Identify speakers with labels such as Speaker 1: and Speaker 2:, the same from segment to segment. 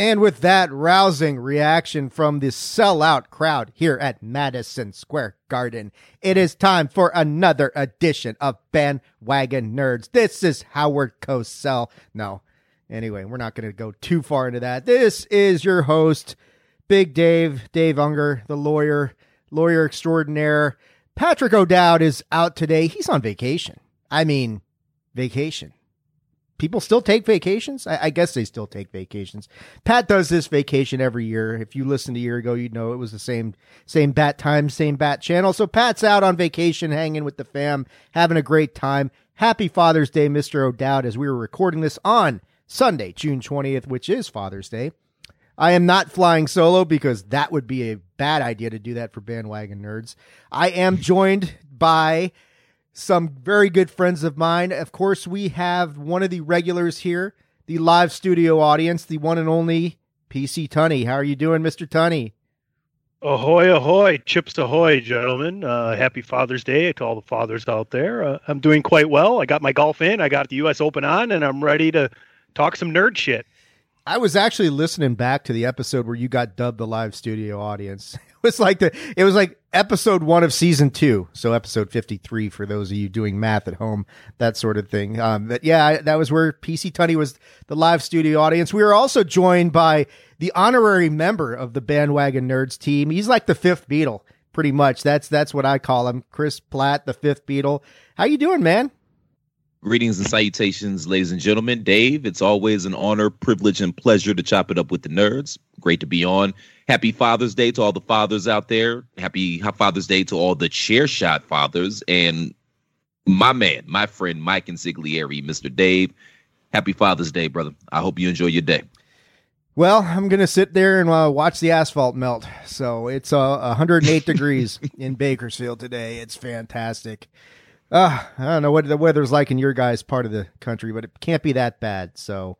Speaker 1: And with that rousing reaction from the sellout crowd here at Madison Square Garden, it is time for another edition of Bandwagon Nerds. This is Howard Cosell. No, anyway, we're not going to go too far into that. This is your host, Big Dave, Dave Ungar, the lawyer, lawyer extraordinaire. Patrick O'Dowd is out today. He's on vacation. I mean, vacation people still take vacations. I, I, guess they still take vacations. Pat does this vacation every year. If you listened a year ago, you'd know it was the same same bat time, same bat channel. So Pat's out on vacation, hanging with the fam, having a great time. Happy Father's Day, Mr. O'Dowd, as we were recording this on Sunday, June 20th, which is Father's Day. I am not flying solo because that would be a bad idea to do that for bandwagon nerds. I am joined by some very good friends of mine. Of course, we have one of the regulars here, the live studio audience, the one and only PC Tunney. How are you doing, Mr. Tunney?
Speaker 2: Ahoy, ahoy, chips ahoy, gentlemen. Uh, happy Father's Day to all the fathers out there. Uh, I'm doing quite well. I got my golf in, I got the U.S. Open on, and I'm ready to talk some nerd shit.
Speaker 1: I was actually listening back to the episode where you got dubbed the live studio audience. It was like the it was like episode one of season two, so episode fifty three for those of you doing math at home, that sort of thing. Um, but yeah, that was where PC Tunney was the live studio audience. We were also joined by the honorary member of the Bandwagon Nerds team. He's like the fifth Beatle, pretty much. That's that's what I call him, Chris Platt, the fifth Beatle. How you doing, man?
Speaker 3: Greetings and salutations, ladies and gentlemen. Dave, it's always an honor, privilege, and pleasure to chop it up with the nerds. Great to be on. Happy Father's Day to all the fathers out there. Happy Father's Day to all the chair shot fathers. And my man, my friend, Mike Consigliere, Mr. Dave. Happy Father's Day, brother. I hope you enjoy your day.
Speaker 1: Well, I'm going to sit there and uh, watch the asphalt melt. So it's uh, 108 degrees in Bakersfield today. It's fantastic. Uh, I don't know what the weather's like in your guys' part of the country, but it can't be that bad. So,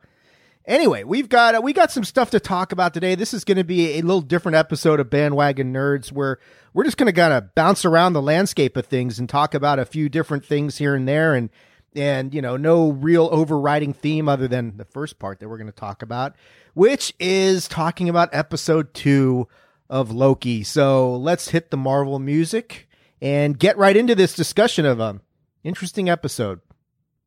Speaker 1: anyway, we've got uh, we got some stuff to talk about today. This is going to be a little different episode of Bandwagon Nerds, where we're just going to kind of bounce around the landscape of things and talk about a few different things here and there, and and you know, no real overriding theme other than the first part that we're going to talk about, which is talking about episode two of Loki. So let's hit the Marvel music and get right into this discussion of um interesting episode.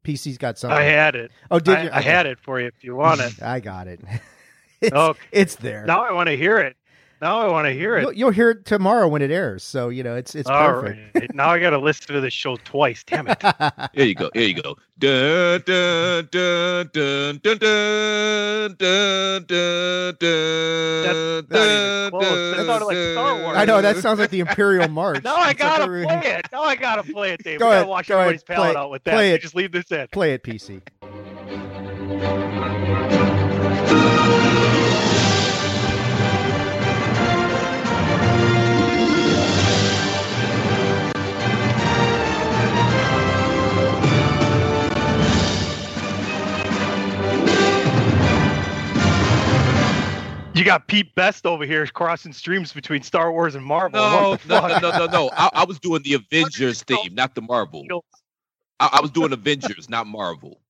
Speaker 1: PC's got something. I
Speaker 2: had it.
Speaker 1: Oh, did
Speaker 2: I,
Speaker 1: you?
Speaker 2: I had it for you if you want it.
Speaker 1: I got it. it's, okay. it's there.
Speaker 2: Now I want to hear it. Now I want to hear it.
Speaker 1: You'll, you'll, hear it tomorrow when it airs. So you know it's it's All perfect.
Speaker 2: Right. now I got to listen to the show twice. Damn it!
Speaker 3: Here you go. Here you go. Dun, dun, dun, dun, dun, dun, dun, dun,
Speaker 2: dun, dun, dun, sounded like Star Wars.
Speaker 1: I know that sounds like the Imperial March.
Speaker 2: now I gotta like play it. Now I gotta play it, Dave. Go we ahead, gotta wash everybody's palate out with that. Play it. Just leave this in.
Speaker 1: Play it, PC.
Speaker 2: You got Pete Best over here crossing streams between Star Wars and Marvel.
Speaker 3: No, no, no, no, no, no. I, I, was doing the Avengers theme, not the Marvel. I, I was doing Avengers, not Marvel.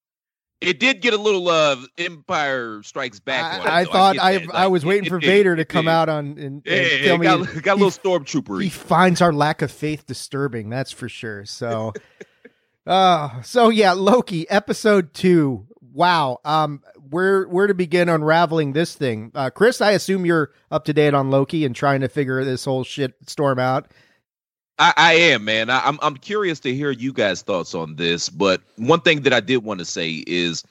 Speaker 3: It did get a little uh Empire Strikes Back.
Speaker 1: I, I thought I I, I was waiting it, for it, Vader to come out on and, and
Speaker 3: yeah, tell got, me got a little stormtrooper.
Speaker 1: He finds our lack of faith disturbing. That's for sure. So, uh, so yeah, Loki episode two. Wow. Um, where where to begin unraveling this thing. Uh, Chris, I assume you're up to date on Loki and trying to figure this whole shit storm out.
Speaker 3: I, I am, man. I, I'm I'm curious to hear you guys' thoughts on this. But one thing that I did want to say is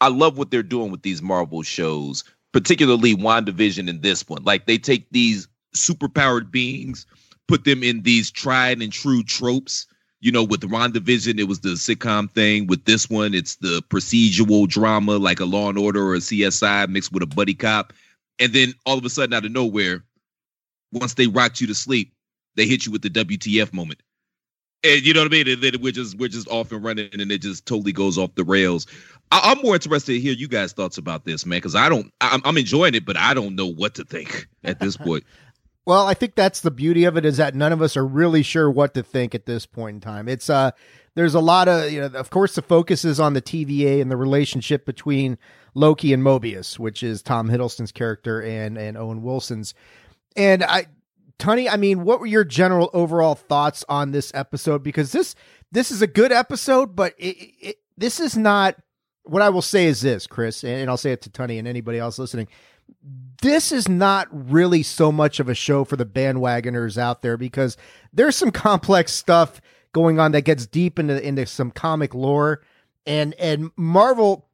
Speaker 3: I love what they're doing with these Marvel shows, particularly WandaVision and this one. Like they take these superpowered beings, put them in these tried and true tropes you know, with Ron WandaVision, it was the sitcom thing. With this one, it's the procedural drama, like a Law and Order or a CSI mixed with a buddy cop. And then all of a sudden, out of nowhere, once they rocked you to sleep, they hit you with the WTF moment. And you know what I mean? And then we're just we're just off and running, and it just totally goes off the rails. I, am more interested to hear you guys' thoughts about this, man, because I don't. I'm, I'm enjoying it, but I don't know what to think at this point.
Speaker 1: Well, I think that's the beauty of it is that none of us are really sure what to think at this point in time. It's uh there's a lot of you know of course the focus is on the TVA and the relationship between Loki and Mobius, which is Tom Hiddleston's character and and Owen Wilson's. And I Tony, I mean, what were your general overall thoughts on this episode? Because this this is a good episode, but it, it, this is not. What I will say is this, Chris, and I'll say it to Tony and anybody else listening. This is not really so much of a show for the bandwagoners out there because there's some complex stuff going on that gets deep into into some comic lore, and and Marvel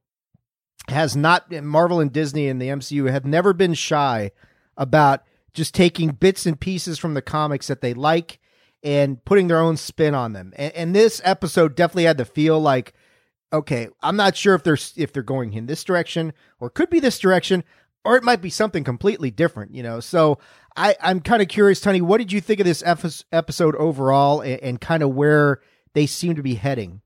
Speaker 1: has not Marvel and Disney and the MCU have never been shy about just taking bits and pieces from the comics that they like and putting their own spin on them. And, and this episode definitely had to feel like, okay, I'm not sure if they're if they're going in this direction or could be this direction, or it might be something completely different. You know, so I I'm kind of curious, Tony. What did you think of this episode overall, and, and kind of where they seem to be heading?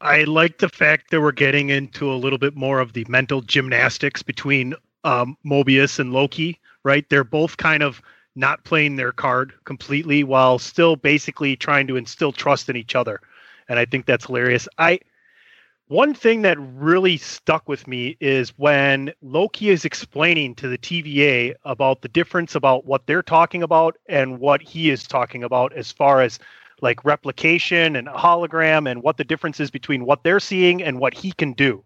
Speaker 2: I like the fact that we're getting into a little bit more of the mental gymnastics between um, Mobius and Loki, right? They're both kind of not playing their card completely while still basically trying to instill trust in each other. And I think that's hilarious. I one thing that really stuck with me is when Loki is explaining to the TVA about the difference about what they're talking about and what he is talking about as far as like replication and hologram and what the difference is between what they're seeing and what he can do.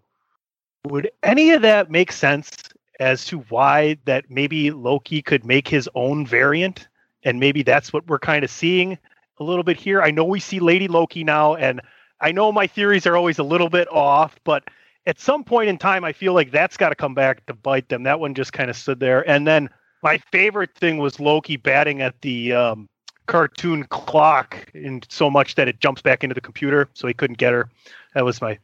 Speaker 2: Would any of that make sense as to why that maybe Loki could make his own variant, and maybe that's what we're kind of seeing a little bit here. I know we see Lady Loki now, and I know my theories are always a little bit off, but at some point in time, I feel like that's got to come back to bite them. That one just kind of stood there, and then my favorite thing was Loki batting at the um, cartoon clock in so much that it jumps back into the computer, so he couldn't get her. That was my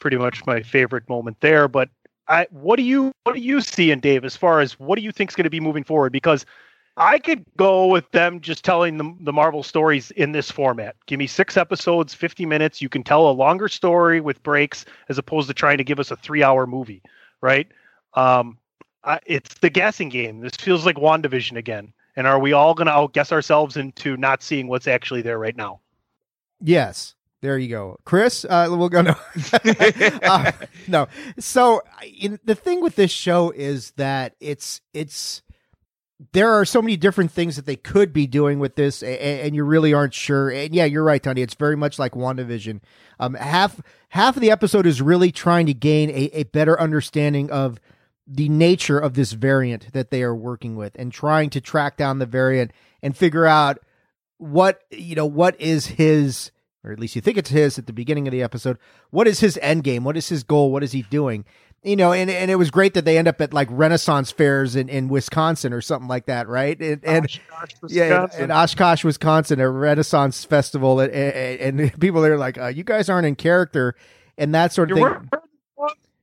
Speaker 2: pretty much my favorite moment there. But I, what do you what do you see in Dave as far as what do you think is going to be moving forward? Because I could go with them just telling the, the Marvel stories in this format. Give me six episodes, 50 minutes. You can tell a longer story with breaks as opposed to trying to give us a three hour movie, right? Um, I, it's the guessing game. This feels like WandaVision again. And are we all going to outguess ourselves into not seeing what's actually there right now?
Speaker 1: Yes. There you go, Chris. Uh, we'll go no, uh, no. So in, the thing with this show is that it's it's there are so many different things that they could be doing with this, and, and, you really aren't sure. And yeah, you're right, Tony. It's very much like WandaVision. Um, half half of the episode is really trying to gain a, a better understanding of the nature of this variant that they are working with, and trying to track down the variant and figure out what you know what is his or at least you think it's his at the beginning of the episode. What is his end game? What is his goal? What is he doing? You know, and, and it was great that they end up at like Renaissance fairs in, in Wisconsin or something like that, right? And, and
Speaker 2: Oshkosh,
Speaker 1: yeah, in Oshkosh, Wisconsin, a Renaissance festival, and, and, and people are like, uh, "You guys aren't in character," and that sort of
Speaker 2: you're
Speaker 1: thing.
Speaker 2: Wearing,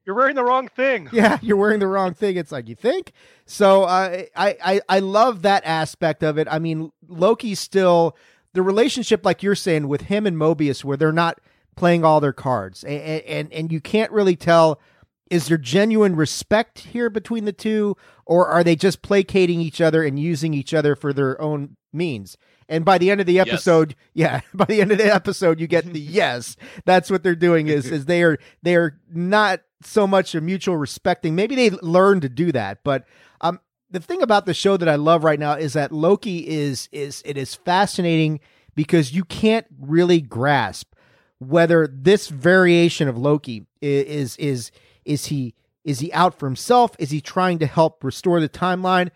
Speaker 2: you're wearing the wrong thing.
Speaker 1: Yeah, you're wearing the wrong thing. It's like you think. So uh, I I I love that aspect of it. I mean, Loki's still the relationship, like you're saying, with him and Mobius, where they're not playing all their cards, and and, and you can't really tell is there genuine respect here between the two, or are they just placating each other and using each other for their own means? And by the end of the episode, yes. yeah, by the end of the episode, you get the yes. That's what they're doing is is they are they are not so much a mutual respecting. Maybe they learn to do that, but um, the thing about the show that I love right now is that Loki is is it is fascinating because you can't really grasp whether this variation of Loki is is is he is he out for himself? Is he trying to help restore the timeline?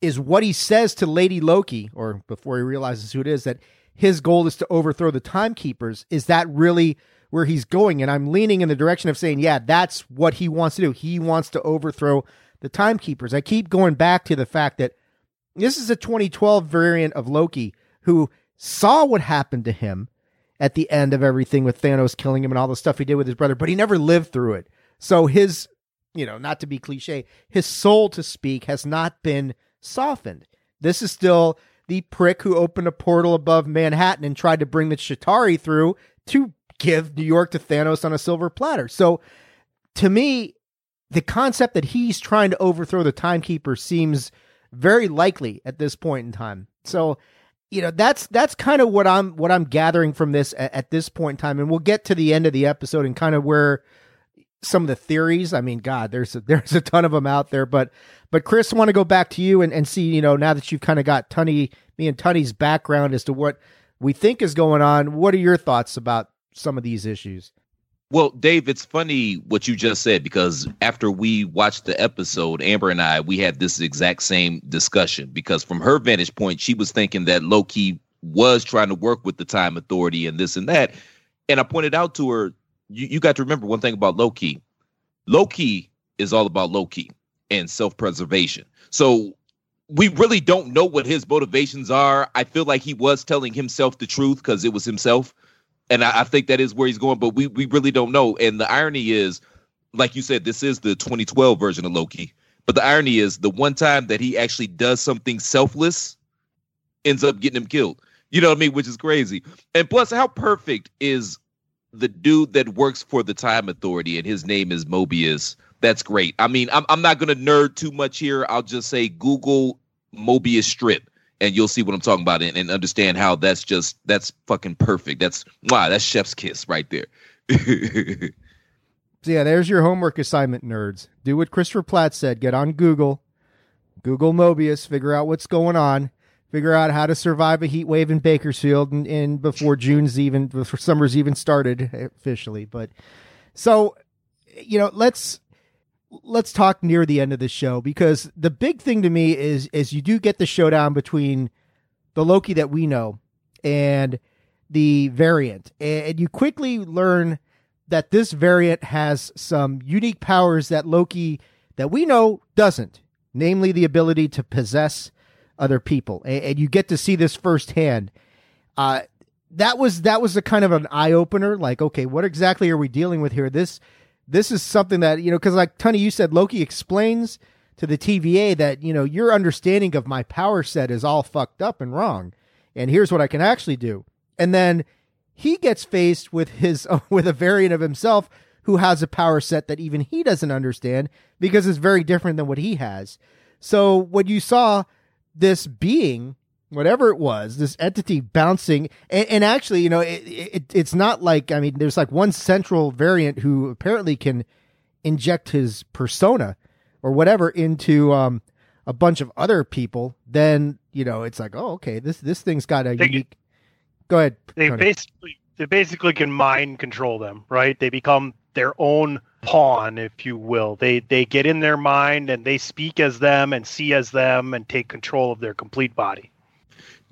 Speaker 1: Is what he says to Lady Loki, or before he realizes who it is, that his goal is to overthrow the timekeepers? Is that really where he's going? And I'm leaning in the direction of saying, yeah, that's what he wants to do. He wants to overthrow the timekeepers. I keep going back to the fact that this is a 2012 variant of Loki who saw what happened to him at the end of everything with Thanos killing him and all the stuff he did with his brother, but he never lived through it. So his, you know, not to be cliche, his soul to speak has not been softened. This is still the prick who opened a portal above Manhattan and tried to bring the Chitauri through to give New York to Thanos on a silver platter. So to me, the concept that he's trying to overthrow the timekeeper seems very likely at this point in time. So you know that's that's kind of what I'm what I'm gathering from this at, at, this point in time, and we'll get to the end of the episode and kind of where some of the theories. I mean, God, there's a, there's a ton of them out there, but but Chris, want to go back to you and, and see you know now that you've kind of got Tunney, me and Tunney's background as to what we think is going on. What are your thoughts about some of these issues?
Speaker 3: Well, Dave, it's funny what you just said because after we watched the episode, Amber and I, we had this exact same discussion because from her vantage point, she was thinking that Loki was trying to work with the Time Authority and this and that. And I pointed out to her, you, you got to remember one thing about Loki. Loki is all about Loki and self preservation. So we really don't know what his motivations are. I feel like he was telling himself the truth because it was himself and I, I, think that is where he's going, but we we really don't know. And the irony is, like you said, this is the 2012 version of Loki. But the irony is, the one time that he actually does something selfless, ends up getting him killed. You know what I mean? Which is crazy. And plus, how perfect is the dude that works for the Time Authority, and his name is Mobius. That's great. I mean, I'm I'm not gonna nerd too much here. I'll just say Google Mobius strip and you'll see what I'm talking about and, and understand how that's just that's fucking perfect. That's wow, that's chef's kiss right there.
Speaker 1: so yeah, there's your homework assignment, nerds. Do what Christopher Platt said. Get on Google, Google Mobius, figure out what's going on, figure out how to survive a heat wave in Bakersfield, and, and before June's even before summer's even started officially. But so you know, let's let's talk near the end of the show because the big thing to me is is you do get the showdown between the Loki that we know and the variant, and you quickly learn that this variant has some unique powers that Loki that we know doesn't, namely the ability to possess other people, and, and you get to see this firsthand. Uh, that was that was a kind of an eye opener. Like, okay, what exactly are we dealing with here? This this is something that you know because like Tony, you said Loki explains to the TVA that you know your understanding of my power set is all fucked up and wrong, and here's what I can actually do. And then he gets faced with his with a variant of himself who has a power set that even he doesn't understand because it's very different than what he has. So what you saw this being whatever it was, this entity bouncing, and, and actually, you know, it, it, it's not like I mean, there's like one central variant who apparently can inject his persona or whatever into um, a bunch of other people. Then you know, it's like, oh, okay, this this thing's got a they, unique. Go ahead.
Speaker 2: They Tony. basically they basically can mind control them, right? They become their own pawn, if you will. They they get in their mind and they speak as them and see as them and take control of their complete body.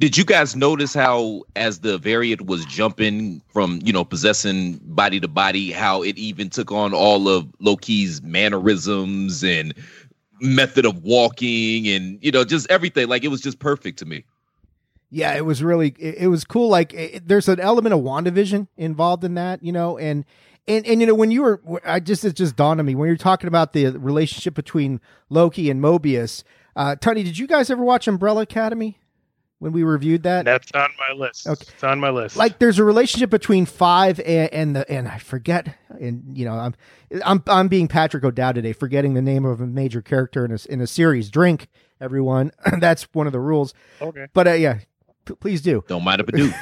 Speaker 3: Did you guys notice how, as the variant was jumping from, you know, possessing body to body, how it even took on all of Loki's mannerisms and method of walking and, you know, just everything? Like it was just perfect to me.
Speaker 1: Yeah, it was really, it, it was cool. Like it, there's an element of WandaVision involved in that, you know, and, and, and you know when you were, I just it just dawned on me when you're talking about the relationship between Loki and Mobius. Uh, Tony, did you guys ever watch Umbrella Academy? when we reviewed that?
Speaker 2: That's on my list. Okay. It's on my list.
Speaker 1: Like there's a relationship between five and, and the and I forget and you know I'm I'm I'm being Patrick O'Dowd today, forgetting the name of a major character in a in a series. Drink, everyone. That's one of the rules.
Speaker 2: Okay.
Speaker 1: But uh, yeah, p- please do.
Speaker 3: Don't mind if I do.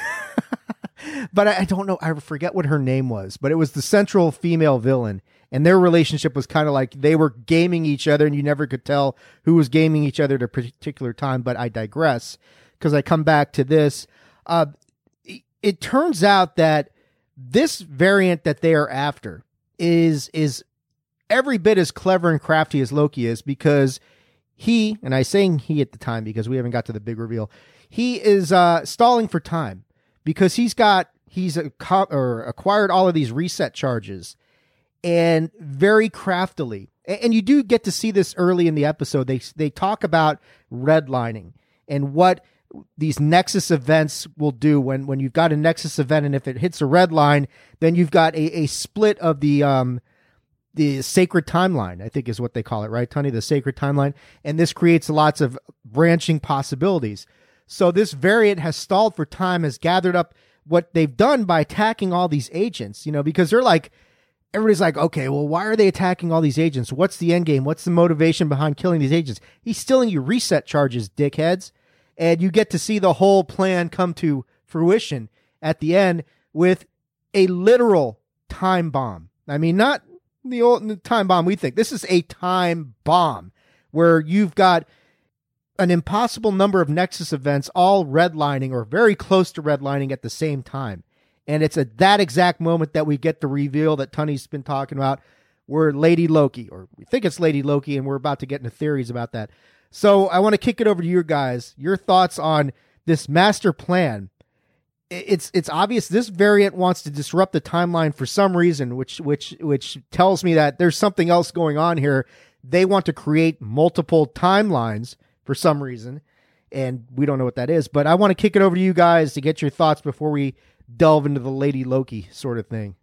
Speaker 1: But I, I don't know. I forget what her name was. But it was the central female villain and their relationship was kind of like they were gaming each other and you never could tell who was gaming each other at a particular time but i digress because I come back to this. Uh, it turns out that this variant that they are after is is every bit as clever and crafty as Loki is because he and I saying he at the time because we haven't got to the big reveal. He is uh, stalling for time because he's got he's a, or acquired all of these reset charges and very craftily. And you do get to see this early in the episode. They they talk about redlining and what these nexus events will do when when you've got a nexus event and if it hits a red line then you've got a, a split of the um the sacred timeline i think is what they call it right tony the sacred timeline and this creates lots of branching possibilities so this variant has stalled for time has gathered up what they've done by attacking all these agents you know because they're like everybody's like okay well why are they attacking all these agents what's the end game what's the motivation behind killing these agents he's stealing you reset charges dickheads and you get to see the whole plan come to fruition at the end with a literal time bomb. I mean, not the old time bomb we think. This is a time bomb where you've got an impossible number of Nexus events all redlining or very close to redlining at the same time. And it's at that exact moment that we get the reveal that Tunney's been talking about, We're Lady Loki, or we think it's Lady Loki, and we're about to get into theories about that. So I want to kick it over to you guys. Your thoughts on this master plan. It's it's obvious this variant wants to disrupt the timeline for some reason, which which which tells me that there's something else going on here. They want to create multiple timelines for some reason, and we don't know what that is. But I want to kick it over to you guys to get your thoughts before we delve into the Lady Loki sort of thing.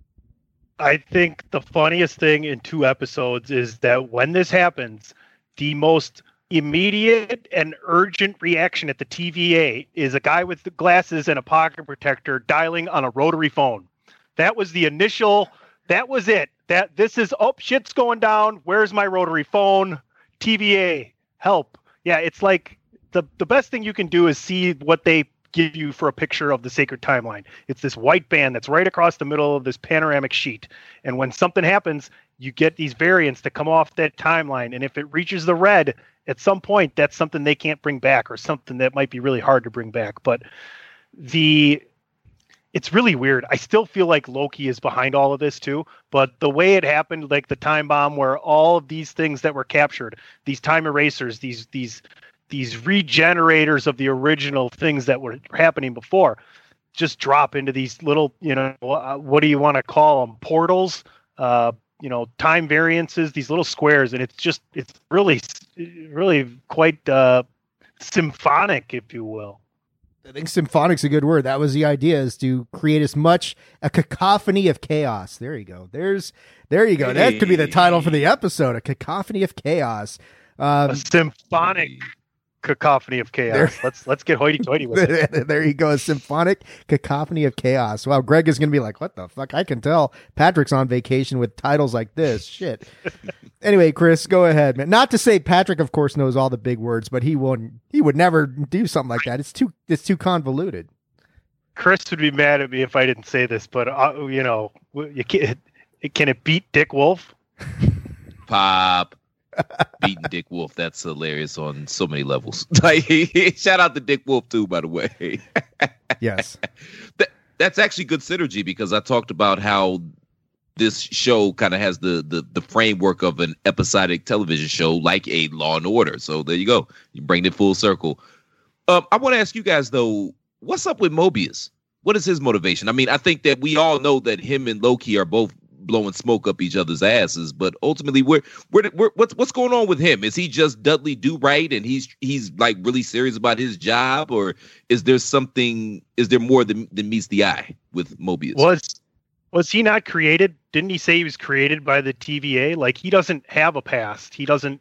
Speaker 2: I think the funniest thing in two episodes is that when this happens, the most immediate and urgent reaction at the TVA is a guy with glasses and a pocket protector dialing on a rotary phone. That was the initial. That was it. That this is oh shit's going down. Where's my rotary phone? TVA, help! Yeah, it's like the the best thing you can do is see what they give you for a picture of the sacred timeline. It's this white band that's right across the middle of this panoramic sheet. And when something happens, you get these variants that come off that timeline. And if it reaches the red at some point, that's something they can't bring back or something that might be really hard to bring back. But the it's really weird. I still feel like Loki is behind all of this too, but the way it happened, like the time bomb where all of these things that were captured, these time erasers, these these these regenerators of the original things that were happening before just drop into these little you know uh, what do you want to call them portals uh you know time variances these little squares and it's just it's really really quite uh symphonic if you will
Speaker 1: I think symphonic's a good word. That was the idea is to create as much a cacophony of chaos. There you go. There's there you go. Hey. That could be the title for the episode, a cacophony of chaos.
Speaker 2: Um, a symphonic cacophony of chaos. There, let's let's get hoity-toity with
Speaker 1: it. there you go, a symphonic cacophony of chaos. Wow, Greg is going to be like, "What the fuck?" I can tell Patrick's on vacation with titles like this. Shit. anyway, Chris, go ahead, man. Not to say Patrick, of course, knows all the big words, but he wouldn't. He would never do something like that. It's too. It's too convoluted.
Speaker 2: Chris would be mad at me if I didn't say this, but uh, you know, you can, can it beat Dick Wolf?
Speaker 3: Pop beating Dick Wolf. That's hilarious on so many levels. shout out to Dick Wolf too, by the way.
Speaker 1: yes,
Speaker 3: that, that's actually good synergy because I talked about how this show kind of has the, the the framework of an episodic television show, like a Law and Order. So there you go. You bring it full circle. Um, I want to ask you guys though, what's up with Mobius? What is his motivation? I mean, I think that we all know that him and Loki are both blowing smoke up each other's asses. But ultimately, where where, where what's what's going on with him? Is he just Dudley Do Right and he's he's like really serious about his job, or is there something? Is there more than, than meets the eye with Mobius?
Speaker 2: Was was he not created? Didn't he say he was created by the TVA? Like he doesn't have a past. He doesn't.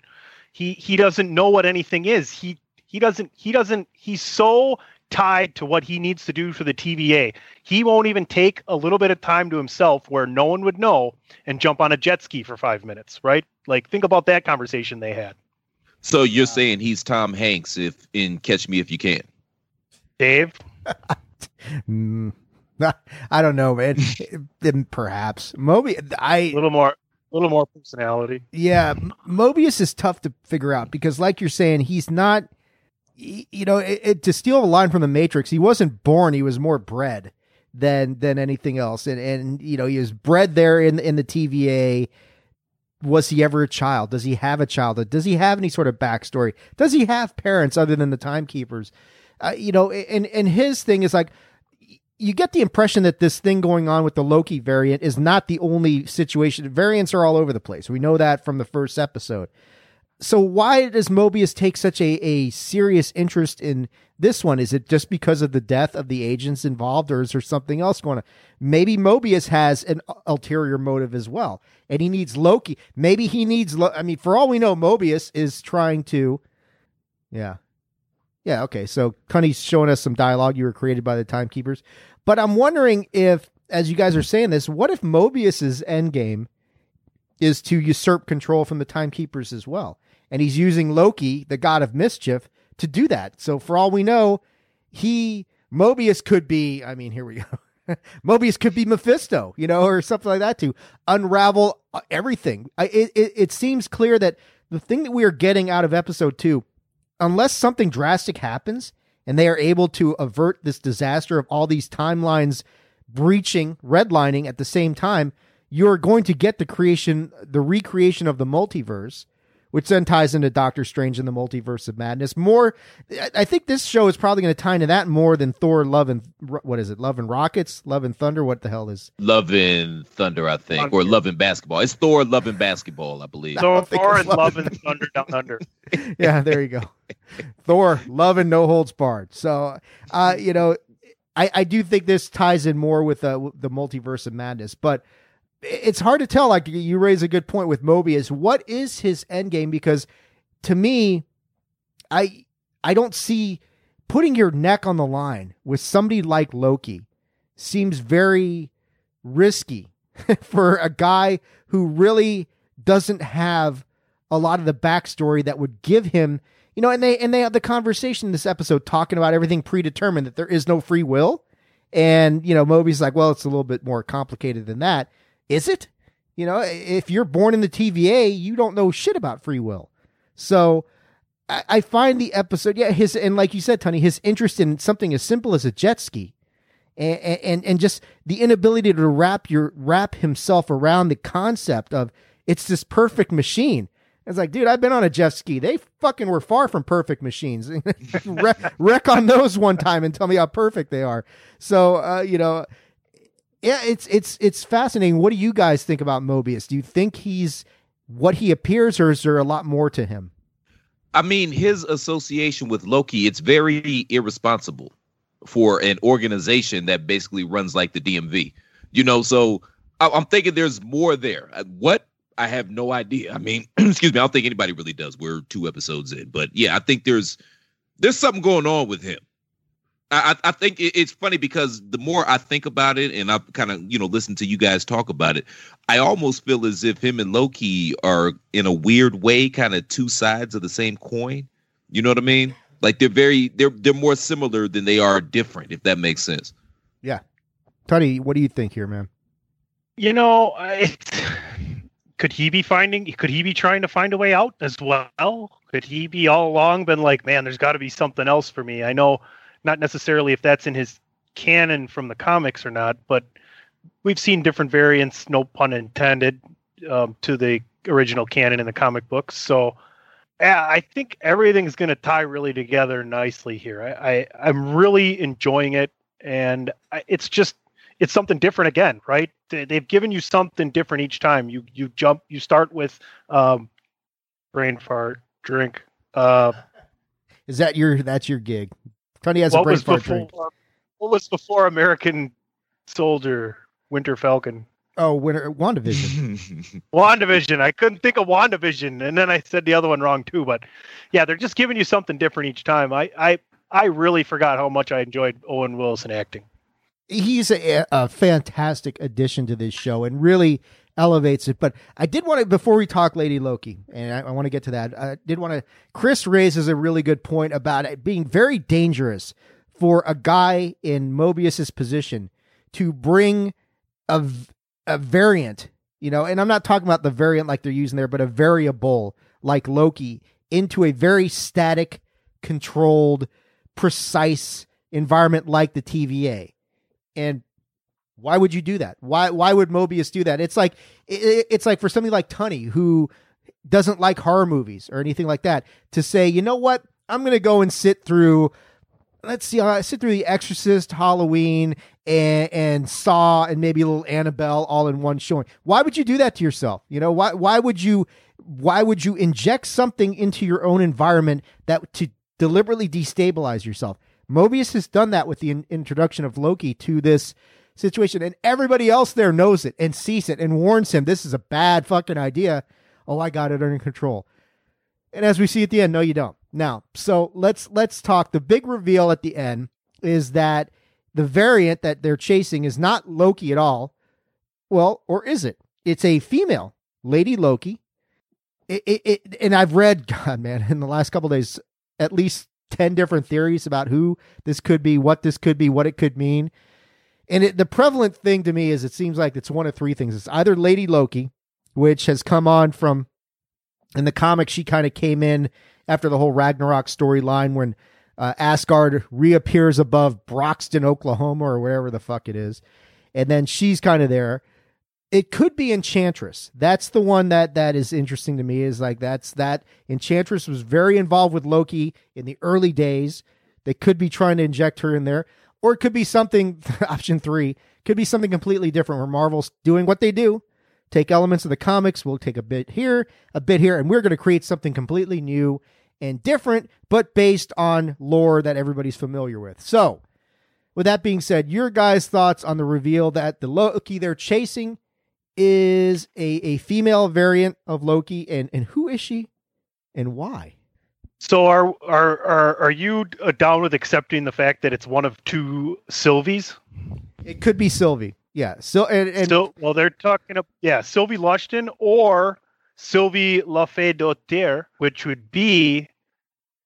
Speaker 2: He he doesn't know what anything is. He he doesn't he doesn't he's so tied to what he needs to do for the TVA. He won't even take a little bit of time to himself where no one would know and jump on a jet ski for five minutes, right? Like, think about that conversation they had.
Speaker 3: So you're uh, saying he's Tom Hanks if in Catch Me If You Can?
Speaker 2: Dave?
Speaker 1: mm, I don't know, man. Perhaps Mobius. I
Speaker 2: a little more, a little more personality.
Speaker 1: Yeah, Mobius is tough to figure out because, like you're saying, he's not you know, it, it, to steal a line from the Matrix, he wasn't born; he was more bred than than anything else. And and you know, he was bred there in in the TVA. Was he ever a child? Does he have a childhood? Does he have any sort of backstory? Does he have parents other than the timekeepers? Uh, you know, and and his thing is like you get the impression that this thing going on with the Loki variant is not the only situation. Variants are all over the place. We know that from the first episode so why does Mobius take such a, a serious interest in this one? Is it just because of the death of the agents involved, or is there something else going on? Maybe Mobius has an ulterior motive as well, and he needs Loki. Maybe he needs. Lo- I mean, for all we know, Mobius is trying to. Yeah, yeah. Okay, so Cunny's showing us some dialogue you were created by the timekeepers, but I'm wondering if, as you guys are saying this, what if Mobius's endgame? is to usurp control from the timekeepers as well? And he's using Loki, the god of mischief, to do that. So for all we know, he Mobius could be. I mean, here we go. Mobius could be Mephisto, you know, or something like that to unravel uh, everything. It, it it seems clear that the thing that we are getting out of episode two, unless something drastic happens and they are able to avert this disaster of all these timelines breaching, redlining at the same time, you're going to get the creation, the recreation of the multiverse which then ties into Doctor Strange and the Multiverse of Madness. More, I think this show is probably going to tie into that more than Thor, Love and what is it? Love and Rockets, Love and Thunder. What the hell is
Speaker 3: Love and Thunder? I think, Thunder. or Love and Basketball. It's Thor, Love and Basketball, I believe.
Speaker 2: So Thor and Love and Thunder Down Under.
Speaker 1: yeah, there you go. Thor, Love and No Holds Barred. So, uh, you know, I, I do think this ties in more with uh, the multiverse of madness, but it's hard to tell. Like you raise a good point with Mobius. What is his end game? Because to me, I I don't see putting your neck on the line with somebody like Loki seems very risky for a guy who really doesn't have a lot of the backstory that would give him, you know, and they and they have the conversation in this episode talking about everything predetermined that there is no free will. And, you know, Moby's like, well, it's a little bit more complicated than that. Is it? You know, if you're born in the TVA, you don't know shit about free will. So I, I find the episode, yeah, his and like you said, Tony, his interest in something as simple as a jet ski. And, and and just the inability to wrap your wrap himself around the concept of it's this perfect machine. It's like, dude, I've been on a jet ski. They fucking were far from perfect machines. wreck, wreck on those one time and tell me how perfect they are. So, uh, you know, yeah, it's it's it's fascinating. What do you guys think about Mobius? Do you think he's what he appears, or is there a lot more to him?
Speaker 3: I mean, his association with Loki, it's very irresponsible for an organization that basically runs like the DMV. You know, so I'm thinking there's more there. Uh, what? I have no idea. I mean, excuse me, I don't think anybody really does. We're two episodes in, but yeah, I think there's there's something going on with him. I, I think it's funny because the more I think about it and I kind of, you know, listen to you guys talk about it, I almost feel as if him and Loki are in a weird way kind of two sides of the same coin. You know what I mean? Like they're very they're they're more similar than they are different, if that makes sense.
Speaker 1: Yeah. Tony, what do you think here, man?
Speaker 2: You know, could he be finding could he be trying to find a way out as well? Could he be all along been like, man, there's got to be something else for me. I know not necessarily if that's in his canon from the comics or not, but we've seen different variants, no pun intended, um, to the original canon in the comic books. So I think everything's going to tie really together nicely here. I, I am really enjoying it, and I, it's just it's something different again, right? They've given you something different each time. You you jump, you start with um, brain fart, drink. Uh,
Speaker 1: Is that your that's your gig? Tony has what a brain fart before, drink.
Speaker 2: What was before American Soldier, Winter Falcon?
Speaker 1: Oh, Winter WandaVision.
Speaker 2: WandaVision. I couldn't think of WandaVision, and then I said the other one wrong too. But yeah, they're just giving you something different each time. I I I really forgot how much I enjoyed Owen Wilson acting.
Speaker 1: He's a, a fantastic addition to this show, and really elevates it. But I did want to, before we talk Lady Loki, and I, I want to get to that, I did want to, Chris raises a really good point about it being very dangerous for a guy in Mobius's position to bring a, a variant, you know, and I'm not talking about the variant like they're using there, but a variable like Loki into a very static, controlled, precise environment like the TVA. And why would you do that? Why why would Mobius do that? It's like it, it's like for somebody like Tunney who doesn't like horror movies or anything like that to say, you know what? I'm gonna go and sit through. Let's see, I uh, sit through The Exorcist, Halloween, and, and Saw, and maybe a little Annabelle all in one showing. Why would you do that to yourself? You know, why why would you why would you inject something into your own environment that to deliberately destabilize yourself? Mobius has done that with the in- introduction of Loki to this situation. And everybody else there knows it and sees it and warns him this is a bad fucking idea. Oh, I got it under control. And as we see at the end, no, you don't. Now, so let's let's talk. The big reveal at the end is that the variant that they're chasing is not Loki at all. Well, or is it? It's a female, Lady Loki. It, it, it and I've read, God, man, in the last couple days, at least 10 different theories about who this could be, what this could be, what it could mean. And it, the prevalent thing to me is it seems like it's one of three things. It's either Lady Loki, which has come on from in the comic, she kind of came in after the whole Ragnarok storyline when uh, Asgard reappears above Broxton, Oklahoma, or wherever the fuck it is. And then she's kind of there. It could be Enchantress. That's the one that that is interesting to me. Is like that's that Enchantress was very involved with Loki in the early days. They could be trying to inject her in there, or it could be something. option three could be something completely different, where Marvel's doing what they do, take elements of the comics, we'll take a bit here, a bit here, and we're going to create something completely new and different, but based on lore that everybody's familiar with. So, with that being said, your guys' thoughts on the reveal that the Loki they're chasing is a, a female variant of Loki, and, and who is she and why?
Speaker 2: So are are are are you uh, down with accepting the fact that it's one of two Sylvies?
Speaker 1: It could be Sylvie. Yeah. So and, and
Speaker 2: so well they're talking about yeah, Sylvie Lushton or Sylvie Lafayette, which would be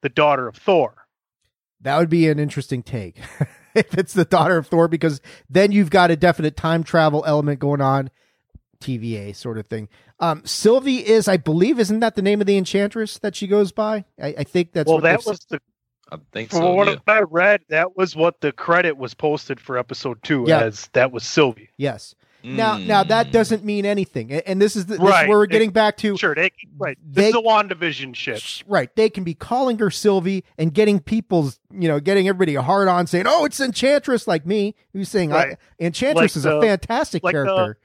Speaker 2: the daughter of Thor.
Speaker 1: That would be an interesting take. if it's the daughter of Thor, because then you've got a definite time travel element going on, TVA sort of thing. Um, Sylvie is, I believe, isn't that the name of the enchantress that she goes by? I, I think that's
Speaker 2: well, that was the.
Speaker 3: I think
Speaker 2: from
Speaker 3: so.
Speaker 2: what
Speaker 3: yeah.
Speaker 2: I read, that was what the credit was posted for episode two
Speaker 1: Yeah.
Speaker 2: as that was Sylvie.
Speaker 1: Yes. Now, now that
Speaker 3: Mm.
Speaker 1: doesn't mean anything, and this is the, this is where we're getting back to.
Speaker 2: Sure, they right. This
Speaker 1: They-
Speaker 2: is a WandaVision shit.
Speaker 1: Sh- Right. They can be calling her Sylvie and getting people's, you know, getting everybody a hard on saying, oh, it's Enchantress like me. Who's saying, I,
Speaker 2: Right.
Speaker 1: Enchantress
Speaker 2: Like
Speaker 1: is a fantastic
Speaker 2: like the-
Speaker 1: character.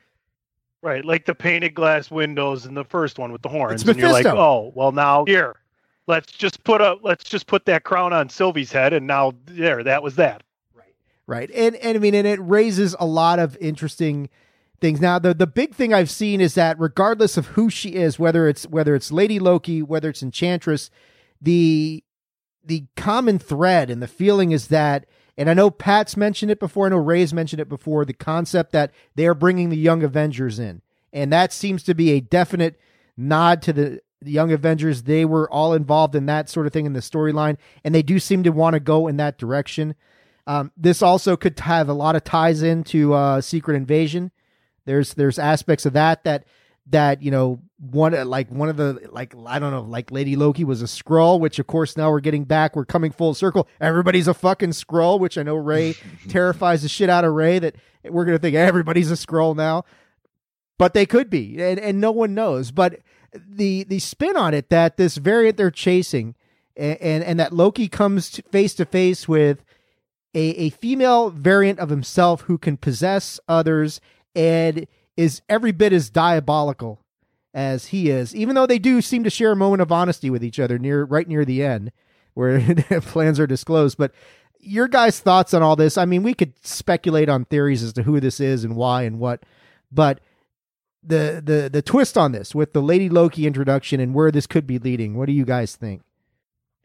Speaker 2: Right, like the painted glass windows in the first one with the horns, and you're like, oh, well now here, let's just put a let's just put that crown on Sylvie's head, and now there, that was that.
Speaker 1: Right, right and and i mean and it raises a lot of interesting things now the the big thing i've seen is that regardless of who she is whether it's whether it's lady loki whether it's enchantress the the common thread and the feeling is that and i know pat's mentioned it before. I know Rey's mentioned it before. The concept that they are bringing the young avengers in. And that seems to be a definite nod to the the young avengers. They were all involved in that sort of thing in the storyline. And they do seem to want to go in that direction. Um, this also could have a lot of ties into uh, Secret Invasion. There's there's aspects of that that that you know one uh, like one of the like I don't know like Lady Loki was a Skrull, which of course now we're getting back. We're coming full circle. Everybody's a fucking Skrull, which I know Rey terrifies the shit out of Rey. That we're gonna think everybody's a Skrull now, but they could be, and and no one knows. But the the spin on it that this variant they're chasing, and and, and that Loki comes face to face with a, a female variant of himself who can possess others and is every bit as diabolical as he is, even though they do seem to share a moment of honesty with each other near right near the end where plans are disclosed. But your guys' thoughts on all this, I mean, we could speculate on theories as to who this is and why and what, but the the the twist on this with the Lady Loki introduction and where this could be leading, what do you guys think?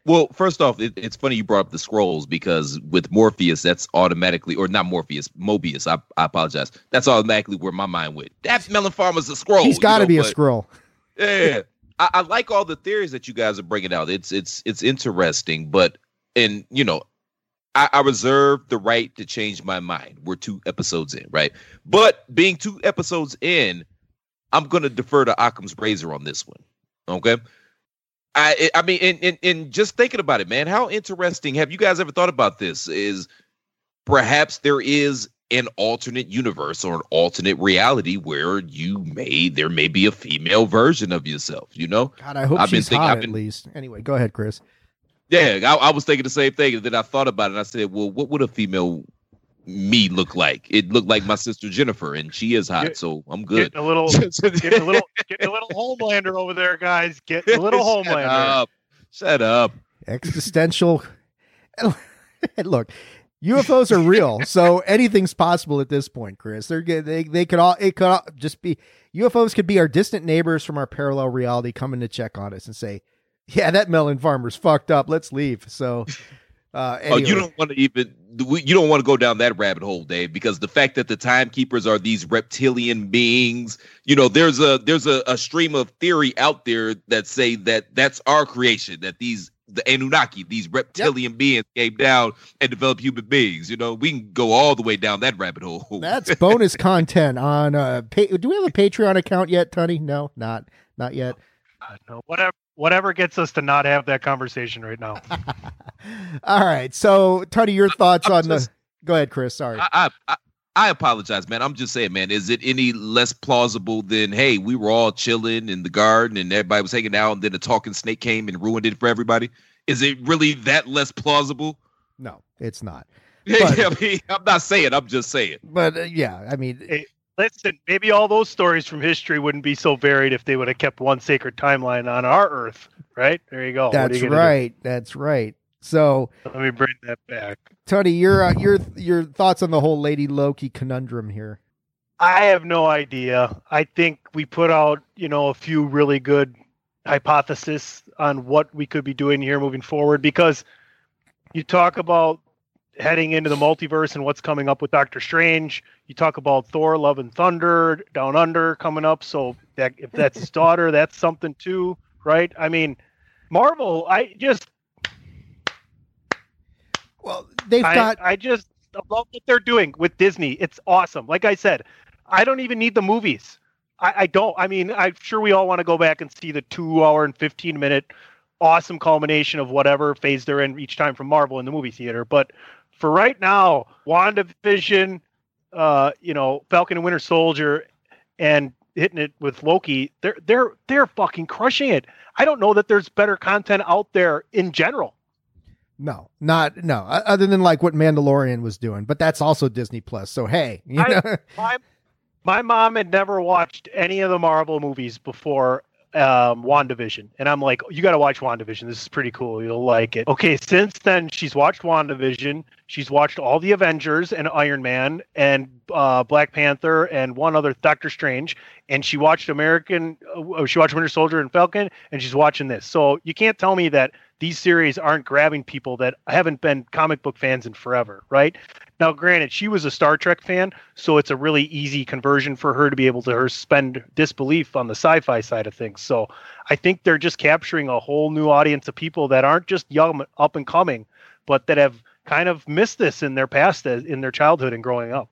Speaker 3: Well, first off, it, it's funny you brought up the Skrulls because with Morpheus, that's automatically, or not Morpheus, Mobius. I, I apologize. That's automatically where my mind went. That's Melon Farmer's a Skrull.
Speaker 1: He's got to
Speaker 3: you know,
Speaker 1: be a Skrull.
Speaker 3: Yeah, I, I like all the theories that you guys are bringing out. It's it's it's interesting, but and you know, I, I reserve the right to change my mind. We're two episodes in, right? But being two episodes in, I'm gonna defer to Occam's razor on this one. Okay. I I mean, and, and and just thinking about it, man, how interesting. Have you guys ever thought about this? Is perhaps there is an alternate universe or an alternate reality where you may there may be a female version of yourself. You know?
Speaker 1: God, I hope
Speaker 3: I've been
Speaker 1: she's
Speaker 3: thinking-
Speaker 1: hot
Speaker 3: I've
Speaker 1: at least. Anyway, go ahead, Chris.
Speaker 3: Yeah, I, I was thinking the same thing, and then I thought about it. and I said, well, what would a female me look like? It looked like my sister Jennifer, and she is hot,
Speaker 2: Get-
Speaker 3: so I'm good.
Speaker 2: Getting a little, getting a little, getting a little Homelander over there, guys. Get a little
Speaker 3: Shut
Speaker 2: Homelander.
Speaker 3: up. Shut up.
Speaker 1: Existential. Look, UFOs are real, so anything's possible at this point, Chris. They're good. They they could all it could all just be UFOs could be our distant neighbors from our parallel reality coming to check on us and say, "Yeah, that melon farmer's fucked up. Let's leave." So, uh,
Speaker 3: Oh, you don't want to even you don't want to go down that rabbit hole, Dave, because the fact that the timekeepers are these reptilian beings, you know, there's a there's a, a stream of theory out there that say that that's our creation, that these the Anunnaki, these reptilian yep. beings came down and developed human beings. You know, we can go all the way down that rabbit hole.
Speaker 1: That's bonus content on. Uh, pay, do we have a Patreon account yet, Tony? No, not not yet.
Speaker 2: Uh, no, whatever whatever gets us to not have that conversation right now.
Speaker 1: all right, so Tony, your thoughts I'm on just, the. Go ahead, Chris. Sorry.
Speaker 3: I, I, I apologize, man. I'm just saying, man, is it any less plausible than, hey, we were all chilling in the garden and everybody was hanging out and then a talking snake came and ruined it for everybody? Is it really that less plausible?
Speaker 1: No, it's not.
Speaker 3: But, I mean, I'm not saying, I'm just saying.
Speaker 1: But uh, yeah, I mean,
Speaker 2: hey, listen, maybe all those stories from history wouldn't be so varied if they would have kept one sacred timeline on our Earth, right? There you go.
Speaker 1: That's
Speaker 2: you
Speaker 1: right. Do? That's right. So
Speaker 2: let me bring that back.
Speaker 1: Tony, your uh, your your thoughts on the whole Lady Loki conundrum here?
Speaker 2: I have no idea. I think we put out, you know, a few really good hypotheses on what we could be doing here moving forward because you talk about heading into the multiverse and what's coming up with Doctor Strange. You talk about Thor, Love and Thunder, Down Under coming up. So that if that's his daughter, that's something too, right? I mean, Marvel. I just
Speaker 1: well, they've I, got.
Speaker 2: I just love what they're doing with Disney. It's awesome. Like I said, I don't even need the movies. I, I don't. I mean, I'm sure we all want to go back and see the two hour and 15 minute awesome culmination of whatever phase they're in each time from Marvel in the movie theater. But for right now, WandaVision, uh, you know, Falcon and Winter Soldier, and hitting it with Loki, they're they're they're fucking crushing it. I don't know that there's better content out there in general.
Speaker 1: No, not no. Other than like what Mandalorian was doing, but that's also Disney Plus. So hey, you know.
Speaker 2: I, my, my mom had never watched any of the Marvel movies before um, WandaVision. And I'm like, you got to watch WandaVision. This is pretty cool. You'll like it. Okay, since then, she's watched WandaVision. She's watched all the Avengers and Iron Man and uh, Black Panther and one other Doctor Strange. And she watched American, uh, she watched Winter Soldier and Falcon, and she's watching this. So you can't tell me that these series aren't grabbing people that haven't been comic book fans in forever, right? Now, granted, she was a Star Trek fan, so it's a really easy conversion for her to be able to her spend disbelief on the sci-fi side of things. So I think they're just capturing a whole new audience of people that aren't just young, up and coming, but that have kind of missed this in their past, uh, in their childhood and growing up.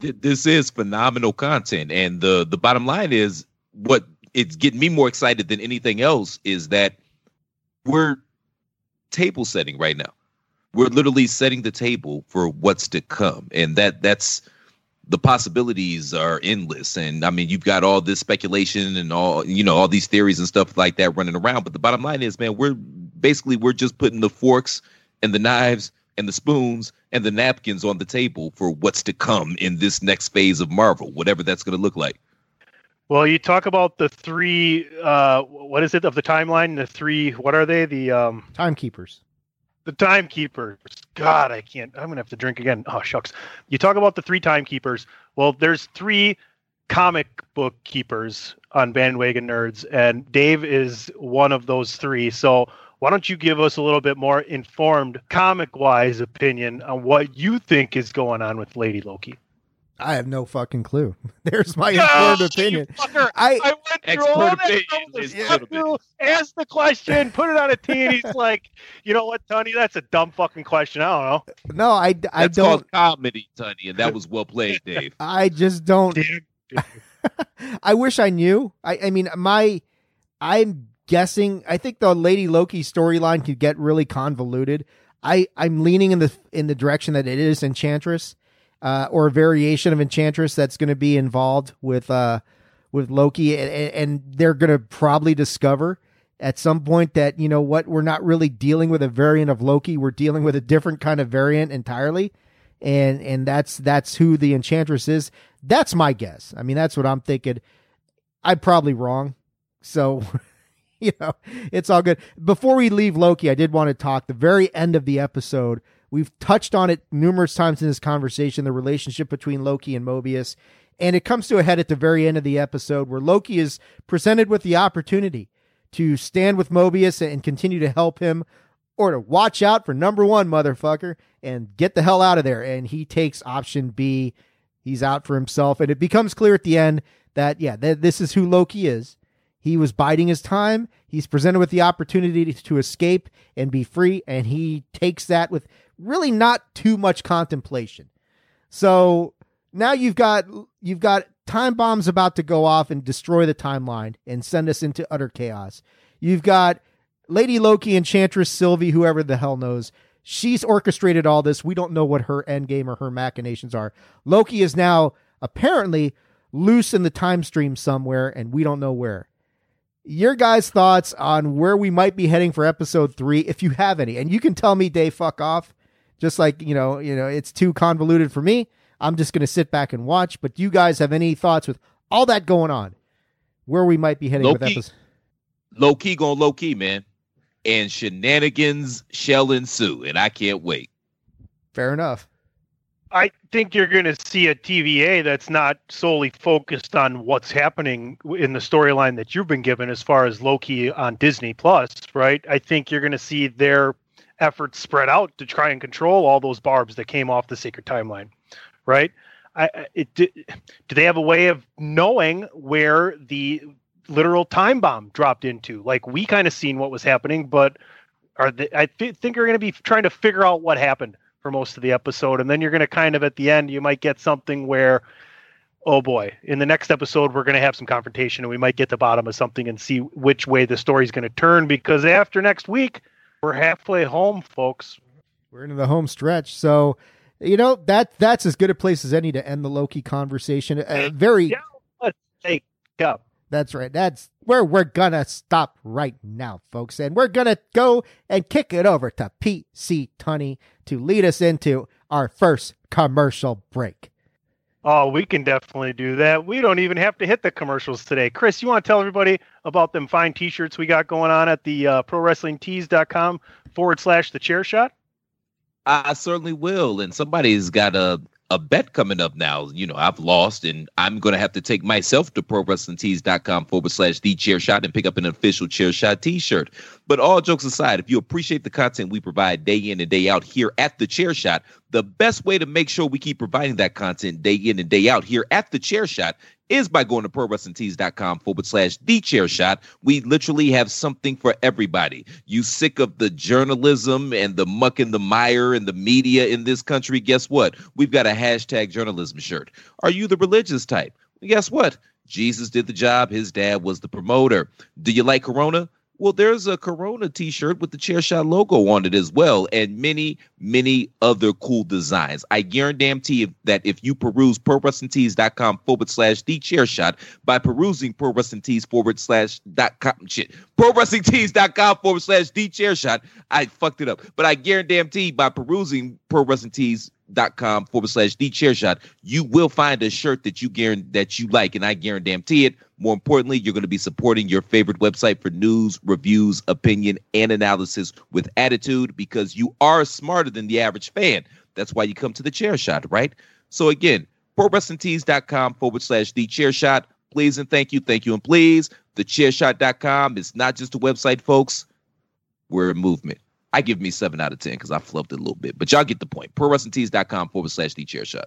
Speaker 3: This is phenomenal content, and the the bottom line is what it's getting me more excited than anything else is that we're table setting right now. We're literally setting the table for what's to come. And that that's the possibilities are endless. And i mean you've got all this speculation and all you know all these theories and stuff like that running around. But the bottom line is man we're basically we're just putting the forks and the knives and the spoons and the napkins on the table for what's to come in this next phase of marvel whatever that's going to look like
Speaker 2: well you talk about the three uh what is it of the timeline the three what are they the um
Speaker 1: timekeepers
Speaker 2: the timekeepers. God, I can't. I'm gonna have to drink again. Oh shucks. You talk about the three timekeepers. Well, there's three comic book keepers on bandwagon nerds, and Dave is one of those three. So why don't you give us a little bit more informed comic wise opinion on what you think is going on with Lady Loki?
Speaker 1: I have no fucking clue. There's my informed oh, opinion. I,
Speaker 2: I went through all that to ask the question, put it on a tee, and he's like, "You know what, Tony? That's a dumb fucking question. I don't
Speaker 1: know." No, I, I
Speaker 3: That's
Speaker 1: don't.
Speaker 3: comedy, Tony, and that was well played, Dave.
Speaker 1: I just don't. I wish I knew. I, I mean, my, I'm guessing. I think the Lady Loki storyline could get really convoluted. I, I'm leaning in the in the direction that it is Enchantress uh, or a variation of Enchantress that's going to be involved with uh, with Loki, and, and they're going to probably discover at some point that you know what we're not really dealing with a variant of Loki, we're dealing with a different kind of variant entirely, and and that's that's who the Enchantress is. That's my guess. I mean, that's what I'm thinking. I'm probably wrong, so. you know, it's all good. Before we leave Loki, I did want to talk the very end of the episode We've touched on it numerous times in this conversation the relationship between Loki and Mobius. And it comes to a head at the very end of the episode where Loki is presented with the opportunity to stand with Mobius and continue to help him or to watch out for number one, motherfucker, and get the hell out of there. And he takes option B. He's out for himself. And it becomes clear at the end that, yeah, th- this is who Loki is. He was biding his time. He's presented with the opportunity to escape and be free, and he takes that with really not too much contemplation. So now you've got you've got time bombs about to go off and destroy the timeline and send us into utter chaos. You've got Lady Loki, Enchantress Sylvie, whoever the hell knows. She's orchestrated all this. We don't know what her endgame or her machinations are. Loki is now apparently loose in the time stream somewhere, and we don't know where. Your guys' thoughts on where we might be heading for episode three, if you have any, and you can tell me, Dave, fuck off. Just like you know, you know, it's too convoluted for me. I'm just gonna sit back and watch. But do you guys have any thoughts with all that going on? Where we might be heading
Speaker 3: Low
Speaker 1: with
Speaker 3: key.
Speaker 1: episode?
Speaker 3: Low key going low key, man. And shenanigans shall ensue, and I can't wait.
Speaker 1: Fair enough.
Speaker 2: I think you're going to see a TVA that's not solely focused on what's happening in the storyline that you've been given as far as Loki on Disney Plus, right? I think you're going to see their efforts spread out to try and control all those barbs that came off the sacred timeline, right? I, it, do they have a way of knowing where the literal time bomb dropped into? Like we kind of seen what was happening, but are they, I th- think you're going to be trying to figure out what happened for most of the episode and then you're going to kind of at the end you might get something where oh boy in the next episode we're going to have some confrontation and we might get the bottom of something and see which way the story's going to turn because after next week we're halfway home folks
Speaker 1: We're into the home stretch, so you know that that's as good a place as any to end the Loki conversation. Uh, very.
Speaker 2: Yeah. let's take up
Speaker 1: That's right. That's where we're gonna stop right now, folks, and we're gonna go and kick it over to PC Tunney to lead us into our first commercial break.
Speaker 2: Oh we can definitely do that we don't even have to hit the commercials today chris you want to tell everybody about them fine t-shirts we got going on at the uh, pro wrestling tees.com forward slash the chair shot
Speaker 3: I certainly will. And somebody's got a a bet coming up now. You know, I've lost, and I'm going to have to take myself to ProWrestlingTees.com forward slash the chair shot and pick up an official chair shot t shirt. But all jokes aside, if you appreciate the content we provide day in and day out here at the chair shot, the best way to make sure we keep providing that content day in and day out here at the chair shot is by going to ProWrestlingTees.com forward slash the chair shot. We literally have something for everybody. You sick of the journalism and the muck and the mire and the media in this country? Guess what? We've got a hashtag journalism shirt. Are you the religious type? Guess what? Jesus did the job. His dad was the promoter. Do you like Corona? Well, there's a Corona t-shirt with the chair shot logo on it as well, and many, many other cool designs. I guarantee that if you peruse ProWrestlingTees.com forward slash the chair shot by perusing ProWrestlingTees forward slash dot com shit, ProWrestlingTees.com forward slash the chair shot, I fucked it up. But I guarantee by perusing ProWrestlingTees dot com forward slash the chair shot you will find a shirt that you guarantee that you like and i guarantee it. More importantly you're going to be supporting your favorite website for news reviews opinion and analysis with attitude because you are smarter than the average fan. That's why you come to the chair shot right? So again ProWrestlingTees.com forward slash the chair shot. Please and thank you thank you and please. The chairshot.com is not just a website folks. We're a movement I give me seven out of ten because I flubbed it a little bit, but y'all get the point. ProWrestlingTees.com forward slash the chair shot.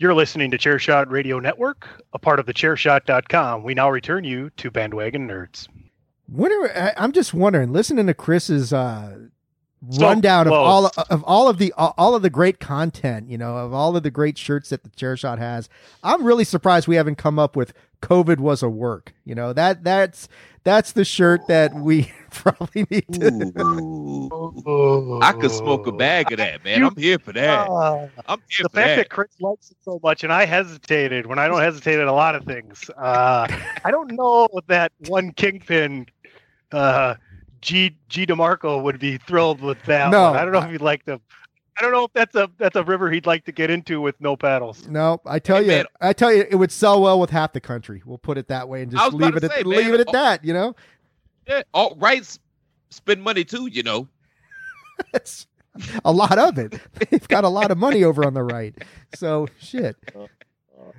Speaker 2: You're listening to Chairshot Radio Network, a part of the Chairshot.com. We now return you to Bandwagon Nerds.
Speaker 1: Whenever I- I'm just wondering, listening to Chris's uh,
Speaker 2: So
Speaker 1: rundown of all of all of the all of the great content, you know, of all of the great shirts that the chair shot has. I'm really surprised we haven't come up with COVID was a work. You know, that that's that's the shirt that we probably need to
Speaker 3: I could smoke a bag of that, man. I'm here for that. I'm here
Speaker 2: the
Speaker 3: for
Speaker 2: fact
Speaker 3: that.
Speaker 2: that Chris likes it so much, and I hesitated when I don't hesitate at a lot of things. Uh, I don't know that one kingpin, uh, G G Demarco would be thrilled with that.
Speaker 1: No.
Speaker 2: one. I don't know if he'd like to. I don't know if that's a that's a river he'd like to get into with no paddles.
Speaker 1: No, I tell
Speaker 3: Hey,
Speaker 1: you,
Speaker 3: man.
Speaker 1: I tell you, it would sell well with half the country. We'll put it that way and just leave it
Speaker 3: to
Speaker 1: at
Speaker 3: say,
Speaker 1: leave it at that. You know,
Speaker 3: Yeah, alt rights spend money too, you know.
Speaker 1: It's a lot of it. They've got a lot of money over on the right. So shit. Uh, uh.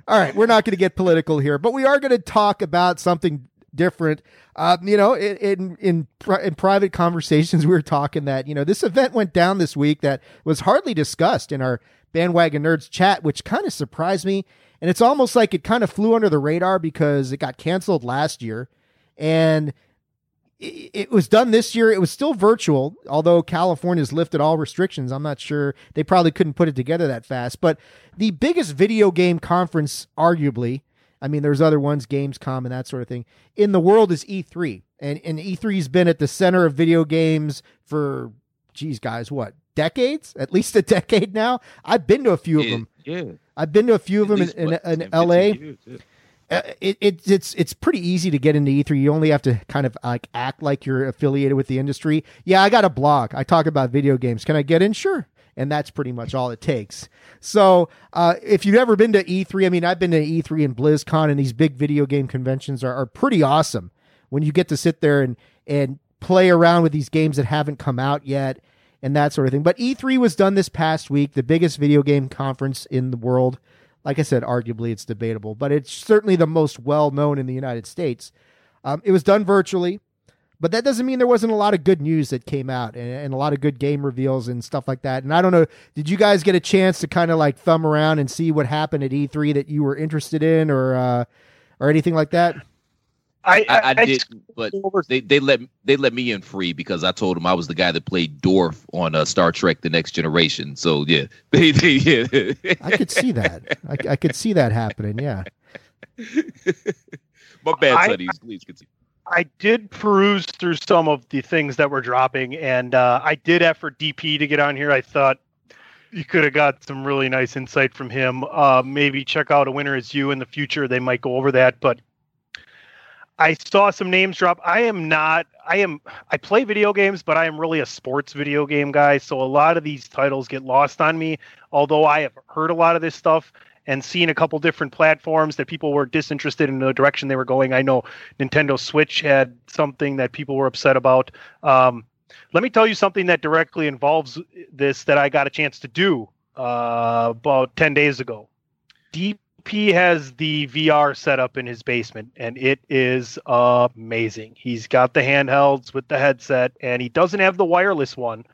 Speaker 1: All right, we're not going to get political here, but we are going to talk about something different. Uh, you know, in in in, in private conversations, we were talking that you know this event went down this week that was hardly discussed in our bandwagon nerds chat, which kind of surprised me. And it's almost like it kind of flew under the radar because it got canceled last year, and it, it was done this year. It was still virtual, although California's lifted all restrictions. I'm not sure they probably couldn't put it together that fast. But the biggest video game conference, arguably, I mean, there's other ones, Gamescom and that sort of thing, in the world is E3. And, and E3's been at the center of video games for, geez, guys, what, decades? At least a decade now? I've been to a few of them.
Speaker 3: yeah.
Speaker 1: I've been to a few of them in, in,
Speaker 3: what,
Speaker 1: in
Speaker 3: 10, 15
Speaker 1: LA
Speaker 3: years, yeah.
Speaker 1: uh, it, it it's it's pretty easy to get into E3. You only have to kind of like act like you're affiliated with the industry. Yeah, I got a blog. I talk about video games. Can I get in? Sure. And that's pretty much all it takes. So, uh, if you've ever been to E3, I mean, I've been to E3 and BlizzCon, and these big video game conventions are, are pretty awesome when you get to sit there and and play around with these games that haven't come out yet and that sort of thing. But E3 was done this past week, the biggest video game conference in the world. Like I said, arguably it's debatable, but it's certainly the most well known in the United States. Um, it was done virtually, but that doesn't mean there wasn't a lot of good news that came out and, and a lot of good game reveals and stuff like that. And I don't know, did you guys get a chance to kind of like thumb around and see what happened at E3 that you were interested in or uh, or anything like that?
Speaker 2: I
Speaker 3: I, I,
Speaker 2: I
Speaker 3: did, but they, they let they let me in free because I told them I was the guy that played Dorf on uh, Star Trek: The Next Generation. So yeah, they, they yeah.
Speaker 1: I could see that. I, I could see that happening. Yeah.
Speaker 3: My bad,
Speaker 2: I-
Speaker 3: Sonny. Please continue.
Speaker 2: I did peruse through some of the things that were dropping, and uh, I did effort DP to get on here. I thought you could have got some really nice insight from him. Uh, maybe check out a winner is you in the future. They might go over that, but I saw some names drop. I am not. I am. I play video games, but I am really a sports video game guy. So a lot of these titles get lost on me. Although I have heard a lot of this stuff and seen a couple different platforms that people were disinterested in the direction they were going. I know Nintendo Switch had something that people were upset about. Um, let me tell you something that directly involves this that I got a chance to do uh, about 10 days ago. DP has the VR set up in his basement, and it is amazing. He's got the handhelds with the headset, and he doesn't have the wireless one.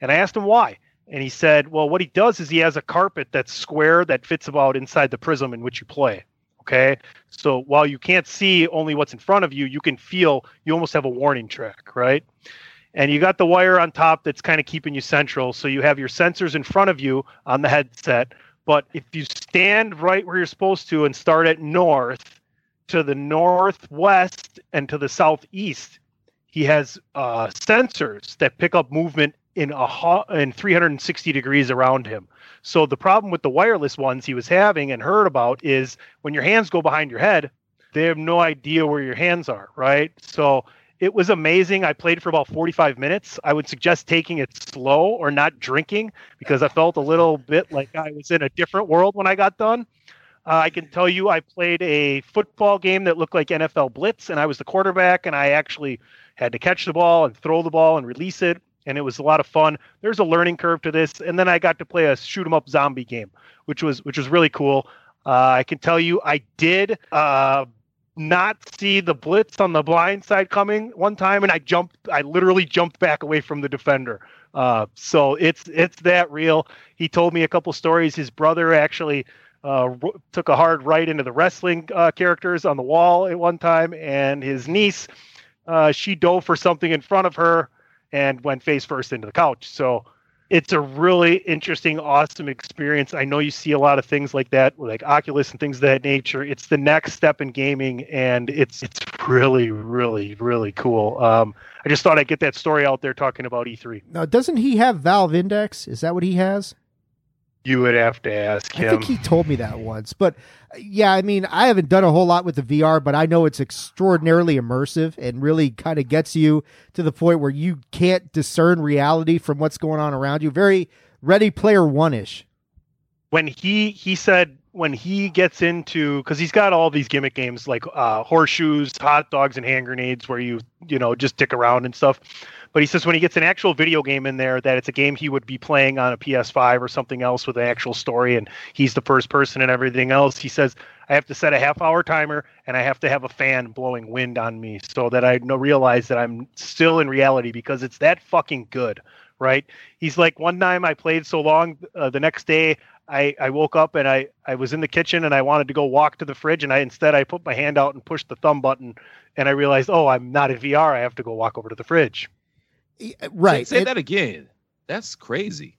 Speaker 2: And I asked him why. And he said, well, what he does is he has a carpet that's square that fits about inside the prism in which you play. Okay. So while you can't see only what's in front of you, you can feel you almost have a warning track, right? And you got the wire on top that's kind of keeping you central. So you have your sensors in front of you on the headset. But if you stand right where you're supposed to and start at north to the northwest and to the southeast, he has uh, sensors that pick up movement in a ho- in 360 degrees around him. So the problem with the wireless ones he was having and heard about is when your hands go behind your head, they have no idea where your hands are, right? So it was amazing. I played for about 45 minutes. I would suggest taking it slow or not drinking because I felt a little bit like I was in a different world when I got done. Uh, I can tell you, I played a football game that looked like NFL Blitz, and I was the quarterback, and I actually had to catch the ball and throw the ball and release it, and it was a lot of fun. There's a learning curve to this, and then I got to play a shoot 'em up zombie game, which was which was really cool. Uh, I can tell you, I did uh, not see the blitz on the blind side coming one time, and I jumped. I literally jumped back away from the defender. Uh, so it's it's that real. He told me a couple stories. His brother actually uh, took a hard right into the wrestling uh, characters on the wall at one time, and his niece, uh, she dove for something in front of her, and went face first into the couch. So it's a really interesting, awesome experience. I know you see a lot of things like that, like Oculus and things of that nature. It's the next step in gaming, and it's it's really, really, really cool. Um, I just thought I'd get that story out there talking about E3.
Speaker 1: Now, doesn't he have Valve Index? Is that what he has?
Speaker 2: You would have to ask him.
Speaker 1: I think he told me that once. But yeah, I mean, I haven't done a whole lot with the VR, but I know it's extraordinarily immersive and really kind of gets you to the point where you can't discern reality from what's going on around you. Very Ready Player One ish.
Speaker 2: When he he said when he gets into because he's got all these gimmick games like uh, horseshoes, hot dogs, and hand grenades where you you know just dick around and stuff. But he says when he gets an actual video game in there, that it's a game he would be playing on a PS5 or something else with an actual story, and he's the first person and everything else. He says I have to set a half hour timer and I have to have a fan blowing wind on me so that I know realize that I'm still in reality because it's that fucking good, right? He's like one time I played so long, uh, the next day I, I woke up and I, I was in the kitchen and I wanted to go walk to the fridge and I instead I put my hand out and pushed the thumb button and I realized oh I'm not in VR I have to go walk over to the fridge.
Speaker 1: Uh, right.
Speaker 3: Say, say it, that again. That's crazy.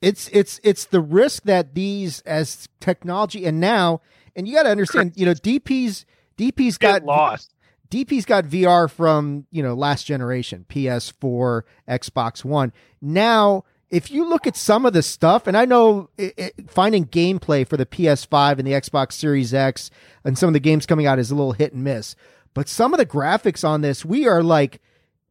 Speaker 1: It's it's it's the risk that these as technology and now and you got to understand you know DP's DP's got
Speaker 2: Get lost.
Speaker 1: DP's got VR from you know last generation PS4 Xbox One. Now if you look at some of the stuff, and I know it, it, finding gameplay for the PS5 and the Xbox Series X and some of the games coming out is a little hit and miss, but some of the graphics on this, we are like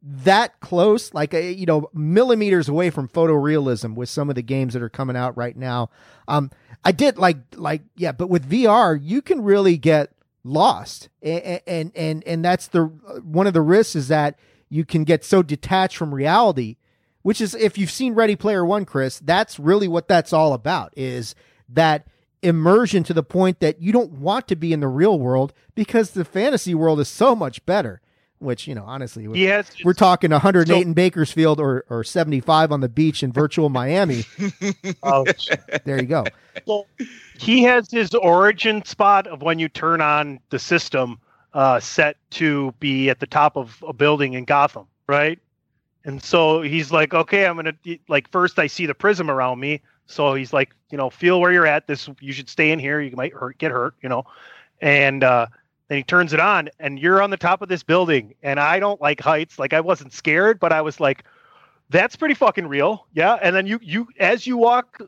Speaker 1: that close, like a, you know, millimeters away from photorealism with some of the games that are coming out right now. Um, I did like, like, yeah, but with VR, you can really get lost, and and and, and that's the one of the risks is that you can get so detached from reality, which is if you've seen Ready Player One, Chris, that's really what that's all about. Is that immersion to the point that you don't want to be in the real world because the fantasy world is so much better which you know honestly we're,
Speaker 2: yes,
Speaker 1: we're talking 108 so, in bakersfield or, or 75 on the beach in virtual miami.
Speaker 2: Oh.
Speaker 1: there you go.
Speaker 2: Well, he has his origin spot of when you turn on the system uh, set to be at the top of a building in gotham right? And so he's like okay i'm gonna like first i see the prism around me. So he's like you know feel where you're at. This you should stay in here. You might hurt get hurt you know? And uh then he turns it on and you're on the top of this building and i don't like heights. Like i wasn't scared but i was like that's pretty fucking real. Yeah and then you you as you walk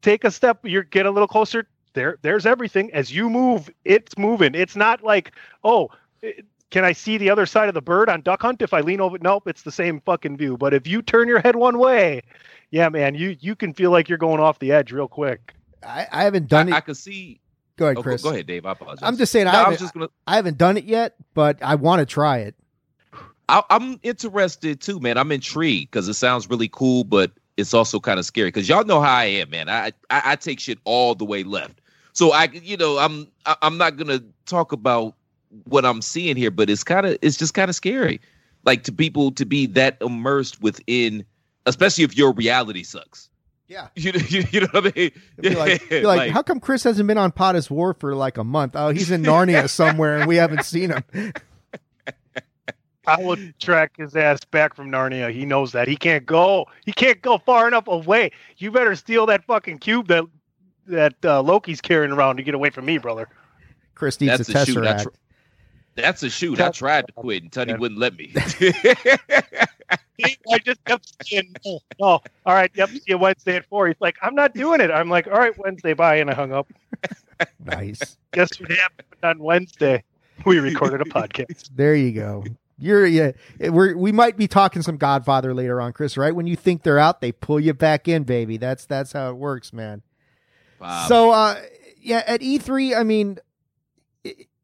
Speaker 2: take a step you get a little closer there there's everything. As you move it's moving. It's not like oh can i see the other side of the bird on duck hunt if i lean over? Nope it's the same fucking view. But if you turn your head one way yeah man you you can feel like you're going off the edge real quick.
Speaker 1: I, I haven't done
Speaker 3: I,
Speaker 1: it.
Speaker 3: i could see
Speaker 1: Go ahead,
Speaker 3: oh,
Speaker 1: Chris.
Speaker 3: Go, go, ahead, Dave. I apologize.
Speaker 1: I'm just saying. No, I, haven't, just gonna... I haven't done it yet, but I want to try it.
Speaker 3: I, am interested too, man. I'm intrigued because it sounds really cool, but it's also kind of scary because y'all know how I am, man. I, I, I take shit all the way left. So I, you know, I'm I, I'm not gonna talk about what I'm seeing here, but it's kind of it's just kind of scary, like to people to be that immersed within, especially if your reality sucks.
Speaker 1: Yeah.
Speaker 3: You, you, you know what I mean?
Speaker 1: Be like, be like, like, how come Chris hasn't been on POD is WAR for like a month? Oh, he's in Narnia somewhere and we haven't seen him.
Speaker 2: I will track his ass back from Narnia. He knows that. He can't go. He can't go far enough away. You better steal that fucking cube that that uh, Loki's carrying around to get away from me, brother.
Speaker 1: Chris needs That's a, a tesseract.
Speaker 3: That's a shoot. I tried to quit and Tony wouldn't let me.
Speaker 2: I just kept saying, oh, oh, all right, yep, see you Wednesday at four. He's like, I'm not doing it. I'm like, all right, Wednesday, bye. And I hung up.
Speaker 1: nice.
Speaker 2: Guess what happened on Wednesday? We recorded a podcast.
Speaker 1: There you go. You're yeah. We're we might be talking some Godfather later on, Chris. Right when you think they're out, they pull you back in, baby. That's that's how it works, man. Wow. So uh, yeah, at E3, I mean,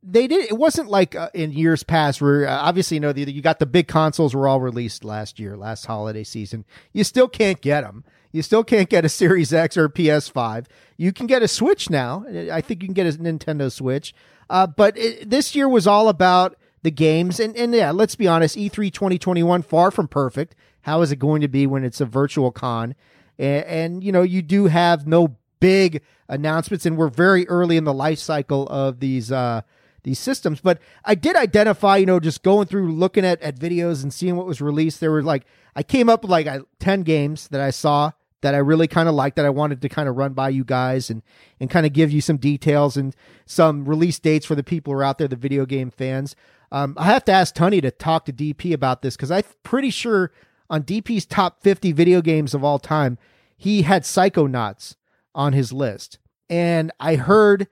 Speaker 1: they did. It wasn't like uh, in years past where uh, obviously you know the, you got the big consoles were all released last year, last holiday season. You still can't get them. You still can't get a Series X or a PS5. You can get a Switch now. I think you can get a Nintendo Switch. Uh, but it, this year was all about the games. And, and yeah, let's be honest, E3 2021, far from perfect. How is it going to be when it's a virtual con? And, and you know, you do have no big announcements, and we're very early in the life cycle of these uh, these systems. But I did identify, you know, just going through looking at, at videos and seeing what was released. There were like, I came up with like uh, 10 games that I saw that I really kind of liked that I wanted to kind of run by you guys and, and kind of give you some details and some release dates for the people who are out there, the video game fans. Um, I have to ask Tony to talk to DP about this because I'm pretty sure on DP's top 50 video games of all time, he had Psychonauts on his list. And I heard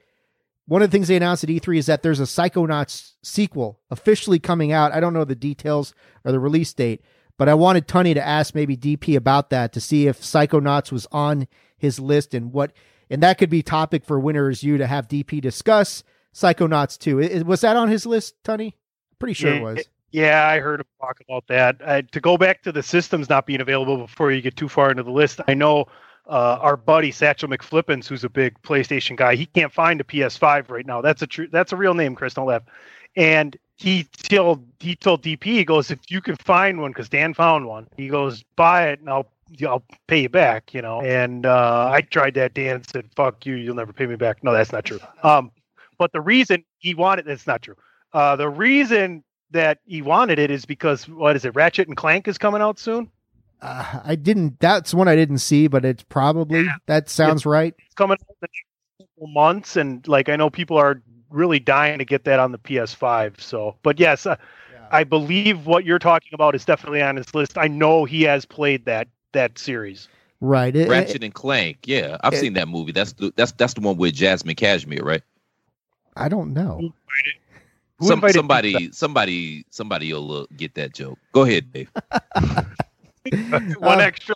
Speaker 1: one of the things they announced at E3 is that there's a Psychonauts sequel officially coming out. I don't know the details or the release date, but I wanted Tony to ask maybe DP about that to see if Psychonauts was on his list and what, and that could be topic for Winners You to have DP discuss Psychonauts 2. Was that on his list, Tony? Pretty sure
Speaker 2: yeah,
Speaker 1: it was.
Speaker 2: Yeah, I heard him talk about that. Uh, to go back to the systems not being available before you get too far into the list, I know uh, our buddy Satchel McFlippins, who's a big PlayStation guy, he can't find a PS5 right now. That's a true. That's a real name, Chris. Don't laugh. And he told he told DP, he goes, if you can find one, because Dan found one, he goes, buy it, and I'll I'll pay you back. You know. And uh, I tried that. Dan said, "Fuck you, you'll never pay me back." No, that's not true. Um, but the reason he wanted that's not true. Uh, the reason that he wanted it is because what is it? Ratchet and Clank is coming out soon.
Speaker 1: Uh, I didn't. That's one I didn't see, but it's probably yeah. that sounds
Speaker 2: it's,
Speaker 1: right.
Speaker 2: It's coming out the next couple months, and like I know people are really dying to get that on the PS5. So, but yes, uh, yeah. I believe what you're talking about is definitely on his list. I know he has played that that series.
Speaker 1: Right,
Speaker 3: it, Ratchet it, and Clank. Yeah, I've it, seen that movie. That's the that's that's the one with Jasmine Cashmere, right?
Speaker 1: I don't know.
Speaker 3: Some, somebody, somebody, somebody will get that joke. Go ahead, Dave.
Speaker 2: One uh, extra.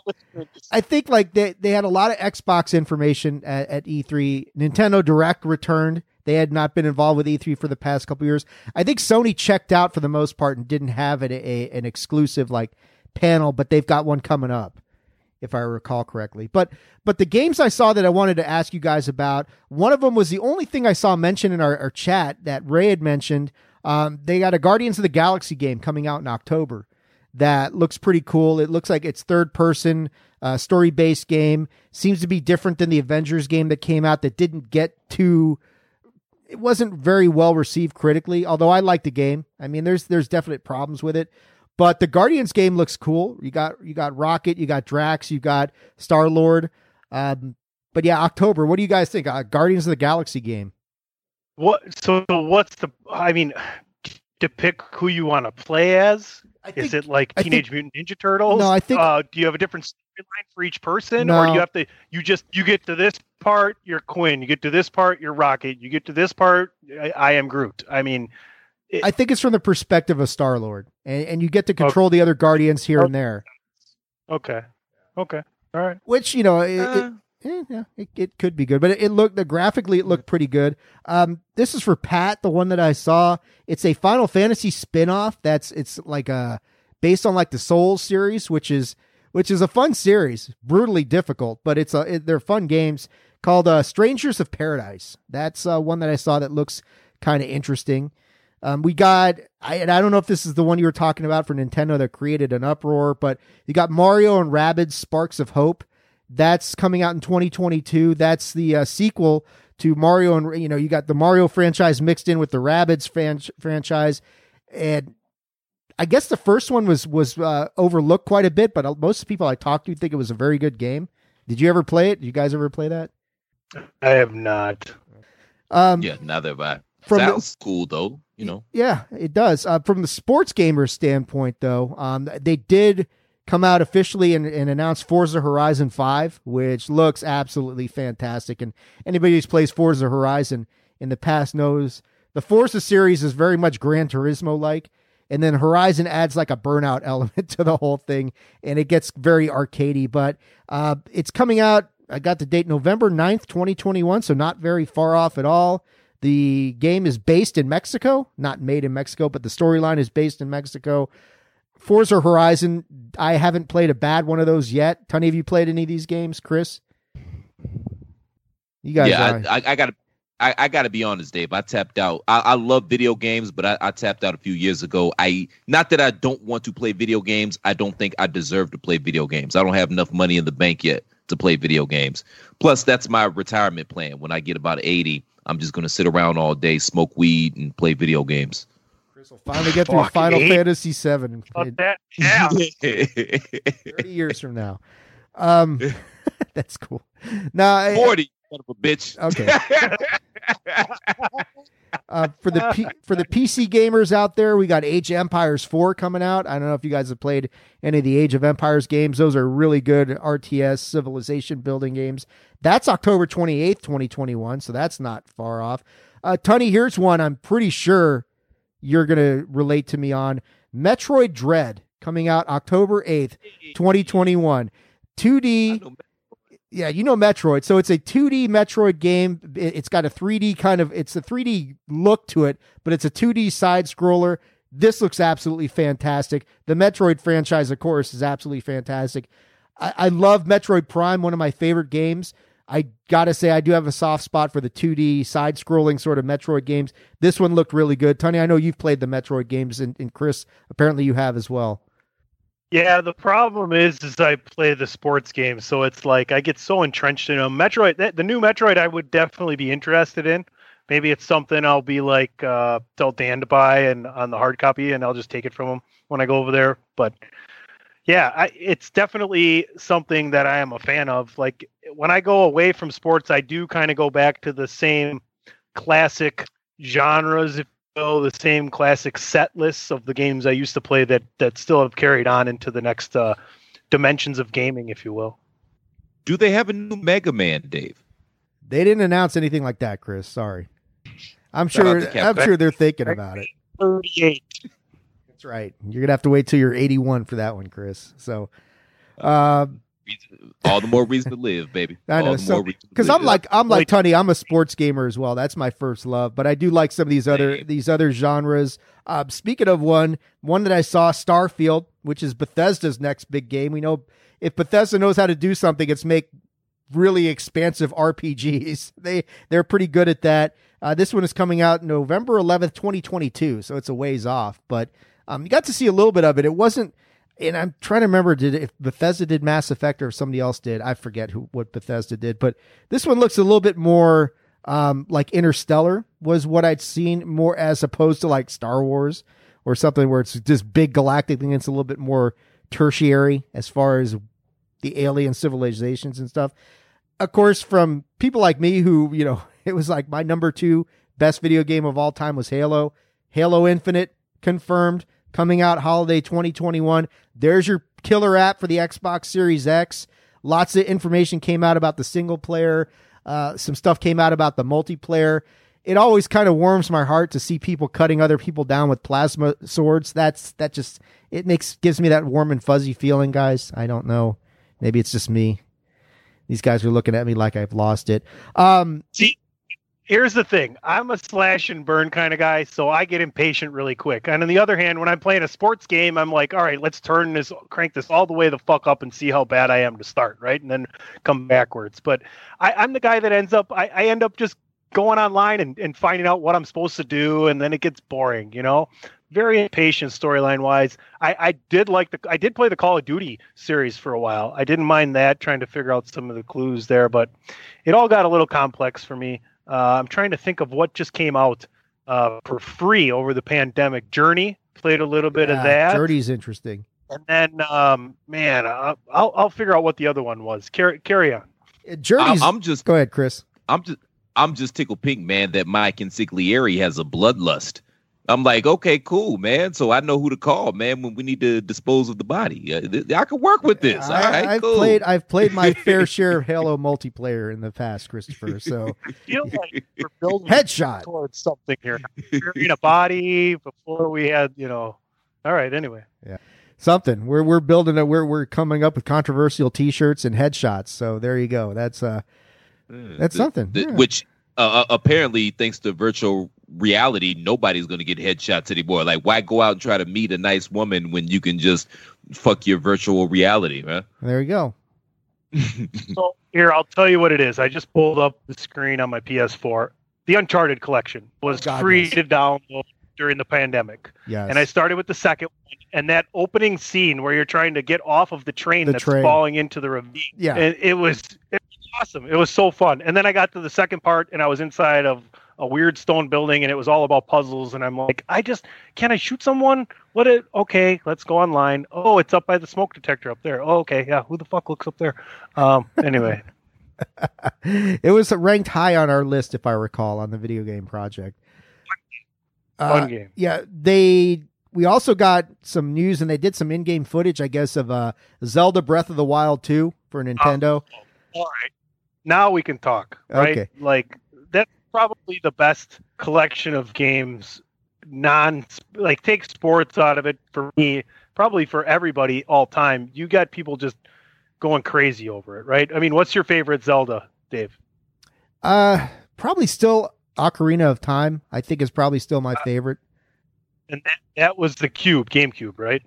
Speaker 1: I think like they they had a lot of Xbox information at, at, E3. Nintendo Direct returned. They had not been involved with E3 for the past couple years. I think Sony checked out for the most part and didn't have a, a, an exclusive like panel, but they've got one coming up, if I recall correctly. But but the games I saw that I wanted to ask you guys about, one of them was the only thing I saw mentioned in our, our chat that Rey had mentioned. Um, they got a Guardians of the Galaxy game coming out in October that looks pretty cool. It looks like it's third person, uh, story based game. Seems to be different than the Avengers game that came out that didn't get too. It wasn't very well received critically, although I like the game. I mean, there's there's definite problems with it, but the Guardians game looks cool. You got you got Rocket, you got Drax, you got Star Lord. Um, but yeah, October. What do you guys think? Uh, Guardians of the Galaxy game.
Speaker 2: What? So what's the? I mean, to pick who you want to play as. Think, is it like Teenage think, Mutant Ninja Turtles?
Speaker 1: No, I think.
Speaker 2: Uh, do you have a different storyline for each person, no. or do you have to? You just you get to this part, you're Quill. You get to this part, you're Rocket. You get to this part, I, I am Groot. I mean,
Speaker 1: it, I think it's from the perspective of Star Lord, and, and you get to control okay. the other Guardians here okay. and there.
Speaker 2: Okay. Okay. All right.
Speaker 1: Which you know, it, uh, eh, yeah, it, it could be good, but it, it looked the graphically it looked pretty good. Um, this is for Pat, the one that I saw. It's a Final Fantasy spinoff. That's it's like a based on like the Souls series, which is which is a fun series, brutally difficult, but it's a it, they're fun games called uh, Strangers of Paradise. That's uh, one that I saw that looks kind of interesting. Um, we got, I, and I don't know if this is the one you were talking about for Nintendo that created an uproar, but you got Mario and Rabbids Sparks of Hope. That's coming out in 2022. That's the uh, sequel to Mario and you know you got the Mario franchise mixed in with the Rabbids fran- franchise, and I guess the first one was was uh, overlooked quite a bit, but uh, most people I talked to think it was a very good game. Did you ever play it? Did you guys ever play that?
Speaker 2: I have not.
Speaker 3: Um, yeah, neither have I. From Sounds the, cool though, you know.
Speaker 1: Yeah, it does. Uh, from the sports gamer standpoint, though, um, they did come out officially and, and announce Forza Horizon 5, which looks absolutely fantastic. And anybody who's plays Forza Horizon in the past knows the Forza series is very much Gran Turismo like. And then Horizon adds like a burnout element to the whole thing, and it gets very arcadey. But uh, it's coming out. I got the date November 9th, 2021, so not very far off at all. The game is based in Mexico, not made in Mexico, but the storyline is based in Mexico. Forza Horizon, I haven't played a bad one of those yet. Tony, have you played any of these games, Chris?
Speaker 3: You guys, yeah, I, I, I got to. I, I got to be honest, Dave. I tapped out. I, I love video games, but I, I, tapped out a few years ago. I not that I don't want to play video games. I don't think I deserve to play video games. I don't have enough money in the bank yet to play video games. Plus, that's my retirement plan. When I get about eighty, I'm just gonna sit around all day, smoke weed, and play video games.
Speaker 1: Chris will finally get through
Speaker 2: Fucking
Speaker 1: Final
Speaker 2: eight.
Speaker 1: Fantasy VII
Speaker 2: Fuck that. Yeah.
Speaker 1: 30 years from now. Um, that's cool. Now, I-
Speaker 3: Forty, son of a bitch.
Speaker 1: Okay. uh, for the P- for the PC gamers out there, we got Age of Empires 4 coming out. I don't know if you guys have played any of the Age of Empires games. Those are really good RTS civilization building games. That's October 28th, 2021, so that's not far off. Uh, Tunney, here's one I'm pretty sure you're going to relate to me on. Metroid Dread coming out October 8th, 2021. 2D. yeah, you know Metroid. So it's a 2D Metroid game. It- It's got a 3D kind of it's a 3D look to it, but it's a 2D side scroller. This looks absolutely fantastic. The Metroid franchise, of course, is absolutely fantastic. I, I love Metroid Prime, one of my favorite games. I gotta say, I do have a soft spot for the 2D side scrolling sort of Metroid games. This one looked really good. Tony, I know you've played the Metroid games, and, and Chris, apparently you have as well.
Speaker 2: Yeah, the problem is, is I play the sports games, so it's like I get so entrenched in them. Metroid, the, the new Metroid, I would definitely be interested in. Maybe it's something I'll be like uh, tell Dan to buy and on the hard copy, and I'll just take it from him when I go over there. But yeah, I, it's definitely something that I am a fan of. Like when I go away from sports, I do kind of go back to the same classic genres, if you will, the same classic set lists of the games I used to play that that still have carried on into the next uh, dimensions of gaming, if you will.
Speaker 3: Do they have a new Mega Man, Dave?
Speaker 1: They didn't announce anything like that, Chris. Sorry. I'm sure. I'm sure they're thinking about it.
Speaker 2: Thirty-eight.
Speaker 1: That's right. You're gonna have to wait till you're 81 for that one, Chris. So, uh,
Speaker 3: All the more reason to live, baby.
Speaker 1: I know,
Speaker 3: All the
Speaker 1: so-
Speaker 3: more reason to
Speaker 1: because. I'm like I'm like
Speaker 2: Like-
Speaker 1: Tony. I'm a sports gamer as well. That's my first love. But I do like some of these other
Speaker 3: Same.
Speaker 1: these other genres. Uh, speaking of one, one that I saw, Starfield, which is Bethesda's next big game. We know if Bethesda knows how to do something, it's make really expansive RPGs. They they're pretty good at that. Uh, this one is coming out November 11th, 2022, so it's a ways off. But um, you got to see a little bit of it. It wasn't, and I'm trying to remember did if Bethesda did Mass Effect or if somebody else did. I forget who what Bethesda did, but this one looks a little bit more um, like Interstellar was what I'd seen more as opposed to like Star Wars or something where it's just big galactic thing. It's a little bit more tertiary as far as the alien civilizations and stuff. Of course, from people like me who, you know, it was like my number two best video game of all time was Halo. Halo Infinite confirmed coming out holiday 2021. There's your killer app for the Xbox Series X. Lots of information came out about the single player. Uh, some stuff came out about the multiplayer. It always kind of warms my heart to see people cutting other people down with plasma swords. That's that just it makes gives me that warm and fuzzy feeling, guys. I don't know. Maybe it's just me. These guys are looking at me like I've lost it. Um,
Speaker 2: See, here's the thing. I'm a slash and burn kind of guy, so I get impatient really quick. And on the other hand, when I'm playing a sports game, I'm like, all right, let's turn this, crank this all the way the fuck up and see how bad I am to start, right? And then come backwards. But I, I'm the guy that ends up, I, I end up just going online and, and finding out what I'm supposed to do, and then it gets boring, you know? Very impatient storyline wise. I, I did like the I did play the Call of Duty series for a while. I didn't mind that, trying to figure out some of the clues there, but it all got a little complex for me. Uh, I'm trying to think of what just came out uh, for free over the pandemic. Journey played a little bit of that,
Speaker 1: Journey's interesting.
Speaker 2: and then um, man, uh, I'll I'll figure out what the other one was. Carry carry on.
Speaker 1: Uh, Journey's.
Speaker 3: I'm, I'm just,
Speaker 1: go ahead, Chris.
Speaker 3: I'm just, I'm just tickled pink, man. That Mike Consigliere has a bloodlust. I'm like, okay, cool, man. So I know who to call, man, when we need to dispose of the body. Uh, th- I can work with this. All right,
Speaker 1: I, have
Speaker 3: cool.
Speaker 1: played. I've played my fair share of Halo multiplayer in the past, Christopher. So
Speaker 2: I feel like we're building
Speaker 1: headshot.
Speaker 2: towards something here. Carrying a body before we had, you know. All right. Anyway, Yeah.
Speaker 1: Something. We're we're building a. We're we're coming up with controversial T-shirts and headshots. So there you go. That's uh. That's
Speaker 3: the-
Speaker 1: something,
Speaker 3: the-
Speaker 1: yeah.
Speaker 3: Which uh, uh, apparently, thanks to virtual reality, nobody's going to get headshots anymore. Like, why go out and try to meet a nice woman when you can just fuck your virtual reality, man?
Speaker 1: There you go.
Speaker 2: so here I'll tell you what it is. I just pulled up the screen on my PS4. The Uncharted collection was oh,
Speaker 1: God,
Speaker 2: free
Speaker 1: yes.
Speaker 2: to download during the pandemic.
Speaker 1: Yes.
Speaker 2: and I started with the second one, and that opening scene where you're trying to get off of the train
Speaker 1: The
Speaker 2: that's
Speaker 1: train.
Speaker 2: falling into the ravine.
Speaker 1: Yeah.
Speaker 2: and it was it was awesome. It was so fun. And then I got to the second part, and I was inside of a weird stone building, and it was all about puzzles. And I'm like, I just can I shoot someone? What? It okay? Let's go online. Oh, it's up by the smoke detector up there. Oh, okay, yeah. Who the fuck looks up there? Um. Anyway.
Speaker 1: it was ranked high on our list, if I recall, on the video game project.
Speaker 2: Fun uh, game.
Speaker 1: Yeah, they. We also got some news, and they did some in-game footage, I guess, of uh, Zelda Breath of the Wild 2 for Nintendo.
Speaker 2: Oh, all right, now we can talk. Right, okay. like that's probably the best collection of games. Non, like take sports out of it for me. Probably for everybody all time. You got people just going crazy over it, right? I mean, what's your favorite Zelda, Dave?
Speaker 1: Uh, probably still Ocarina of Time. I think is probably still my uh, favorite.
Speaker 2: And that, that was the Cube, GameCube, right?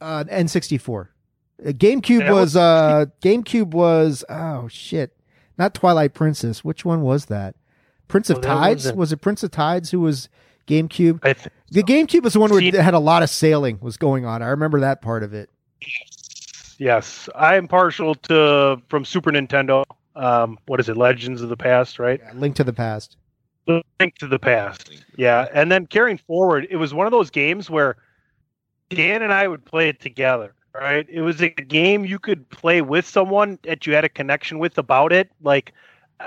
Speaker 1: Uh, N64. Uh, GameCube was, was uh GameCube was oh shit, not Twilight Princess. Which one was that? Prince of well, Tides was it Prince of Tides who was GameCube? Th- the GameCube was the one where it had a lot of sailing was going on. I remember that part of it.
Speaker 2: Yes, I am partial to from Super Nintendo. Um, what is it? Legends of the Past, right?
Speaker 1: Yeah, Link to the Past.
Speaker 2: Link to the Past. Yeah, and then carrying forward, it was one of those games where Dan and I would play it together. Right? It was a game you could play with someone that you had a connection with about it. Like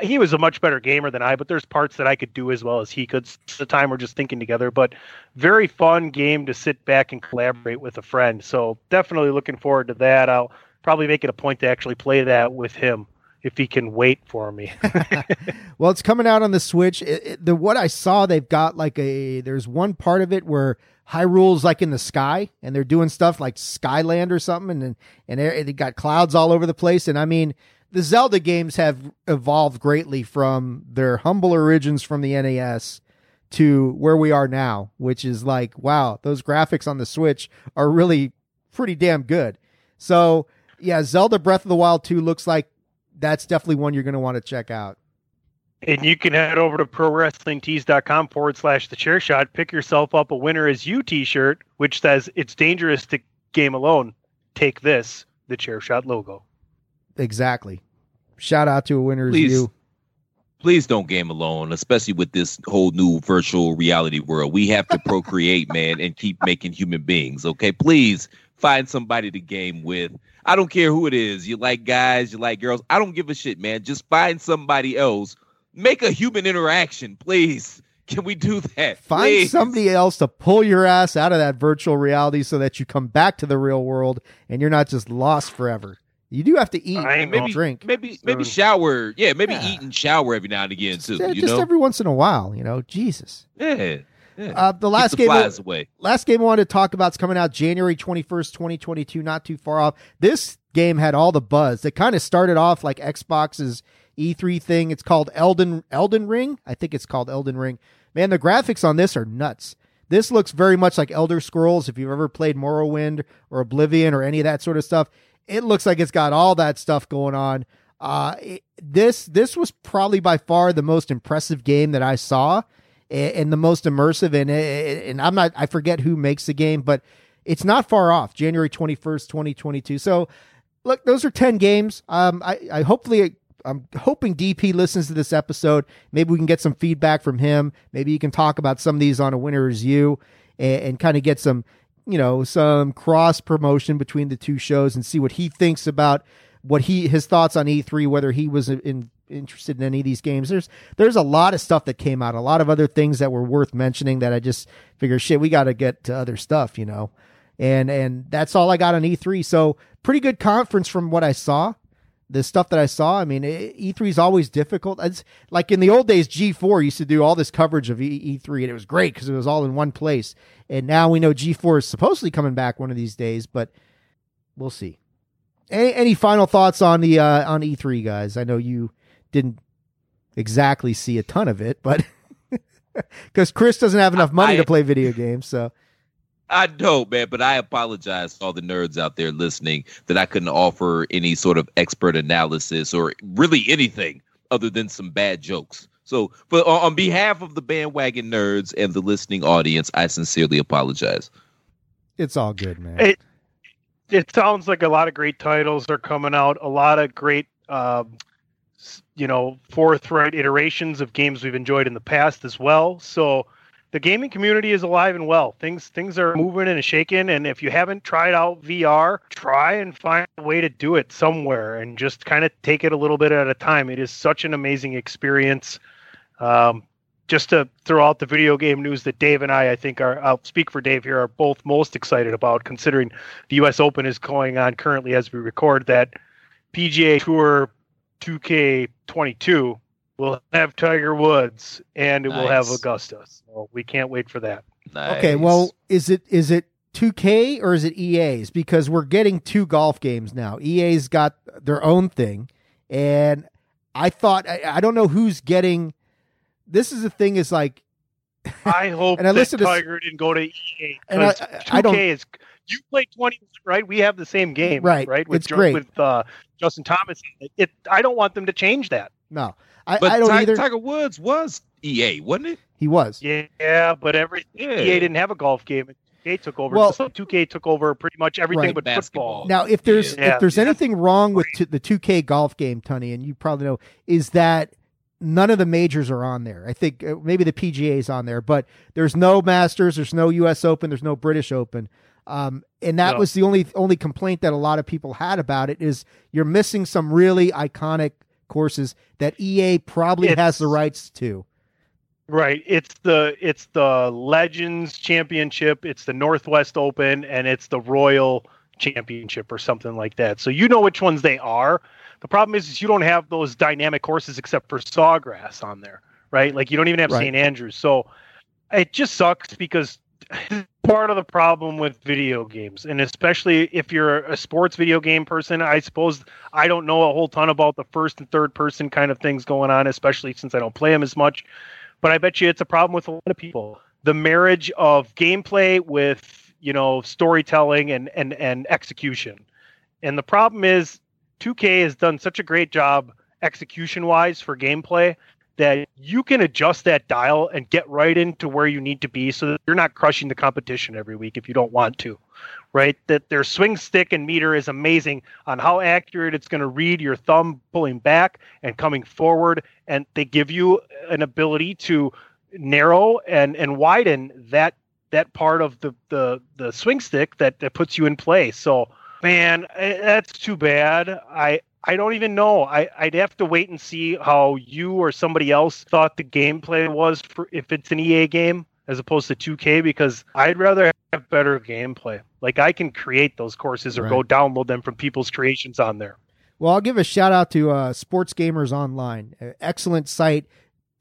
Speaker 2: he was a much better gamer than I, but there's parts that I could do as well as he could. At the time we're just thinking together, but very fun game to sit back and collaborate with a friend. So definitely looking forward to that. I'll probably make it a point to actually play that with him if he can wait for me.
Speaker 1: well, it's coming out on the Switch. It, it, the what I saw, they've got like a there's one part of it where Hyrule's like in the sky, and they're doing stuff like Skyland or something, and and they got clouds all over the place. And I mean, the Zelda games have evolved greatly from their humble origins from the NES to where we are now, which is like, wow, those graphics on the Switch are really pretty damn good. So, yeah, Zelda Breath of the Wild 2 looks like that's definitely one you're going to want to check out.
Speaker 2: And you can head over to prowrestlingtees.com forward slash the chair shot, pick yourself up a winner as you t shirt, which says it's dangerous to game alone. Take this, the chair shot logo.
Speaker 1: Exactly. Shout out to a winner as you.
Speaker 3: Please don't game alone, especially with this whole new virtual reality world. We have to procreate, man, and keep making human beings. Okay, please find somebody to game with. I don't care who it is. You like guys, you like girls. I don't give a shit, man. Just find somebody else. Make a human interaction, please. Can we do that?
Speaker 1: Find
Speaker 3: please?
Speaker 1: somebody else to pull your ass out of that virtual reality so that you come back to the real world and you're not just lost forever. You do have to eat and maybe, drink.
Speaker 3: Maybe maybe shower. Yeah, maybe yeah. eat and shower every now and again too. Just
Speaker 1: every once in a while, you know. Jesus.
Speaker 3: Yeah. Yeah.
Speaker 1: Uh, the last the game, I, last game I wanted to talk about is coming out January twenty first, twenty twenty two. Not too far off. This game had all the buzz. It kind of started off like Xbox's E3 thing. It's called Elden Elden Ring. I think it's called Elden Ring. Man, the graphics on this are nuts. This looks very much like Elder Scrolls. If you've ever played Morrowind or Oblivion or any of that sort of stuff, it looks like it's got all that stuff going on. Uh, it, this this was probably by far the most impressive game that I saw, and, and the most immersive. And and I'm not I forget who makes the game, but it's not far off. January twenty first, twenty twenty two. So look, those are ten games. Um, I I hopefully. I'm hoping DP listens to this episode. Maybe we can get some feedback from him. Maybe you can talk about some of these on a winner's you and, and kind of get some you know some cross promotion between the two shows and see what he thinks about what he his thoughts on E3 whether he was in, interested in any of these games. There's there's a lot of stuff that came out a lot of other things that were worth mentioning that I just figure shit we got to get to other stuff you know? And and that's all I got on E3 so pretty good conference from what I saw the stuff that I saw, I mean, E3 is always difficult. It's like in the old days, G4 used to do all this coverage of E3, and it was great because it was all in one place. And now we know G4 is supposedly coming back one of these days, but we'll see. Any, any final thoughts on the uh, on E3, guys? I know you didn't exactly see a ton of it, but because Chris doesn't have enough money I, to play video games, so
Speaker 3: I know, man, but I apologize to all the nerds out there listening that I couldn't offer any sort of expert analysis or really anything other than some bad jokes. So, for on behalf of the bandwagon nerds and the listening audience, I sincerely apologize.
Speaker 1: It's all good, man.
Speaker 2: It it sounds like a lot of great titles are coming out. A lot of great um, you know, forthright iterations of games we've enjoyed in the past as well. So the gaming community is alive and well. Things things are moving and shaking. And if you haven't tried out VR, try and find a way to do it somewhere and just kind of take it a little bit at a time. It is such an amazing experience. Um, just to throw out the video game news that Dave and I, I think, are I'll speak for Dave here, are both most excited about, considering the U.S. Open is going on currently as we record. That PGA Tour 2K22 will have Tiger Woods and it will have
Speaker 3: Nice.
Speaker 2: Augusta. So we can't wait for that.
Speaker 1: Okay, well, is it is it 2K or is it EA's? Because we're getting two golf games now. EA's got their own thing, and I thought I, I don't know who's getting. This is the thing is like,
Speaker 2: I hope
Speaker 1: And I
Speaker 2: that
Speaker 1: listened to s-
Speaker 2: Tiger didn't go to EA.
Speaker 1: And I-
Speaker 2: 'cause
Speaker 1: I- I don't-
Speaker 2: 2K is you play 20, right? We have the same game,
Speaker 1: Right,
Speaker 2: Right, with
Speaker 1: it's great.
Speaker 2: with uh, Justin Thomas. It, it, I don't want them to change that.
Speaker 1: no, I,
Speaker 3: but
Speaker 1: I don't
Speaker 3: Ti-
Speaker 1: either.
Speaker 3: Tiger Woods was EA, wasn't it?
Speaker 1: he was.
Speaker 2: Yeah, but every
Speaker 3: Yeah.
Speaker 2: EA didn't have a golf game. 2K took over.
Speaker 1: Well-
Speaker 2: so 2K took over pretty much everything
Speaker 1: Right.
Speaker 2: but
Speaker 3: Basketball.
Speaker 2: football.
Speaker 1: Now, if there's
Speaker 2: Yeah.
Speaker 1: if there's
Speaker 2: Yeah.
Speaker 1: anything wrong with t- the 2K golf game, Tony, and you probably know, is that none of the majors are on there. I think uh, maybe the PGA is on there, but there's no Masters, there's no U.S. Open, there's no British Open. Um, and that
Speaker 2: No.
Speaker 1: was the only only complaint that a lot of people had about it is you're missing some really iconic courses that EA probably
Speaker 2: It's-
Speaker 1: has the rights to.
Speaker 2: Right. It's the it's the Legends Championship, it's the Northwest Open, and it's the Royal Championship or something like that. So you know which ones they are. The problem is, is you don't have those dynamic courses except for Sawgrass on there, right? Like you don't even have
Speaker 1: Right.
Speaker 2: St. Andrews. So it just sucks because part of the problem with video games, and especially if you're a sports video game person, I suppose I don't know a whole ton about the first and third person kind of things going on, especially since I don't play them as much but I bet you it's a problem with a lot of people. The marriage of gameplay with you know storytelling and and and execution, and the problem is 2K has done such a great job execution wise for gameplay that you can adjust that dial and get right into where you need to be so that you're not crushing the competition every week if you don't want to right? That their swing stick and meter is amazing on how accurate it's going to read your thumb pulling back and coming forward and they give you an ability to narrow and and widen that that part of the the the swing stick that that puts you in play. So man eh, that's too bad. I i don't even know i i'd have to wait and see how you or somebody else thought the gameplay was for if it's an ea game as opposed to 2k because i'd rather have better gameplay like i can create those courses or
Speaker 1: Right.
Speaker 2: go download them from people's creations on there
Speaker 1: Well, I'll give a shout out to uh, Sports Gamers Online, An excellent site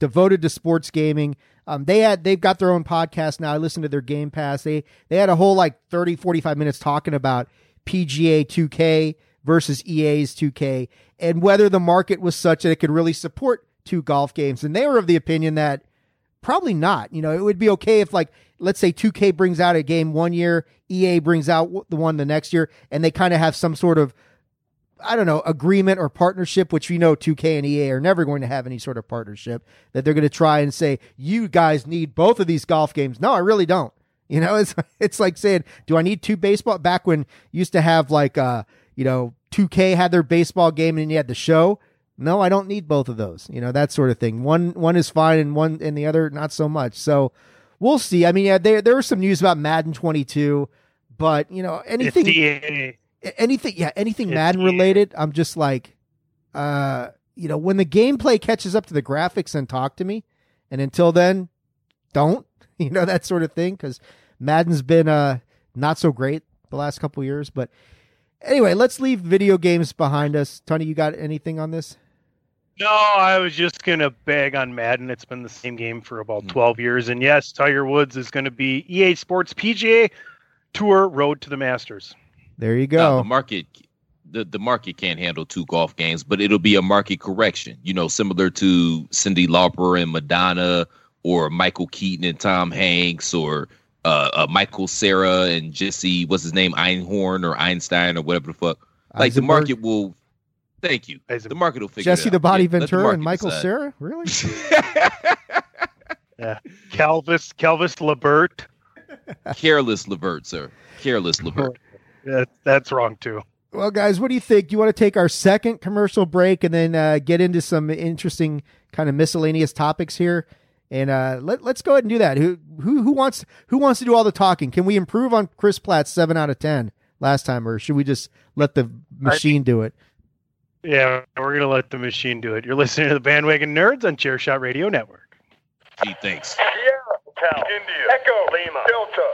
Speaker 1: devoted to sports gaming. Um, they had they've got their own podcast now. I listened to their Game Pass. They they had a whole like 30 45 minutes talking about PGA 2K versus EA's 2K and whether the market was such that it could really support two golf games. And they were of the opinion that probably not. You know, it would be okay if like let's say 2K brings out a game one year, EA brings out the one the next year, and they kind of have some sort of I don't know, agreement or partnership, which we know 2K and EA are never going to have any sort of partnership, that they're going to try and say, you guys need both of these golf games. No, I really don't. You know, it's it's like saying, do I need two baseball? Back when used to have like, uh, you know, 2K had their baseball game and you had the show. No, I don't need both of those. You know, that sort of thing. One one is fine and one and the other not so much. So we'll see. I mean, yeah, there there was some news about Madden 22, but you know, anything anything yeah anything
Speaker 2: It's
Speaker 1: madden related i'm just like uh you know when the gameplay catches up to the graphics and talk to me and until then don't you know that sort of thing because madden's been uh not so great the last couple years but anyway let's leave video games behind us tony you got anything on this
Speaker 2: No, I was just gonna bag on Madden. It's been the same game for about hmm. twelve years, and yes, Tiger Woods is going to be EA Sports PGA Tour Road to the Masters.
Speaker 1: there you
Speaker 3: No,
Speaker 1: go
Speaker 3: the market the, the market can't handle two golf games, but it'll be a market correction. You know, similar to Cyndi Lauper and Madonna, or Michael Keaton and Tom Hanks, or uh, uh, Michael Cera and Jesse, what's his name, Einhorn or Einstein or whatever the fuck. Like the market will. Thank you.
Speaker 2: Eisen-
Speaker 3: The market will figure
Speaker 1: jesse
Speaker 3: it
Speaker 1: the body
Speaker 3: Yeah, let the
Speaker 1: ventura and michael
Speaker 3: decide.
Speaker 1: sarah really yeah.
Speaker 2: Calvis Calvis Lebert.
Speaker 3: Careless Levert, sir. Careless Levert.
Speaker 2: That, that's wrong too.
Speaker 1: well Well, guys, what do you think? Do you want to take our second commercial break and then uh, get into some interesting kind of miscellaneous topics here? And uh, let, let's go ahead and do that. Who who who wants who wants to do all the talking? Can we improve on Chris Platt's seven out of ten last time, or should we just let the machine do it?
Speaker 2: Yeah, we're gonna let the machine do it. You're listening to the Bandwagon Nerds on Chairshot Radio Network.
Speaker 3: Gee, thanks.
Speaker 4: Sierra, Hotel, India, Echo, Lima, Delta,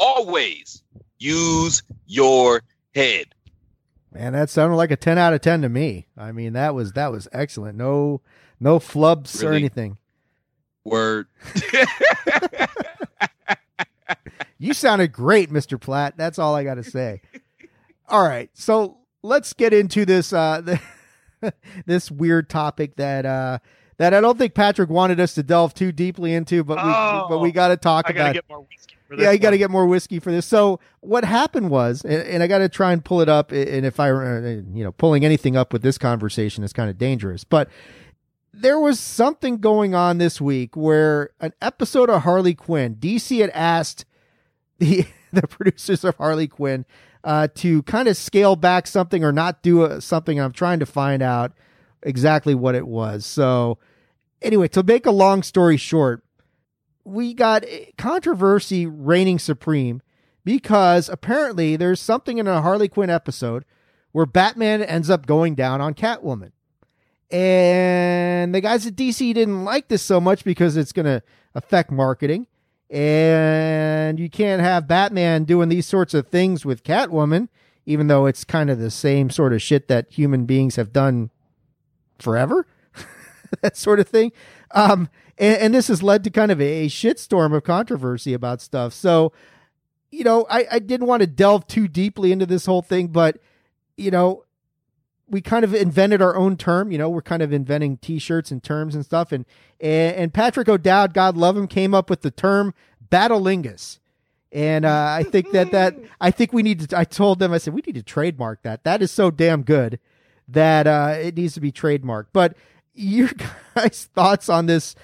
Speaker 3: Always use your head.
Speaker 1: Man, that sounded like a ten out of ten to me. I mean, that was that was excellent. No no flubs or anything.
Speaker 3: Word.
Speaker 1: You sounded great, Mr. Platt. That's all I got to say. All right, so let's get into this uh, this weird topic that uh, that I don't think Patrick wanted us to delve too deeply into, but we
Speaker 2: Oh,
Speaker 1: but we got to talk
Speaker 2: I
Speaker 1: about.
Speaker 2: get more whiskey.
Speaker 1: Yeah, you got to get more whiskey for this. So what happened was, and, and I got to try and pull it up. And if I, uh, you know, pulling anything up with this conversation is kind of dangerous. But there was something going on this week where an episode of Harley Quinn, DC had asked the the producers of Harley Quinn uh, to kind of scale back something or not do a, something. I'm trying to find out exactly what it was. So anyway, to make a long story short, we got controversy reigning supreme because apparently there's something in a Harley Quinn episode where Batman ends up going down on Catwoman. And the guys at DC didn't like this so much because it's going to affect marketing. And you can't have Batman doing these sorts of things with Catwoman, even though it's kind of the same sort of shit that human beings have done forever. that sort of thing. Um, and, and this has led to kind of a, a shitstorm of controversy about stuff. So, you know, I, I didn't want to delve too deeply into this whole thing, but, you know, we kind of invented our own term. You know, we're kind of inventing T-shirts and terms and stuff. And and, and Patrick O'Dowd, God love him, came up with the term battlelingus. And uh, I think that that I think we need to. I told them I said we need to trademark that. That is so damn good that uh, it needs to be trademarked. But your guys' thoughts on this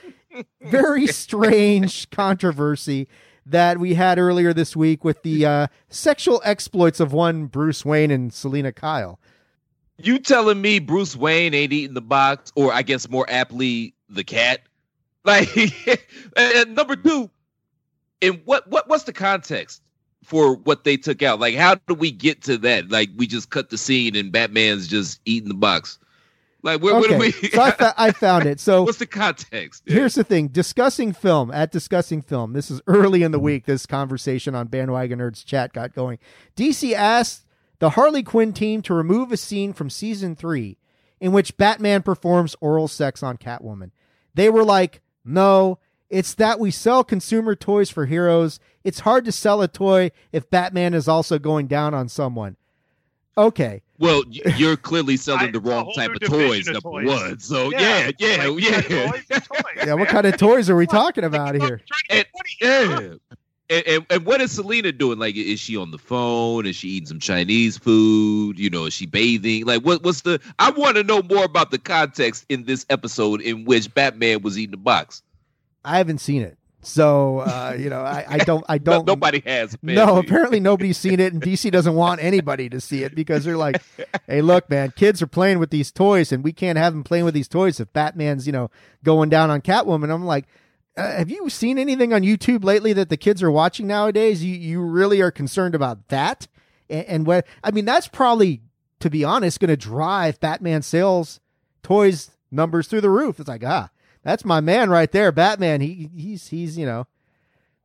Speaker 1: very strange controversy that we had earlier this week with the uh, sexual exploits of one Bruce Wayne and Selina Kyle.
Speaker 3: You telling me Bruce Wayne ain't eating the box, or I guess more aptly, the cat? Like, and number two, and what what what's the context for what they took out? Like, how do we get to that? Like, we just cut the scene and Batman's just eating the box. Like, where,
Speaker 1: Okay,
Speaker 3: we?
Speaker 1: so I, fa- I found it. So
Speaker 3: what's the context?
Speaker 1: Here's the thing discussing film at discussing film. This is early in the mm-hmm. week. This conversation on Bandwagon Nerds chat got going. DC asked the Harley Quinn team to remove a scene from season three in which Batman performs oral sex on Catwoman. They were like, no, it's that we sell consumer toys for heroes. It's hard to sell a toy if Batman is also going down on someone. Okay.
Speaker 3: Well, you're clearly selling
Speaker 2: I-
Speaker 3: the
Speaker 2: a
Speaker 3: whole
Speaker 2: whole
Speaker 3: type of toys,
Speaker 2: division of
Speaker 3: number
Speaker 2: toys.
Speaker 3: one. So yeah, yeah,
Speaker 2: like,
Speaker 3: yeah.
Speaker 2: toys toys,
Speaker 1: Yeah, what kind of toys are we talking about here?
Speaker 3: And, yeah. And, and, and what is Selina doing? Like, is she on the phone? Is she eating some Chinese food? You know, is she bathing? Like, what what's the? I want to know more about the context in this episode in which Batman was eating the box.
Speaker 1: I haven't seen it. So, uh, you know, I, I don't, I don't.
Speaker 3: nobody has.
Speaker 1: No,
Speaker 3: apparently.
Speaker 1: apparently nobody's seen it, and DC doesn't want anybody to see it because they're like, "Hey, look, man, kids are playing with these toys, and we can't have them playing with these toys if Batman's, you know, going down on Catwoman." I'm like, uh, "Have you seen anything on YouTube lately that the kids are watching nowadays? You you really are concerned about that?" And, and what I mean, that's probably, to be honest, going to drive Batman sales toys numbers through the roof. It's like, ah, that's my man right there, Batman. He he's he's you know,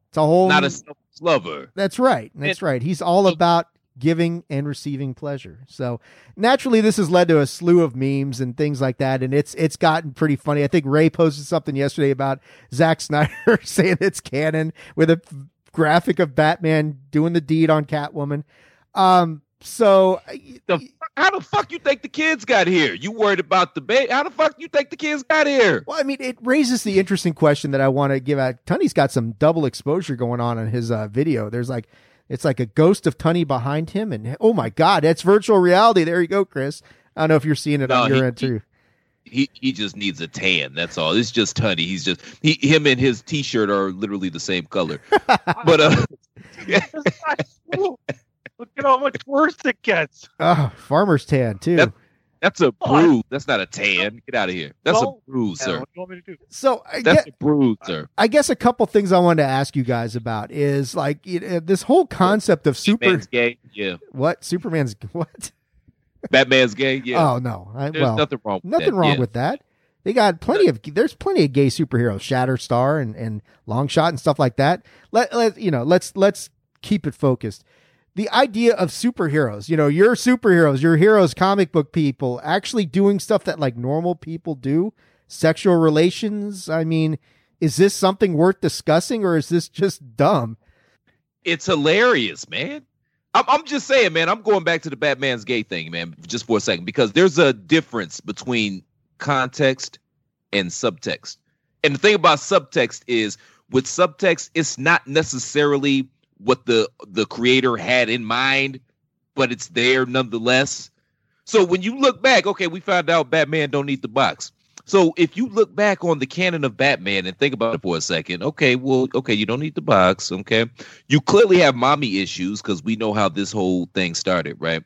Speaker 1: it's a whole
Speaker 3: not a selfish lover.
Speaker 1: that's right. That's right. He's all about giving and receiving pleasure. So naturally, this has led to a slew of memes and things like that, and it's it's gotten pretty funny. I think Rey posted something yesterday about Zack Snyder saying it's canon with a graphic of Batman doing the deed on Catwoman. Um, so
Speaker 3: The, how the fuck you think the kids got here? You worried about the baby? How the fuck you think the kids got here?
Speaker 1: Well, I mean, it raises the interesting question that I want to give out. Tunney's got some double exposure going on in his uh, video. There's like, it's like a ghost of Tunney behind him, and oh my god, that's virtual reality. There you go, Chris. I don't know if you're seeing it
Speaker 3: No,
Speaker 1: on your
Speaker 3: he-
Speaker 1: end too.
Speaker 3: He he just needs a tan. That's all. It's just Tunney. He's just he him and his t-shirt are literally the same color. but uh,
Speaker 2: Look at how much worse it gets.
Speaker 1: Oh, farmer's tan too.
Speaker 3: That- that's a bruise. That's not a tan. Get out of here. That's
Speaker 2: Well,
Speaker 3: a bruise, sir.
Speaker 2: what do you want me to do?
Speaker 1: so I
Speaker 3: That's
Speaker 1: get,
Speaker 3: a bruise, sir.
Speaker 1: I guess a couple things I wanted to ask you guys about is like you know, this whole concept of super
Speaker 3: gay. Yeah.
Speaker 1: what Superman's what?
Speaker 3: Batman's gay. Yeah.
Speaker 1: Oh no, I,
Speaker 3: There's
Speaker 1: well
Speaker 3: nothing wrong. With
Speaker 1: nothing
Speaker 3: that.
Speaker 1: wrong
Speaker 3: Yeah.
Speaker 1: with that. They got plenty of there's plenty of gay superheroes, Shatterstar and and Longshot and stuff like that. Let let you know, let's let's keep it focused. The idea of superheroes, you know, your superheroes, your heroes, comic book people, actually doing stuff that like normal people do, sexual relations. I mean, is this something worth discussing or is this just dumb?
Speaker 3: It's hilarious, man. I'm, I'm just saying, man. I'm going back to the Batman's gay thing, man, just for a second, because there's a difference between context and subtext. And the thing about subtext is, with subtext, it's not necessarily what the the creator had in mind, but it's there nonetheless. So when you look back, okay, we found out Batman don't need the box. So if you look back on the canon of Batman and think about it for a second, okay, well, okay, you don't need the box, okay. You clearly have mommy issues because we know how this whole thing started, right?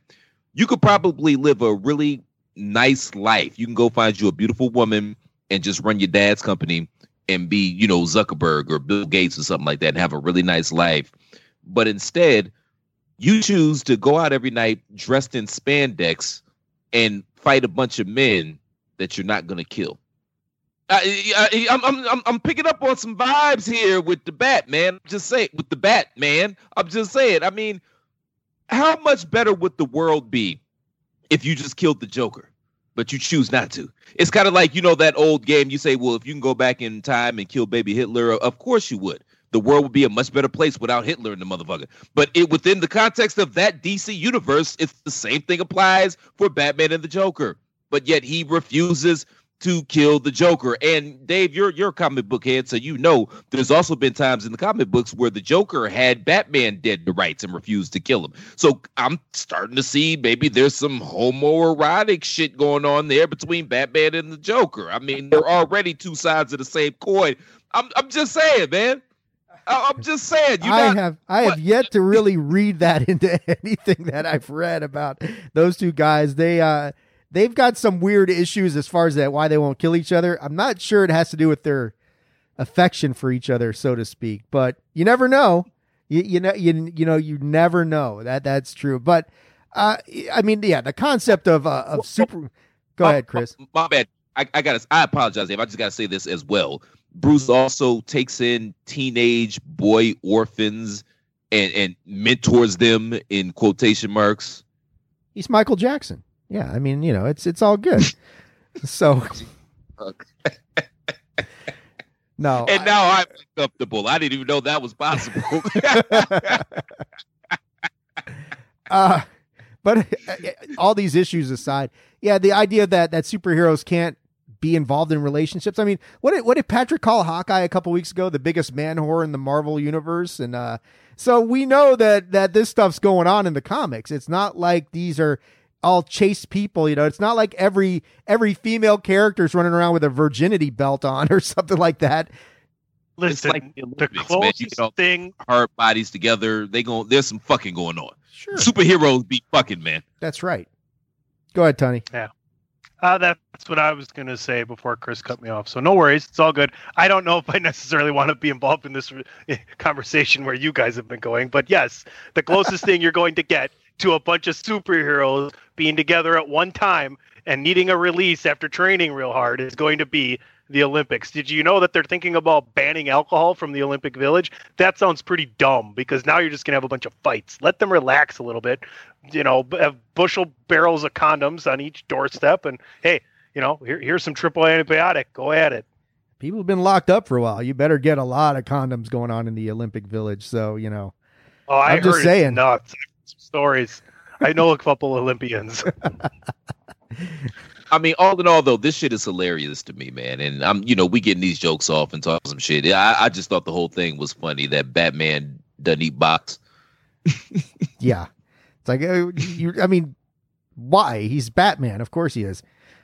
Speaker 3: You could probably live a really nice life. You can go find you a beautiful woman and just run your dad's company and be, you know, Zuckerberg or Bill Gates or something like that and have a really nice life. But instead, you choose to go out every night dressed in spandex and fight a bunch of men that you're not going to kill. I, I, I'm, I'm, I'm, picking up on some vibes here with the Batman. I'm just saying, with the Batman. I'm just saying. I mean, how much better would the world be if you just killed the Joker, but you choose not to? It's kind of like you know that old game. You say, well, if you can go back in time and kill baby Hitler, of course you would. The world would be a much better place without Hitler in the motherfucker. But it within the context of that DC universe, it's the same thing applies for Batman and the Joker. But yet he refuses to kill the Joker. And Dave, you're you're a comic book head, so you know there's also been times in the comic books where the Joker had Batman dead to rights and refused to kill him. So I'm starting to see maybe there's some homoerotic shit going on there between Batman and the Joker. I mean, they're already two sides of the same coin. I'm I'm just saying, man. I'm just saying. You
Speaker 1: I
Speaker 3: not,
Speaker 1: have I have yet to really read that into anything that I've read about those two guys. They uh they've got some weird issues as far as that why they won't kill each other. I'm not sure it has to do with their affection for each other, so to speak. But you never know. You you know you you know you never know that that's true. But uh I mean yeah, the concept of uh, of super. Go
Speaker 3: My-
Speaker 1: ahead, Chris.
Speaker 3: My, my bad. I, I gotta. I apologize, Dave. I just gotta say this as well. Bruce also takes in teenage boy orphans and and mentors them in quotation marks.
Speaker 1: He's Michael Jackson. Yeah, I mean you know it's it's all good. so no,
Speaker 3: And now I'm uncomfortable. I didn't even know that was possible.
Speaker 1: uh, but uh, all these issues aside, yeah, the idea that that superheroes can't be involved in relationships. I mean, what did, what did Patrick call Hawkeye a couple weeks ago? The biggest man whore in the Marvel universe, and uh, so we know that that this stuff's going on in the comics. It's not like these are all chase people. You know, it's not like every every female character is running around with a virginity belt on or something like that.
Speaker 2: Listen,
Speaker 3: like the
Speaker 2: the
Speaker 3: Olympics, man. You
Speaker 2: closest
Speaker 3: all-
Speaker 2: thing
Speaker 3: Hard bodies together. They go. There's some fucking going on.
Speaker 1: Sure,
Speaker 3: Superheroes be fucking man.
Speaker 1: that's right. Go ahead, Tony.
Speaker 2: Uh, that's what I was going to say before Chris cut me off. So no worries, it's all good. I don't know if I necessarily want to be involved in this eh, conversation where you guys have been going, but yes, the closest thing you're going to get to a bunch of superheroes being together at one time and needing a release after training real hard is going to be the Olympics. Did you know that they're thinking about banning alcohol from the Olympic Village? That sounds pretty dumb because now you're just going to have a bunch of fights. Let them relax a little bit. You know, have bushel barrels of condoms on each doorstep, and hey, you know, here, here's some triple antibiotic. Go at it.
Speaker 1: People have been locked up for a while. You better get a lot of condoms going on in the Olympic Village. So you know.
Speaker 2: Oh, I
Speaker 1: I'm just saying.
Speaker 2: Nuts. Stories. I know a couple Olympians.
Speaker 3: I mean, all in all, though, this shit is hilarious to me, man. And I'm, you know, we getting these jokes off and talking some shit. I, I just thought the whole thing was funny that Batman doesn't eat box.
Speaker 1: Yeah, it's like uh, you. I mean, why? He's Batman. Of course he is.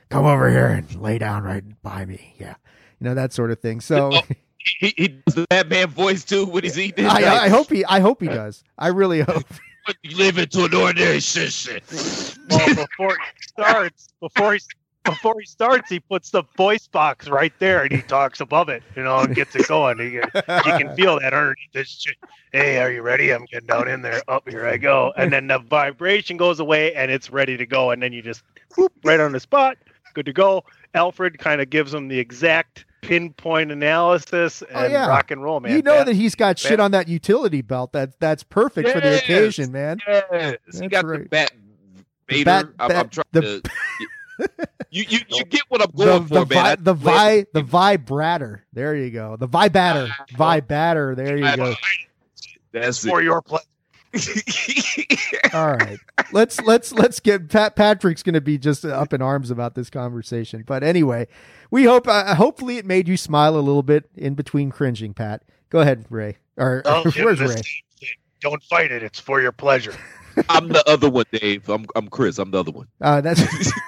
Speaker 1: Come over here and lay down right by me. Yeah, you know that sort of thing. So
Speaker 3: He, he does the Batman voice too when he's eating.
Speaker 1: I, I hope he. I hope he does. I really hope.
Speaker 3: You live into an ordinary shit.
Speaker 2: well, before he starts, before he before he starts, he puts the voice box right there and he talks above it, you know, and gets it going. You, you can feel that underneath this. Hey, are you ready? I'm getting down in there. Up here I go, and then the vibration goes away and it's ready to go, and then you just whoop, right on the spot, good to go. Alfred kind of gives him the exact pinpoint analysis oh, and
Speaker 1: Oh, yeah.
Speaker 2: rock and roll, man.
Speaker 1: you know
Speaker 2: Bat-
Speaker 1: that he's got shit
Speaker 2: Bat-
Speaker 1: on that utility belt. That that's perfect for the occasion, man.
Speaker 3: Yes, he
Speaker 1: That's
Speaker 3: got the bat. Vader.
Speaker 1: bat-
Speaker 3: I'm, I'm trying
Speaker 1: the-
Speaker 3: to. You, you you get what I'm going
Speaker 1: the
Speaker 3: for, man.
Speaker 1: vi-
Speaker 3: I-
Speaker 1: the vi the vibrator. There you go. The vibatter. Vibatter. There you go.
Speaker 3: That's
Speaker 2: for
Speaker 3: it.
Speaker 2: your pleasure.
Speaker 1: All right. Let's let's let's get Pat Patrick's going to be just up in arms about this conversation. But anyway, we hope uh, hopefully it made you smile a little bit in between cringing, Pat. Go ahead, Rey. Or
Speaker 2: Oh, Jim,
Speaker 1: where's
Speaker 2: Rey? Don't fight it. It's for your pleasure.
Speaker 3: I'm the other one, Dave. I'm I'm Chris. I'm the other one.
Speaker 1: Uh, that's.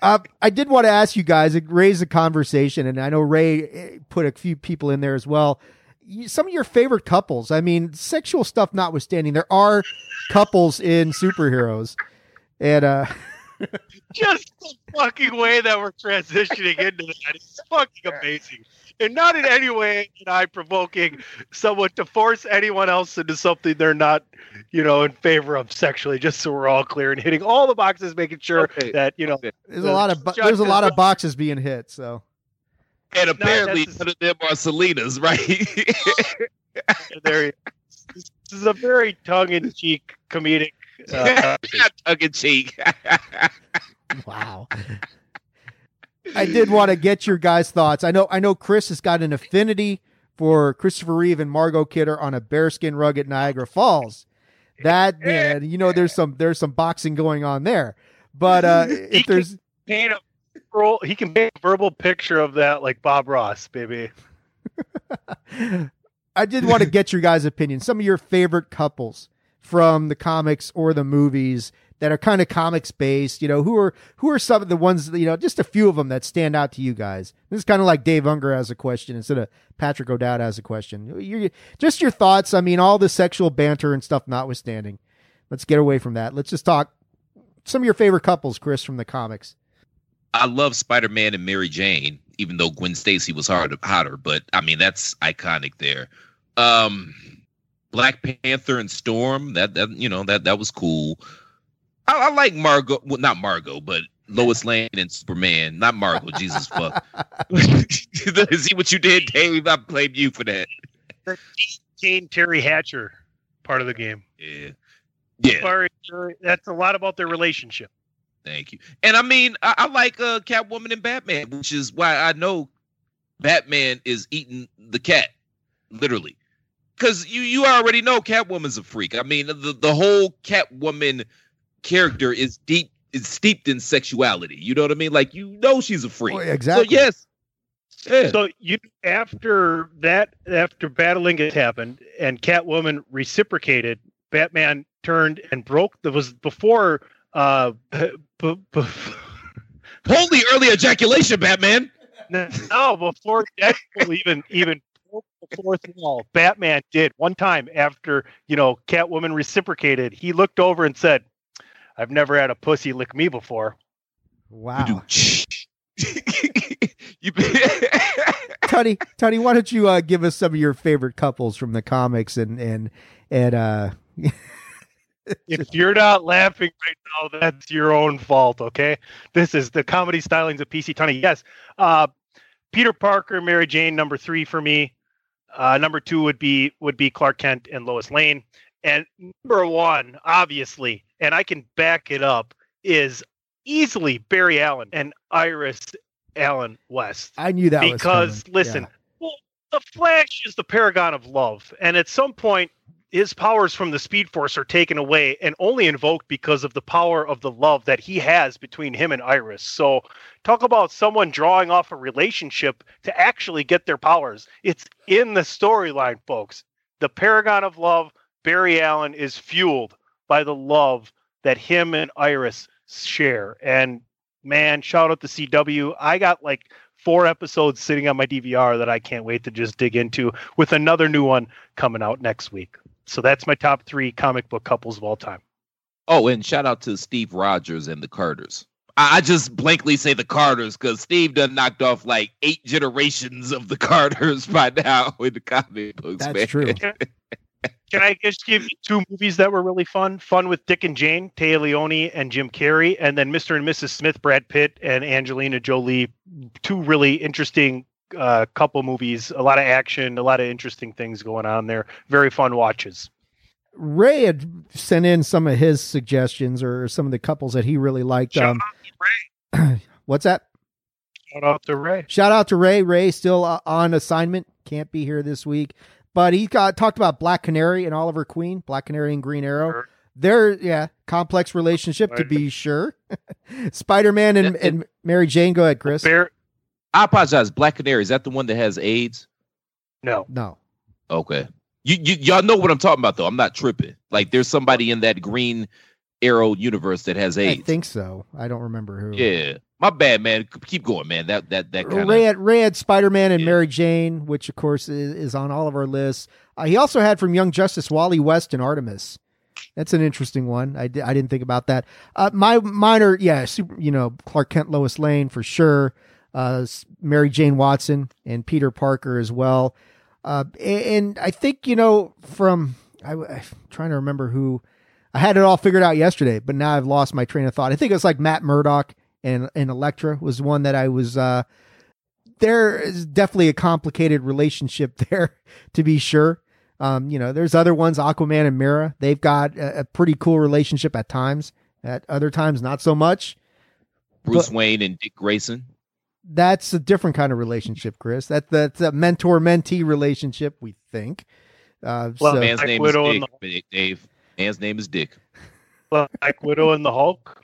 Speaker 1: Uh, I did want to ask you guys, it raised a conversation, and I know Rey eh, put a few people in there as well. You- Some of your favorite couples. I mean, sexual stuff notwithstanding, there are couples in superheroes, and uh,
Speaker 2: Just the fucking way that we're transitioning into that is fucking amazing. And not in any way am I provoking someone to force anyone else into something they're not, you know, in favor of sexually, just so we're all clear and hitting all the boxes, making sure
Speaker 3: Okay.
Speaker 2: that, you know,
Speaker 3: Okay.
Speaker 1: there's a lot of bu- there's a lot of boxes being hit. So
Speaker 3: And apparently
Speaker 2: that's-
Speaker 3: none of them are Selina's, right?
Speaker 2: there this is a very tongue in cheek comedic uh,
Speaker 3: Tongue in cheek.
Speaker 1: wow. I did want to get your guys' thoughts. I know I know Chris has got an affinity for Christopher Reeve and Margot Kidder on a bearskin rug at Niagara Falls. That man, you know, there's some there's some boxing going on there. But uh if there's
Speaker 2: paint a verbal, he can paint a verbal picture of that like Bob Ross, baby.
Speaker 1: I did want to get your guys' opinion. Some of your favorite couples from the comics or the movies that are kind of comics based. You know, who are who are some of the ones? You know, just a few of them that stand out to you guys. This is kind of like Dave Ungar has a question instead of Patrick O'Dowd has a question. You just your thoughts. I mean, all the sexual banter and stuff notwithstanding. Let's get away from that. Let's just talk some of your favorite couples, Chris, from the comics.
Speaker 3: I love Spider Man and Mary Jane, even though Gwen Stacy was hard, hotter. But I mean, that's iconic there. Um, Black Panther and Storm. That that you know that that was cool. I, I like Margot. Well, not Margot, but Lois Lane and Superman. Not Margot. Jesus fuck. See what you did, Dave? I blame you for that.
Speaker 2: Jane Teri Hatcher part of the game.
Speaker 3: Yeah. Yeah.
Speaker 2: Sorry, sorry, that's a lot about their relationship.
Speaker 3: Thank you. And I mean, I, I like uh, Catwoman and Batman, which is why I know Batman is eating the cat, literally. Because you you already know Catwoman's a freak. I mean, the the whole Catwoman character is deep is steeped in sexuality. You know what I mean? Like you know she's a freak.
Speaker 1: Oh, exactly.
Speaker 3: So yes. Yeah.
Speaker 2: So you after that after battling it happened and Catwoman reciprocated, Batman turned and broke that was before uh b- b- b-
Speaker 3: Holy early ejaculation, Batman.
Speaker 2: no before Deadpool even even broke the fourth wall. Batman did one time after you know Catwoman reciprocated. He looked over and said, "I've never had a pussy lick me before."
Speaker 1: Wow.
Speaker 3: you
Speaker 1: Tony, Tony, why don't you uh, give us some of your favorite couples from the comics and and and uh
Speaker 2: if you're not laughing right now, that's your own fault. Okay, this is the comedy stylings of PC Tunney. Yes, uh, Peter Parker, Mary Jane, number three for me. Uh, number two would be would be Clark Kent and Lois Lane, and number one, obviously, and I can back it up, is easily Barry Allen and Iris Allen West.
Speaker 1: I knew that
Speaker 2: because listen,
Speaker 1: Yeah.
Speaker 2: well, the Flash is the paragon of love, and at some point, his powers from the Speed Force are taken away and only invoked because of the power of the love that he has between him and Iris. So, talk about someone drawing off a relationship to actually get their powers. It's in the storyline, folks. The paragon of love, Barry Allen, is fueled by the love that him and Iris share. And man, shout out to CW. I got like four episodes sitting on my DVR that I can't wait to just dig into with another new one coming out next week. So that's my top three comic book couples of all time.
Speaker 3: Oh, and shout out to Steve Rogers and the Carters. I, I just blankly say the Carters because Steve done knocked off like eight generations of the Carters by now in the comic books.
Speaker 1: That's
Speaker 3: man.
Speaker 1: true.
Speaker 2: Can I just give you two movies that were really fun? Fun with Dick and Jane, Téa Leoni and Jim Carrey, and then Mr. and Mrs. Smith, Brad Pitt and Angelina Jolie. Two really interesting uh, couple movies. A lot of action, a lot of interesting things going on there. Very fun watches.
Speaker 1: Rey had sent in some of his suggestions or some of the couples that he really liked.
Speaker 2: Shout
Speaker 1: Um,
Speaker 2: out to Rey.
Speaker 1: what's that?
Speaker 2: Shout out to Rey.
Speaker 1: Shout out to Rey. Rey still uh, on assignment. Can't be here this week, but he got talked about Black Canary and Oliver Queen, Black Canary and Green Arrow.
Speaker 2: Sure.
Speaker 1: They're yeah, complex relationship to be sure. Spider Man and,
Speaker 3: it-
Speaker 1: and Mary Jane. Go ahead, Chris.
Speaker 2: Bear,
Speaker 3: I apologize. Black Canary is that the one that has AIDS?
Speaker 2: no.
Speaker 1: No,
Speaker 3: Okay. You, you y'all know what I'm talking about though. I'm not tripping. Like there's somebody in that Green Arrow universe that has AIDS.
Speaker 1: I think so. I don't remember who.
Speaker 3: Yeah. My bad, man. Keep going, man. That that that kind
Speaker 1: Rey
Speaker 3: of
Speaker 1: had, Rey had Spider Man and
Speaker 3: Yeah.
Speaker 1: Mary Jane, which of course is, is on all of our lists. Uh, he also had from Young Justice Wally West and Artemis. That's an interesting one. I, di- I didn't think about that. Uh, my minor, yeah, super, you know, Clark Kent, Lois Lane for sure. Uh, Mary Jane Watson and Peter Parker as well. Uh, and I think you know from I, am trying to remember who I had it all figured out yesterday, but now I've lost my train of thought. I think it was like Matt Murdock and and Elektra was one that I was. uh There is definitely a complicated relationship there, to be sure. Um, you know, there's other ones, Aquaman and Mera. They've got a, a pretty cool relationship at times. At other times, not so much.
Speaker 3: Bruce
Speaker 1: but-
Speaker 3: Wayne and Dick Grayson.
Speaker 1: That's a different kind of relationship, Chris. That that's a mentor mentee relationship. We think. Uh,
Speaker 2: Well,
Speaker 1: so,
Speaker 3: Man's
Speaker 2: Black
Speaker 3: name
Speaker 2: Widow
Speaker 3: is
Speaker 2: and
Speaker 3: Dick. Dave. Man's name is Dick.
Speaker 2: Black Widow and the Hulk.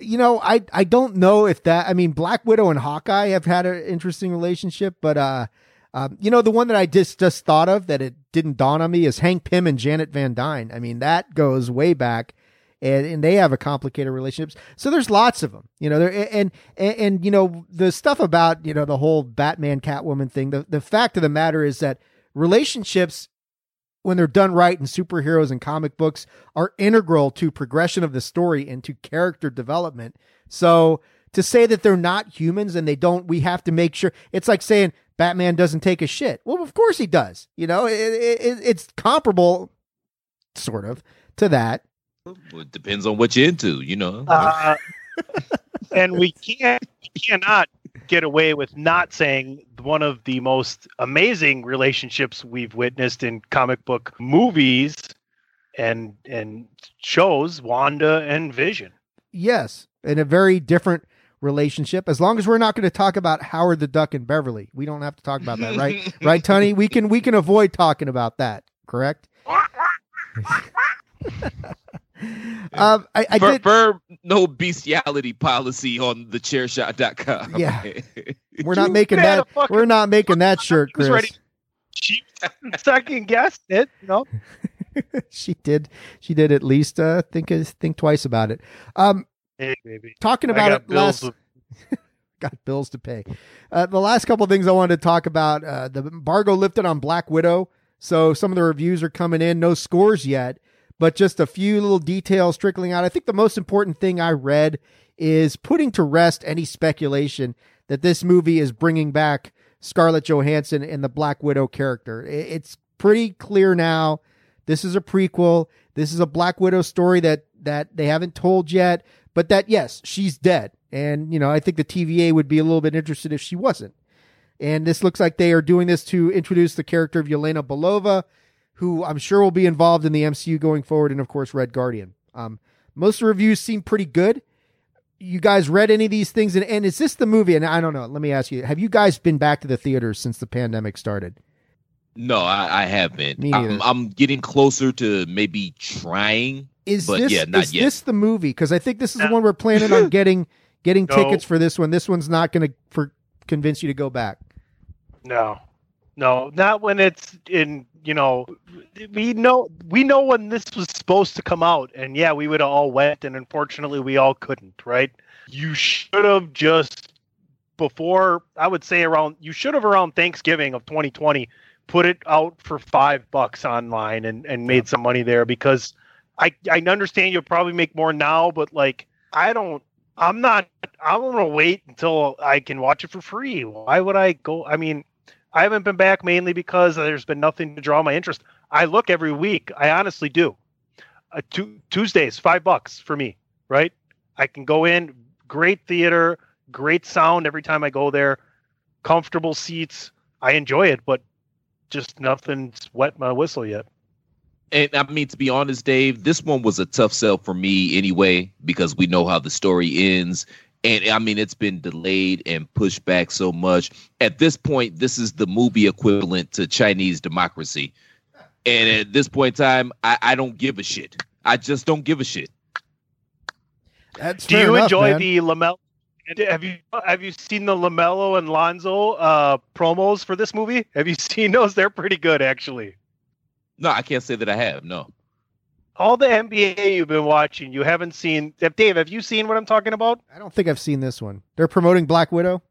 Speaker 1: you know, I I don't know if that. I mean, Black Widow and Hawkeye have had an interesting relationship, but uh, um, you know, the one that I just just thought of that it didn't dawn on me is Hank Pym and Janet Van Dyne. I mean, that goes way back. And, and they have a complicated relationships. So there's lots of them, you know, there, and, and, and, you know, the stuff about, you know, the whole Batman Catwoman thing, the, the fact of the matter is that relationships when they're done right in superheroes and comic books are integral to progression of the story and to character development. So to say that they're not humans and they don't, we have to make sure it's like saying Batman doesn't take a shit. Well, of course he does. You know, it, it, it's comparable, sort of, to that.
Speaker 3: Well, it depends on what you're into, you know.
Speaker 2: Uh, and we can't, we cannot get away with not saying one of the most amazing relationships we've witnessed in comic book movies and and shows, Wanda and Vision.
Speaker 1: Yes, in a very different relationship. As long as we're not going to talk about Howard the Duck and Beverly, we don't have to talk about that, right? right, Tony? We can we can avoid talking about that. Correct? um, I, I
Speaker 3: Fir-
Speaker 1: did.
Speaker 3: firm no bestiality policy on the thechairshot.com.
Speaker 1: Yeah. We're not making that.
Speaker 2: fucking-
Speaker 1: We're not making that shirt, Chris.
Speaker 2: ready. She second guessed it, you know.
Speaker 1: she did. She did at least uh, think think twice about it. Um,
Speaker 2: Hey, baby.
Speaker 1: talking about it
Speaker 2: bills
Speaker 1: last.
Speaker 2: to-
Speaker 1: got bills to pay. Uh, the last couple of things I wanted to talk about uh, the embargo lifted on Black Widow. So some of the reviews are coming in, no scores yet, but just a few little details trickling out. I think the most important thing I read is putting to rest any speculation that this movie is bringing back Scarlett Johansson and the Black Widow character. It's pretty clear now This is a prequel. This is a Black Widow story that that they haven't told yet, but that yes, she's dead. And you know, I think the TVA would be a little bit interested if she wasn't. And this looks like they are doing this to introduce the character of Yelena Belova, who I'm sure will be involved in the MCU going forward, and of course, Red Guardian. Um, most of the reviews seem pretty good. You guys read any of these things? And, and is this the movie? And I don't know. Let me ask you: Have you guys been back to the theaters since the pandemic started?
Speaker 3: No, I, I haven't.
Speaker 1: Me
Speaker 3: I'm. I'm getting closer to maybe trying.
Speaker 1: Is
Speaker 3: But
Speaker 1: this
Speaker 3: yeah, not
Speaker 1: is
Speaker 3: yet.
Speaker 1: this the movie? Because I think this is the one we're planning on getting getting
Speaker 2: No.
Speaker 1: tickets for. This one. This one's not going to for convince you to go back.
Speaker 2: No, no, not when it's in. You know, we know we know when this was supposed to come out, and yeah, we would have all went, and unfortunately, we all couldn't. Right? You should have just before. I would say around. You should have around Thanksgiving of 2020 put it out for five bucks online and and made some money there because I I understand you'll probably make more now, but like I don't. I'm not. I'm gonna wait until I can watch it for free. Why would I go? I mean, I haven't been back mainly because there's been nothing to draw my interest. I look every week. I honestly do. Uh, tu- Tuesdays, five bucks for me, right? I can go in, great theater, great sound every time I go there, comfortable seats. I enjoy it, but just nothing's wet my whistle yet.
Speaker 3: And I mean, to be honest, Dave, this one was a tough sell for me anyway, because we know how the story ends. And I mean, it's been delayed and pushed back so much. At this point, this is the movie equivalent to Chinese democracy. And at this point in time, I, I don't give a shit. I just don't give a shit.
Speaker 1: That's
Speaker 2: Do you
Speaker 1: enough,
Speaker 2: enjoy
Speaker 1: man.
Speaker 2: the Lamelo? Have you have you seen the Lamelo and Lonzo uh, promos for this movie? Have you seen those? They're pretty good, actually.
Speaker 3: No, I can't say that I have. No.
Speaker 2: All the NBA you've been watching, you haven't seen. Dave, have you seen what I'm talking about?
Speaker 1: I don't think I've seen this one. They're promoting Black Widow.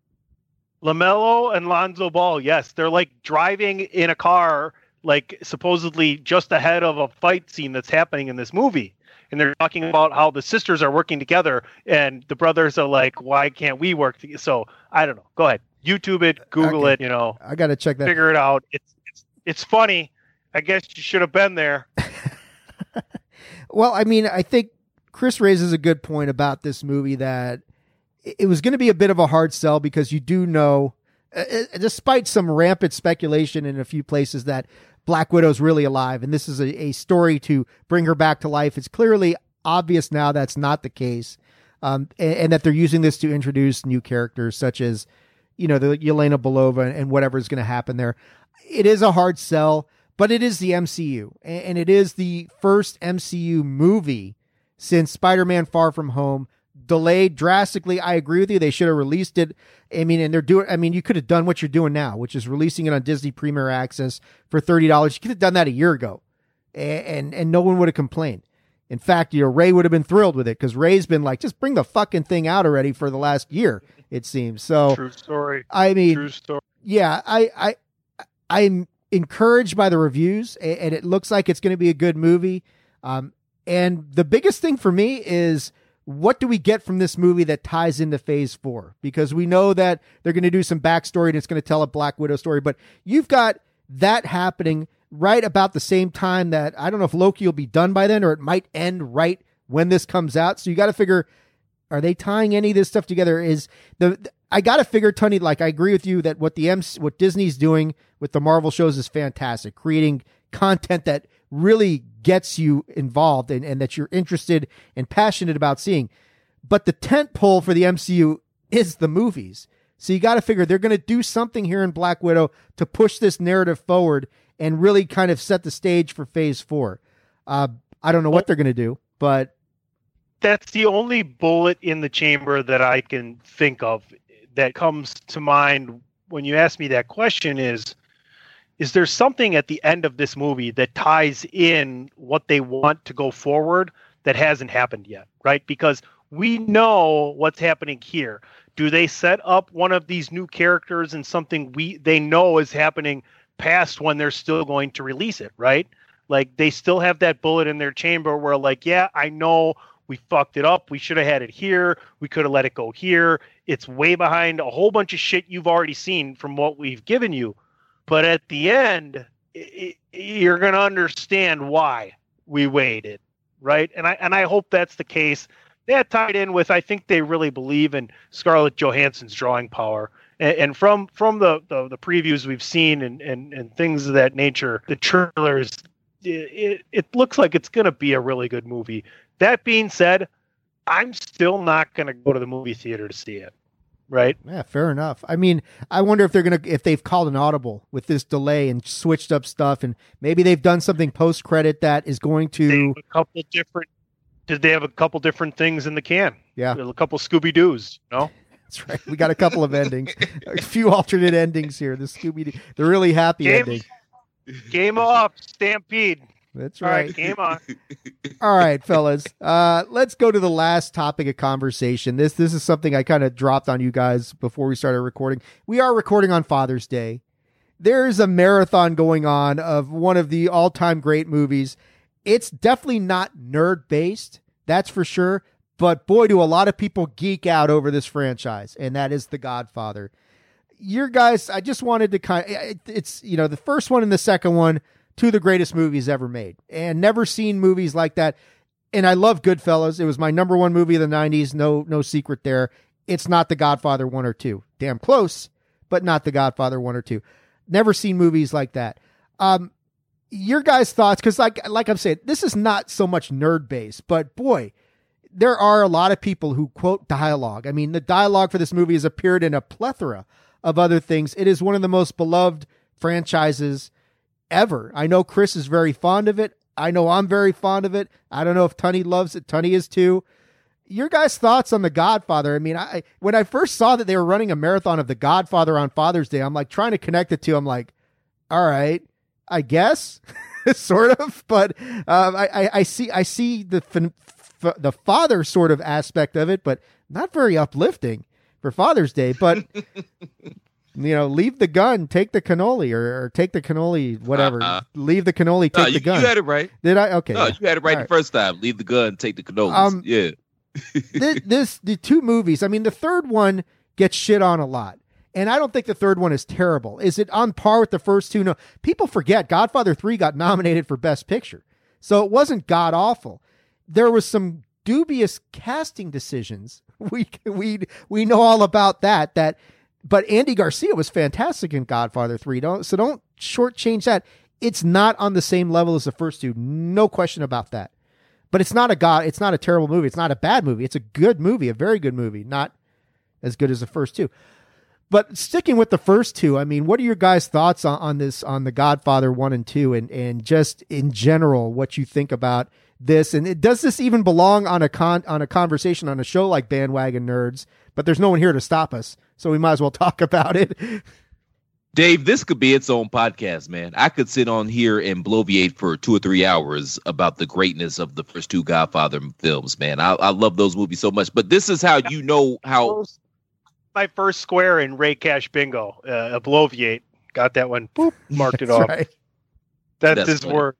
Speaker 2: Lamelo and Lonzo Ball. Yes, they're like driving in a car, like supposedly just ahead of a fight scene that's happening in this movie. And they're talking about how the sisters are working together, and the brothers are like, "Why can't we work?" Together? So I don't know. Go ahead, YouTube it, Google it. You know,
Speaker 1: I got to check that.
Speaker 2: figure it out. It's it's, it's funny. I guess you should have been there.
Speaker 1: Well, I mean, I think Chris raises a good point about this movie that it was going to be a bit of a hard sell because you do know, despite some rampant speculation in a few places that Black Widow's really alive and this is a, a story to bring her back to life. It's clearly obvious now that's not the case, um, and, and that they're using this to introduce new characters such as, you know, the Yelena Belova and whatever's going to happen there. It is a hard sell, but it is the MCU, and, it is the first MCU movie since Spider-Man: Far From Home delayed drastically. I agree with you. They should have released it. I mean, and they're doing. I mean, you could have done what you're doing now, which is releasing it on Disney Premier Access for thirty dollars. You could have done that a year ago, and and, and no one would have complained. In fact, you know, Rey would have been thrilled with it because Rey's been like, just bring the fucking thing out already for the last year. It seems so.
Speaker 2: True story.
Speaker 1: I mean,
Speaker 2: True story.
Speaker 1: yeah, I, I, I'm encouraged by the reviews, and it looks like it's going to be a good movie. Um, and the biggest thing for me is what do we get from this movie that ties into Phase Four? Because we know that they're going to do some backstory and it's going to tell a Black Widow story, but you've got that happening right about the same time that I don't know if Loki will be done by then or it might end right when this comes out. So you got to figure are they tying any of this stuff together? Is the I got to figure, Tunney. Like I agree with you that what the MC, what Disney's doing with the Marvel shows is fantastic, creating content that really gets you involved and, and that you're interested and passionate about seeing. But the tent pole for the MCU is the movies. So you got to figure they're going to do something here in Black Widow to push this narrative forward and really kind of set the stage for Phase Four. Uh, I don't know what they're going to do, but
Speaker 2: that's the only bullet in the chamber that I can think of that comes to mind when you ask me that question is is there something at the end of this movie that ties in what they want to go forward that hasn't happened yet right? Because we know what's happening here. Do they set up one of these new characters and something we they know is happening past when they're still going to release it right? Like they still have that bullet in their chamber where like yeah i know we fucked it up we should have had it here we could have let it go here it's way behind a whole bunch of shit you've already seen from what we've given you but at the end you're going to understand why we waited, right? And I and I hope that's the case. That tied in with I think they really believe in Scarlett Johansson's drawing power. And, and from from the, the, the previews we've seen and, and and things of that nature, the trailers, it, it looks like it's going to be a really good movie. That being said, I'm still not going to go to the movie theater to see it right?
Speaker 1: Yeah, fair enough. I mean, I wonder if they're gonna if they've called an audible with this delay and switched up stuff, and maybe they've done something post credit that is going to
Speaker 2: a couple different. Did they have a couple different things in the can?
Speaker 1: Yeah,
Speaker 2: a couple Scooby Doo's. No,
Speaker 1: that's right. We got a couple of endings, a few alternate endings here. The Scooby Doo, the really happy
Speaker 2: game,
Speaker 1: ending.
Speaker 2: Game off, Stampede.
Speaker 1: That's right. All right,
Speaker 2: game on.
Speaker 1: All right, fellas. Uh, let's go to the last topic of conversation. This this is something I kind of dropped on you guys before we started recording. We are recording on Father's Day. There's a marathon going on of one of the all-time great movies. It's definitely not nerd based, that's for sure. But boy, do a lot of people geek out over this franchise, and that is The Godfather. Your guys, I just wanted to kind of, it's, you know, the first one and the second one two of the greatest movies ever made, and never seen movies like that. And I love Goodfellas. It was my number one movie of the '90s. No, no secret there. It's not The Godfather one or two. Damn close, but not The Godfather one or two. Never seen movies like that. Um, your guys' thoughts, because like like I'm saying, this is not so much nerd based, but boy, there are a lot of people who quote dialogue. I mean, the dialogue for this movie has appeared in a plethora of other things. It is one of the most beloved franchises ever. I know Chris is very fond of it. I know I'm very fond of it. I don't know if Tunney loves it. Tunney is too. Your guys' thoughts on The Godfather? I mean, I when I first saw that they were running a marathon of The Godfather on Father's Day, I'm like trying to connect it to. I'm like, all right, I guess, sort of. But um, I, I, I see I see the f- the father sort of aspect of it, but not very uplifting for Father's Day. But you know, leave the gun, take the cannoli, or, or take the cannoli, whatever. Uh-uh. Leave the cannoli, take
Speaker 3: no,
Speaker 1: the gun.
Speaker 3: You had it right.
Speaker 1: Did I? Okay.
Speaker 3: No,
Speaker 1: yeah.
Speaker 3: you had it right All the first time. Leave the gun, take the cannoli. Um, yeah.
Speaker 1: this, this, the two movies. I mean, the third one gets shit on a lot. And I don't think the third one is terrible. Is it on par with the first two? No. People forget Godfather 3 got nominated for Best Picture. So it wasn't god awful. There was some dubious casting decisions. We we we know all about that that but Andy Garcia was fantastic in Godfather 3. Don't so don't shortchange that. It's not on the same level as the first two. No question about that. But it's not a god it's not a terrible movie. It's not a bad movie. It's a good movie, a very good movie, not as good as the first two. But sticking with the first two, I mean, what are your guys' thoughts on, on this on the Godfather one and two and, and just in general what you think about this? And it, does this even belong on a con on a conversation on a show like Bandwagon Nerds? But there's no one here to stop us so we might as well talk about it.
Speaker 3: Dave, this could be its own podcast, man. I could sit on here and bloviate for two or three hours about the greatness of the first two Godfather films, man. I, I love those movies so much. But this is how you know how.
Speaker 2: My first square in Rey Cash Bingo, uh, a bloviate. Got that one. Boop, marked it off. Right. That's, That's his funny. word.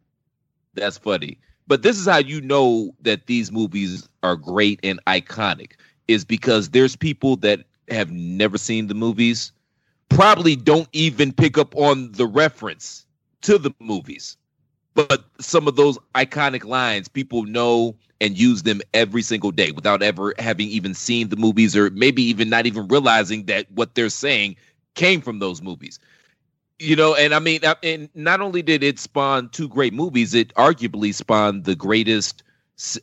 Speaker 3: That's funny. But this is how you know that these movies are great and iconic is because there's people that have never seen the movies probably don't even pick up on the reference to the movies. But some of those iconic lines, people know and use them every single day without ever having even seen the movies or maybe even not even realizing that what they're saying came from those movies. You know, and I mean, and not only did it spawn two great movies, it arguably spawned the greatest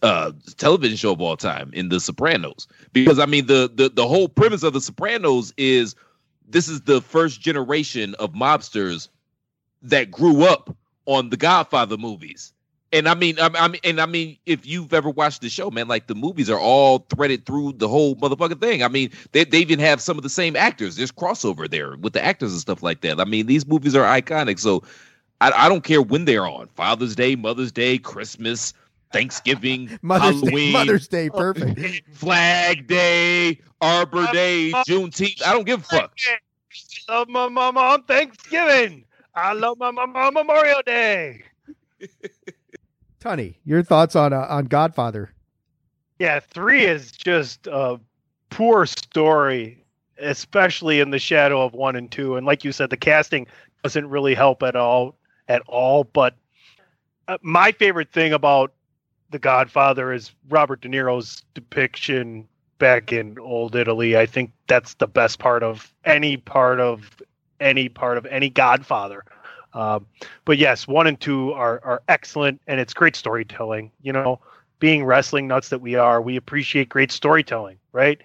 Speaker 3: uh, television show of all time in The Sopranos. Because I mean, the the the whole premise of The Sopranos is this is the first generation of mobsters that grew up on the Godfather movies. And I mean, I, I mean, and I mean, if you've ever watched the show, man, like the movies are all threaded through the whole motherfucking thing. I mean, they, they even have some of the same actors. There's crossover there with the actors and stuff like that. I mean, these movies are iconic. So I, I don't care when they're on Father's Day, Mother's Day, Christmas, Thanksgiving,
Speaker 1: Mother's
Speaker 3: Halloween,
Speaker 1: Day, Mother's Day, perfect.
Speaker 3: Flag Day, Arbor Day, Juneteenth. I don't give a fuck.
Speaker 2: I love my mama on Thanksgiving. I love my mama on Memorial Day.
Speaker 1: Tunney, your thoughts on uh, on Godfather?
Speaker 2: Yeah, three is just a poor story, especially in the shadow of one and two. And like you said, the casting doesn't really help at all. at all. But uh, my favorite thing about The Godfather is Robert De Niro's depiction back in old Italy. I think that's the best part of any part of any part of any Godfather. Um, but yes, one and two are are excellent, and it's great storytelling. You know, being wrestling nuts that we are, we appreciate great storytelling, right?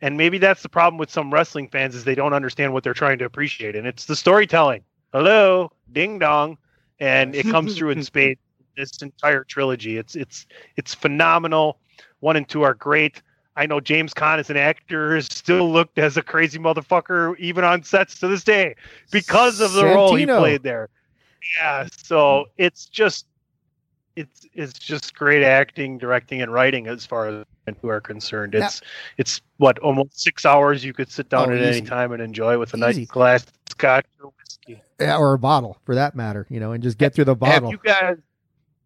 Speaker 2: And maybe that's the problem with some wrestling fans is they don't understand what they're trying to appreciate, and it's the storytelling. Hello, ding dong, and it comes through in spades. This entire trilogy, it's it's it's phenomenal. One and two are great. I know James Caan as an actor is still looked as a crazy motherfucker even on sets to this day because of the role he played there. Yeah, so it's just it's it's just great acting, directing, and writing as far as who are concerned.
Speaker 1: Now-
Speaker 2: It's it's what almost six hours you could sit down
Speaker 1: Oh,
Speaker 2: at any time and enjoy with a
Speaker 1: Easy.
Speaker 2: nice glass of scotch or whiskey.
Speaker 1: Yeah, or a bottle for that matter, you know, and just get through the bottle.
Speaker 3: Have you guys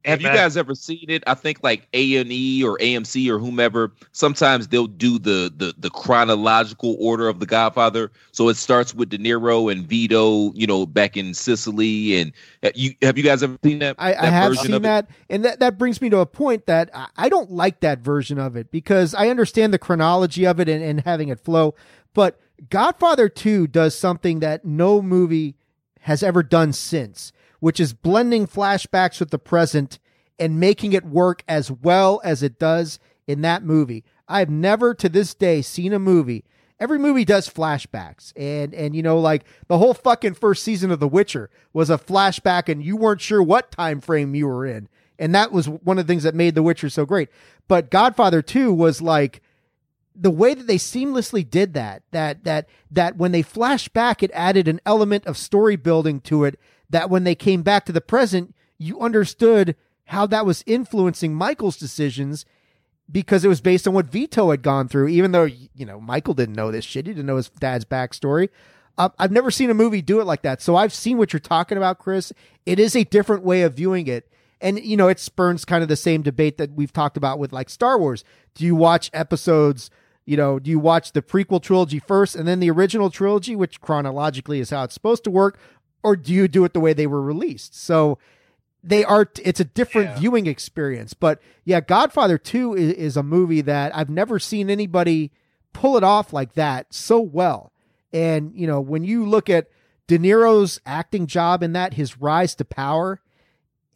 Speaker 3: have you guys ever seen it? I think like A and E or AMC or whomever. Sometimes they'll do the the the chronological order of The Godfather. So it starts with De Niro and Vito, you know, back in Sicily. And uh, you have you guys ever seen that?
Speaker 1: I, I
Speaker 3: that
Speaker 1: have seen
Speaker 3: of it?
Speaker 1: that, and that that brings me to a point that I, I don't like that version of it because I understand the chronology of it and, and having it flow, but Godfather Two does something that no movie has ever done since, which is blending flashbacks with the present and making it work as well as it does in that movie. I've never to this day seen a movie. Every movie does flashbacks, and and you know like the whole fucking first season of The Witcher was a flashback, and you weren't sure what time frame you were in, and that was one of the things that made The Witcher so great. But Godfather Two was like the way that they seamlessly did that that that that when they flashed back it added an element of story building to it that when they came back to the present you understood how that was influencing Michael's decisions because it was based on what Vito had gone through even though you know Michael didn't know this shit. He didn't know his dad's backstory. Uh, I've never seen a movie do it like that. So I've seen what you're talking about Chris. It is a different way of viewing it. And you know it spurns kind of the same debate that we've talked about with like Star Wars. Do you watch episodes you know, do you watch the prequel trilogy first and then the original trilogy, which chronologically is how it's supposed to work, or do you do it the way they were released? So they are, it's a different
Speaker 2: Yeah.
Speaker 1: viewing experience. But yeah, Godfather 2 is, is a movie that I've never seen anybody pull it off like that so well. And, you know, when you look at De Niro's acting job in that, his rise to power,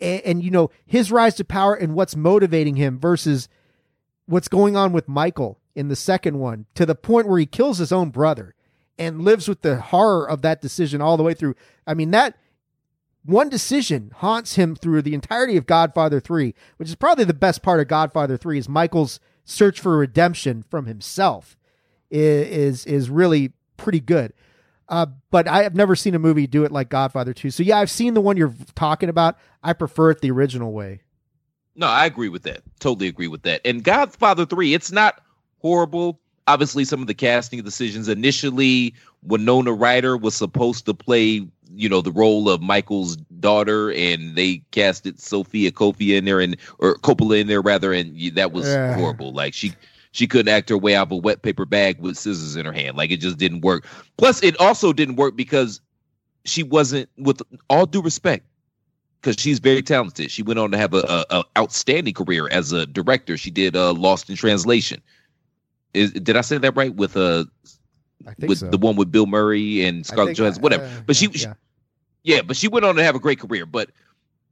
Speaker 1: and, and you know, his rise to power and what's motivating him versus what's going on with Michael in the second one to the point where he kills his own brother and lives with the horror of that decision all the way through. I mean, that one decision haunts him through the entirety of Godfather 3, which is probably the best part of Godfather 3 is Michael's search for redemption from himself is is really pretty good. Uh, but I have never seen a movie do it like Godfather 2. So yeah, I've seen the one you're talking about. I prefer it the original way.
Speaker 3: No, I agree with that. Totally agree with that. And Godfather 3, it's not horrible. Obviously, some of the casting decisions initially, Winona Ryder was supposed to play, you know, the role of Michael's daughter, and they casted Sofia Coppola in there, and or Coppola in there rather, and that was
Speaker 1: Ugh.
Speaker 3: horrible. Like she she couldn't act her way out of a wet paper bag with scissors in her hand. Like it just didn't work. Plus, it also didn't work because she wasn't, with all due respect, because she's very talented. She went on to have a, a, a outstanding career as a director. She did uh, Lost in Translation. Is, did I say that right? With uh,
Speaker 1: I think
Speaker 3: with
Speaker 1: so.
Speaker 3: the one with Bill Murray and Scarlett Johansson, whatever.
Speaker 1: uh,
Speaker 3: but she,
Speaker 1: yeah,
Speaker 3: she-
Speaker 1: yeah.
Speaker 3: but she went on to have a great career. But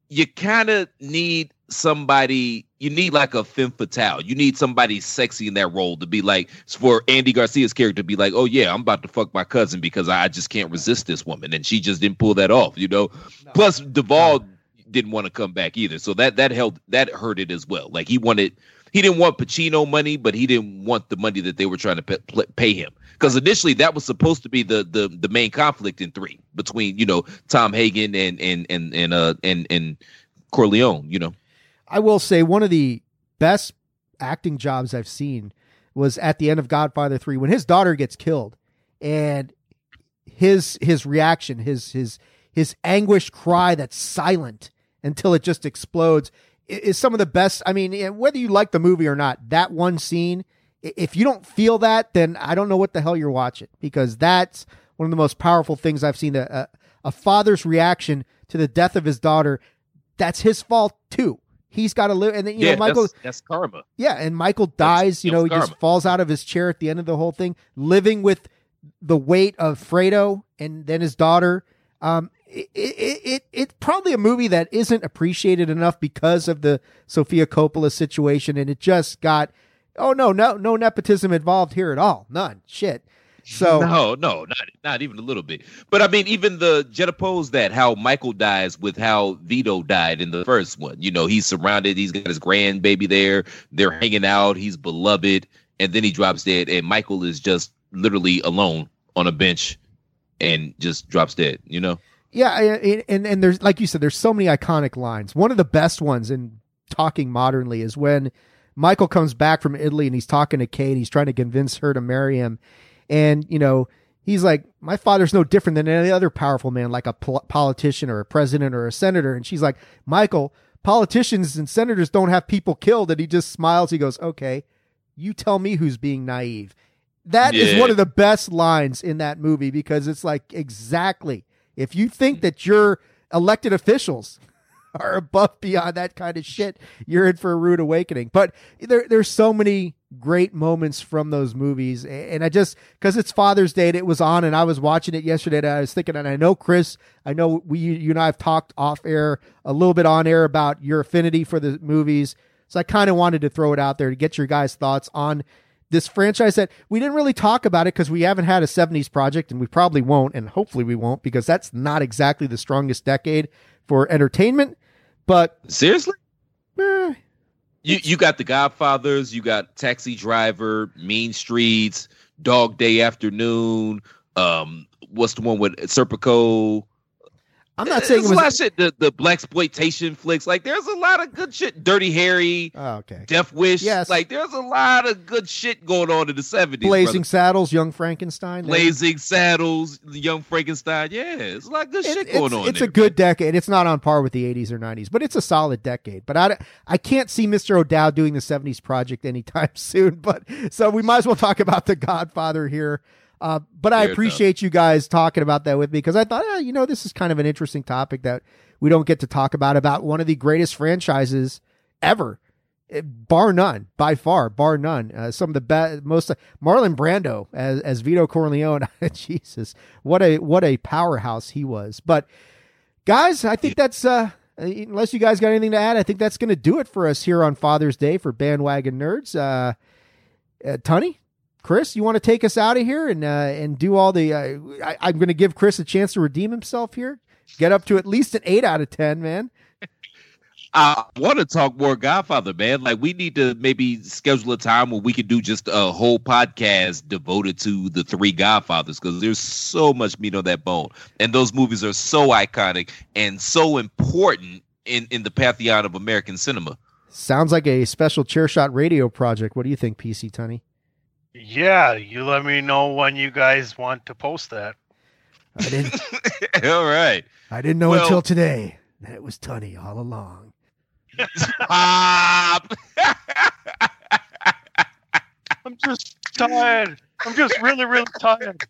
Speaker 3: you kind of need somebody. You need like a femme fatale. You need somebody sexy in that role to be like for Andy Garcia's character to be like, oh yeah, I'm about to fuck my cousin because I just can't resist this woman, and she just didn't pull that off. You know. Plus, Duvall didn't want to come back either, so that that held that hurt it as well. Like he wanted. He didn't want Pacino money, but he didn't want the money that they were trying to pay, pay him. Because initially that was supposed to be the, the the main conflict in three between you know Tom Hagen and and and and uh and and Corleone. You know,
Speaker 1: I will say one of the best acting jobs I've seen was at the end of Godfather 3 when his daughter gets killed and his his reaction his his his anguished cry that's silent until it just explodes is some of the best I mean whether you like the movie or not that one scene if you don't feel that then I don't know what the hell you're watching because that's one of the most powerful things I've seen a, a, a father's reaction to the death of his daughter, that's his fault too. He's got to live, and then you
Speaker 3: yeah,
Speaker 1: know Michael.
Speaker 3: that's, that's karma.
Speaker 1: Yeah, and Michael dies. you know, he
Speaker 3: karma.
Speaker 1: just falls out of his chair at the end of the whole thing, living with the weight of Fredo and then his daughter. Um, it, it, it, it's probably a movie that isn't appreciated enough because of the Sofia Coppola situation, and it just got, oh no, no, no nepotism involved here at all, none, shit. So
Speaker 3: no, no, not not even a little bit. But I mean, even the juxtapose that how Michael dies with how Vito died in the first one. You know, he's surrounded. He's got his grandbaby there. They're hanging out. He's beloved, and then he drops dead. And Michael is just literally alone on a bench, and just drops dead. You know.
Speaker 1: Yeah, and, and and there's like you said, there's so many iconic lines. One of the best ones in talking modernly is when Michael comes back from Italy and he's talking to Kate. He's trying to convince her to marry him, and you know he's like, "My father's no different than any other powerful man, like a pol- politician or a president or a senator." And she's like, "Michael, politicians and senators don't have people killed." And he just smiles. He goes, "Okay, you tell me who's being naive." That is
Speaker 3: Yeah.
Speaker 1: one of the best lines in that movie because it's like exactly if you think mm-hmm. that your elected officials are above beyond that kind of shit, you're in for a rude awakening. But there, there's so many great moments from those movies, and I just because it's Father's Day and it was on, and I was watching it yesterday, and I was thinking, and I know Chris, I know we, you and I have talked off air a little bit on air about your affinity for the movies, so I kind of wanted to throw it out there to get your guys' thoughts on this franchise that we didn't really talk about it because we haven't had a 70s project and we probably won't and hopefully we won't because that's not exactly the strongest decade for entertainment but
Speaker 3: Seriously.
Speaker 1: eh,
Speaker 3: You you got the Godfathers, you got Taxi Driver, Mean Streets, Dog Day Afternoon. Um, what's the one with Serpico?
Speaker 1: I'm not saying it
Speaker 3: There's a lot of
Speaker 1: was
Speaker 3: shit. The the black exploitation flicks. Like there's a lot of good shit. Dirty Harry,
Speaker 1: oh, okay
Speaker 3: Death Wish.
Speaker 1: Yes.
Speaker 3: Like there's a lot of good shit going on in the seventies.
Speaker 1: blazing saddles young frankenstein there.
Speaker 3: Blazing Saddles, Young Frankenstein. Yeah, it's a lot of good
Speaker 1: It-
Speaker 3: shit
Speaker 1: it's,
Speaker 3: going on.
Speaker 1: it's
Speaker 3: there,
Speaker 1: a good decade. It's not on par with the 80s or 90s, but it's a solid decade. But I, I can't see Mr. O'Dowd doing the 70s project anytime soon. But so we might as well talk about The Godfather here. Uh, but I appreciate you guys talking about that with me because I thought, eh, you know, this is kind of an interesting topic that we don't get to talk about about one of the greatest franchises ever, eh, bar none, by far, bar none. Uh, some of the best, most Marlon Brando as as Vito Corleone. Jesus, what a what a powerhouse he was. But guys, I think that's uh unless you guys got anything to add, I think that's going to do it for us here on Father's Day for Bandwagon Nerds. Uh, uh Tunney, Chris, you want to take us out of here and uh, and do all the? Uh, I, I'm going to give Chris a chance to redeem himself here. Get up to at least an eight out of ten, man.
Speaker 3: I want to talk more Godfather, man. Like we need to maybe schedule a time where we could do just a whole podcast devoted to the three Godfathers because there's so much meat on that bone, and those movies are so iconic and so important in in the pantheon of American cinema.
Speaker 1: Sounds like a special Chairshot Radio project. What do you think, PC Tunney?
Speaker 2: Yeah, you let me know when you guys want to post that.
Speaker 1: I didn't.
Speaker 3: All right.
Speaker 1: I didn't know
Speaker 3: Well-
Speaker 1: until today that it was Tunney all along.
Speaker 3: Pop.
Speaker 2: I'm just tired. I'm just really, really tired.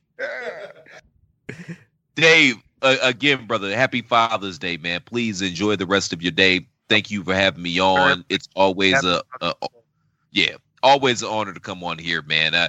Speaker 3: Dave, uh, again, brother, happy Father's Day, man. Please enjoy the rest of your day. Thank you for having me on. It's always a, a yeah, always an honor to come on here, man. Uh,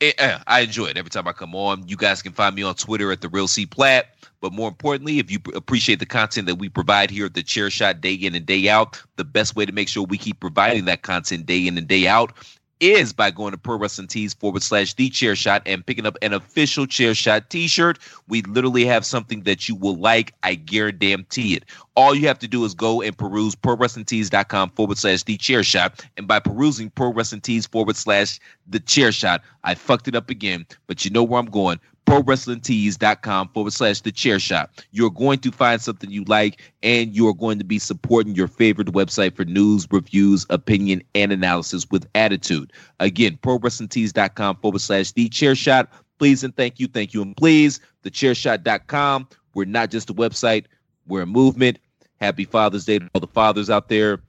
Speaker 3: it, uh, I enjoy it every time I come on. You guys can find me on Twitter at the Real C Plat. But more importantly, if you appreciate the content that we provide here at the Chair Shot day in and day out, the best way to make sure we keep providing that content day in and day out is by going to pro wrestling tees forward slash the chair shot and picking up an official chair shot t-shirt. We literally have something that you will like. I guarantee it. All you have to do is go and peruse pro wrestling tees.com forward slash the chair shot. And by perusing pro wrestling forward slash the chair shot, I fucked it up again, but you know where I'm going pro wrestling tees.com forward slash the chair shot. You're going to find something you like, and you're going to be supporting your favorite website for news, reviews, opinion, and analysis with attitude. Again, pro wrestling tees.com forward slash the chair shot. Please and thank you, thank you, and please. Thechairshot.com. We're not just a website, we're a movement. Happy Father's Day to all the fathers out there.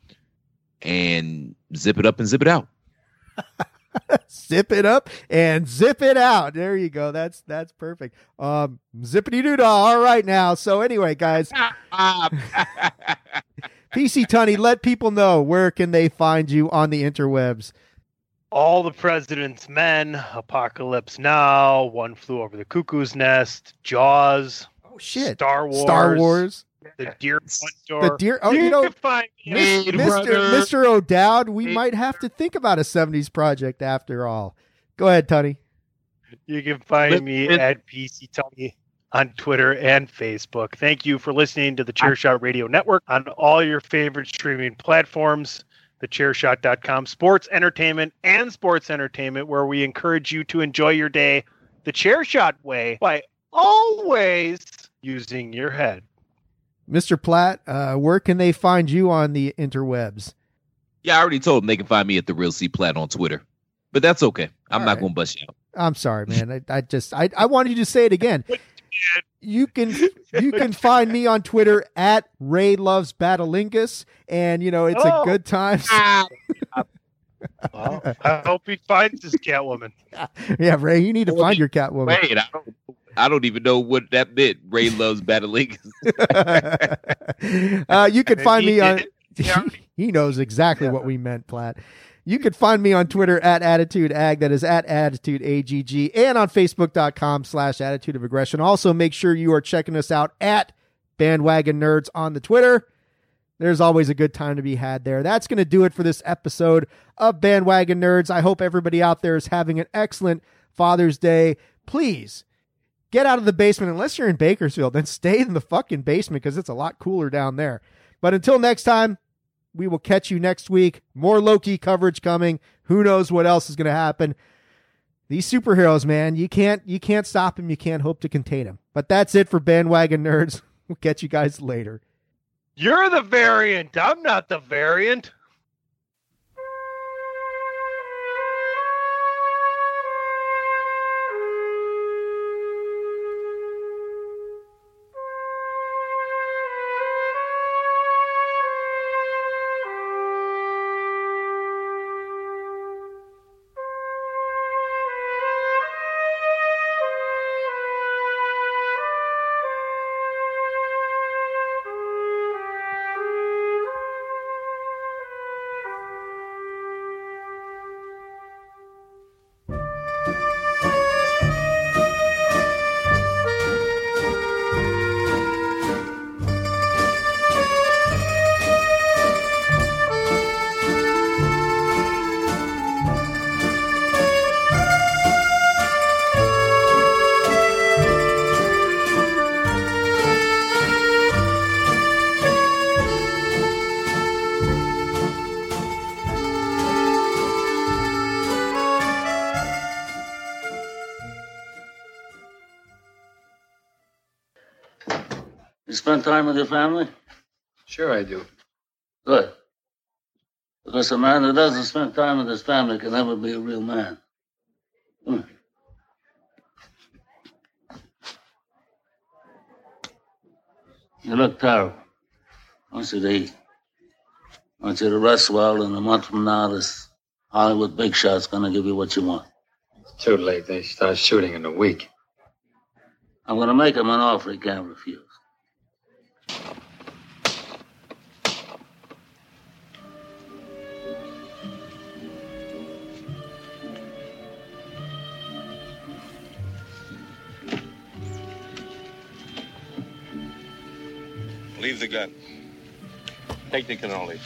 Speaker 3: And zip it up and zip it out.
Speaker 1: zip it up and zip it out. There you go. That's that's perfect. Um, zippity doo dah. All right now. So anyway, guys, PC Tunney, let people know where can they find you on the interwebs.
Speaker 2: All the President's Men, Apocalypse Now, One Flew Over the Cuckoo's Nest, Jaws,
Speaker 1: Oh shit,
Speaker 2: Star Wars,
Speaker 1: Star Wars,
Speaker 2: The Deer Hunter.
Speaker 1: the deer. Oh, you know,
Speaker 2: can find me
Speaker 1: Mis-
Speaker 3: Blade
Speaker 1: Mr. Mr. O'Dowd, we might have to think about a '70s project after all. Go ahead, Tunney.
Speaker 2: You can find me at PC Tunney on Twitter and Facebook. Thank you for listening to the Chairshot Radio Network on all your favorite streaming platforms, the thechairshot.com, sports entertainment and sports entertainment, where we encourage you to enjoy your day the Chairshot way by always using your head.
Speaker 1: Mr. Platt, uh, where can they find you on the interwebs?
Speaker 3: Yeah, I already told them they can find me at the real C Plat on Twitter, but that's okay. I'm
Speaker 1: All
Speaker 3: not
Speaker 1: right.
Speaker 3: going to bust you out.
Speaker 1: I'm sorry, man. I, I just I, I wanted you to say it again. You can you can find me on Twitter at Rey Loves Batalingus, and you know it's a
Speaker 2: Oh.
Speaker 1: good time.
Speaker 2: Well, I hope he finds his Catwoman.
Speaker 1: yeah, Rey, you need to
Speaker 3: Well,
Speaker 1: find your Catwoman.
Speaker 3: Wait, I don't, I don't even know what that meant. Rey loves battling.
Speaker 1: uh, you can find
Speaker 2: he
Speaker 1: me on.
Speaker 2: did it. Yeah.
Speaker 1: he knows exactly
Speaker 2: Yeah.
Speaker 1: what we meant, Platt. You can find me on Twitter at Attitude Ag, that is at Attitude AGG, and on Facebook.com slash Attitude of Aggression. Also, make sure you are checking us out at Bandwagon Nerds on the Twitter. There's always a good time to be had there. That's going to do it for this episode of Bandwagon Nerds. I hope everybody out there is having an excellent Father's Day. Please get out of the basement unless you're in Bakersfield. Then stay in the fucking basement because it's a lot cooler down there. But until next time, we will catch you next week. More Loki coverage coming. Who knows what else is going to happen? These superheroes, man, you can't you can't stop them. You can't hope to contain them. But that's it for bandwagon nerds. We'll catch you guys later.
Speaker 2: You're the variant. I'm not the variant.
Speaker 5: Time with your family?
Speaker 6: Sure, I do.
Speaker 5: Good. Because a man who doesn't spend time with his family can never be a real man. Hmm. You look terrible. I want you to eat. I want you to rest well, and a month from now, this Hollywood big shot's gonna give you what you want.
Speaker 6: It's too late. They start shooting in a week.
Speaker 5: I'm gonna make him an offer he can't refuse.
Speaker 7: Leave the gun. Take the cannoli.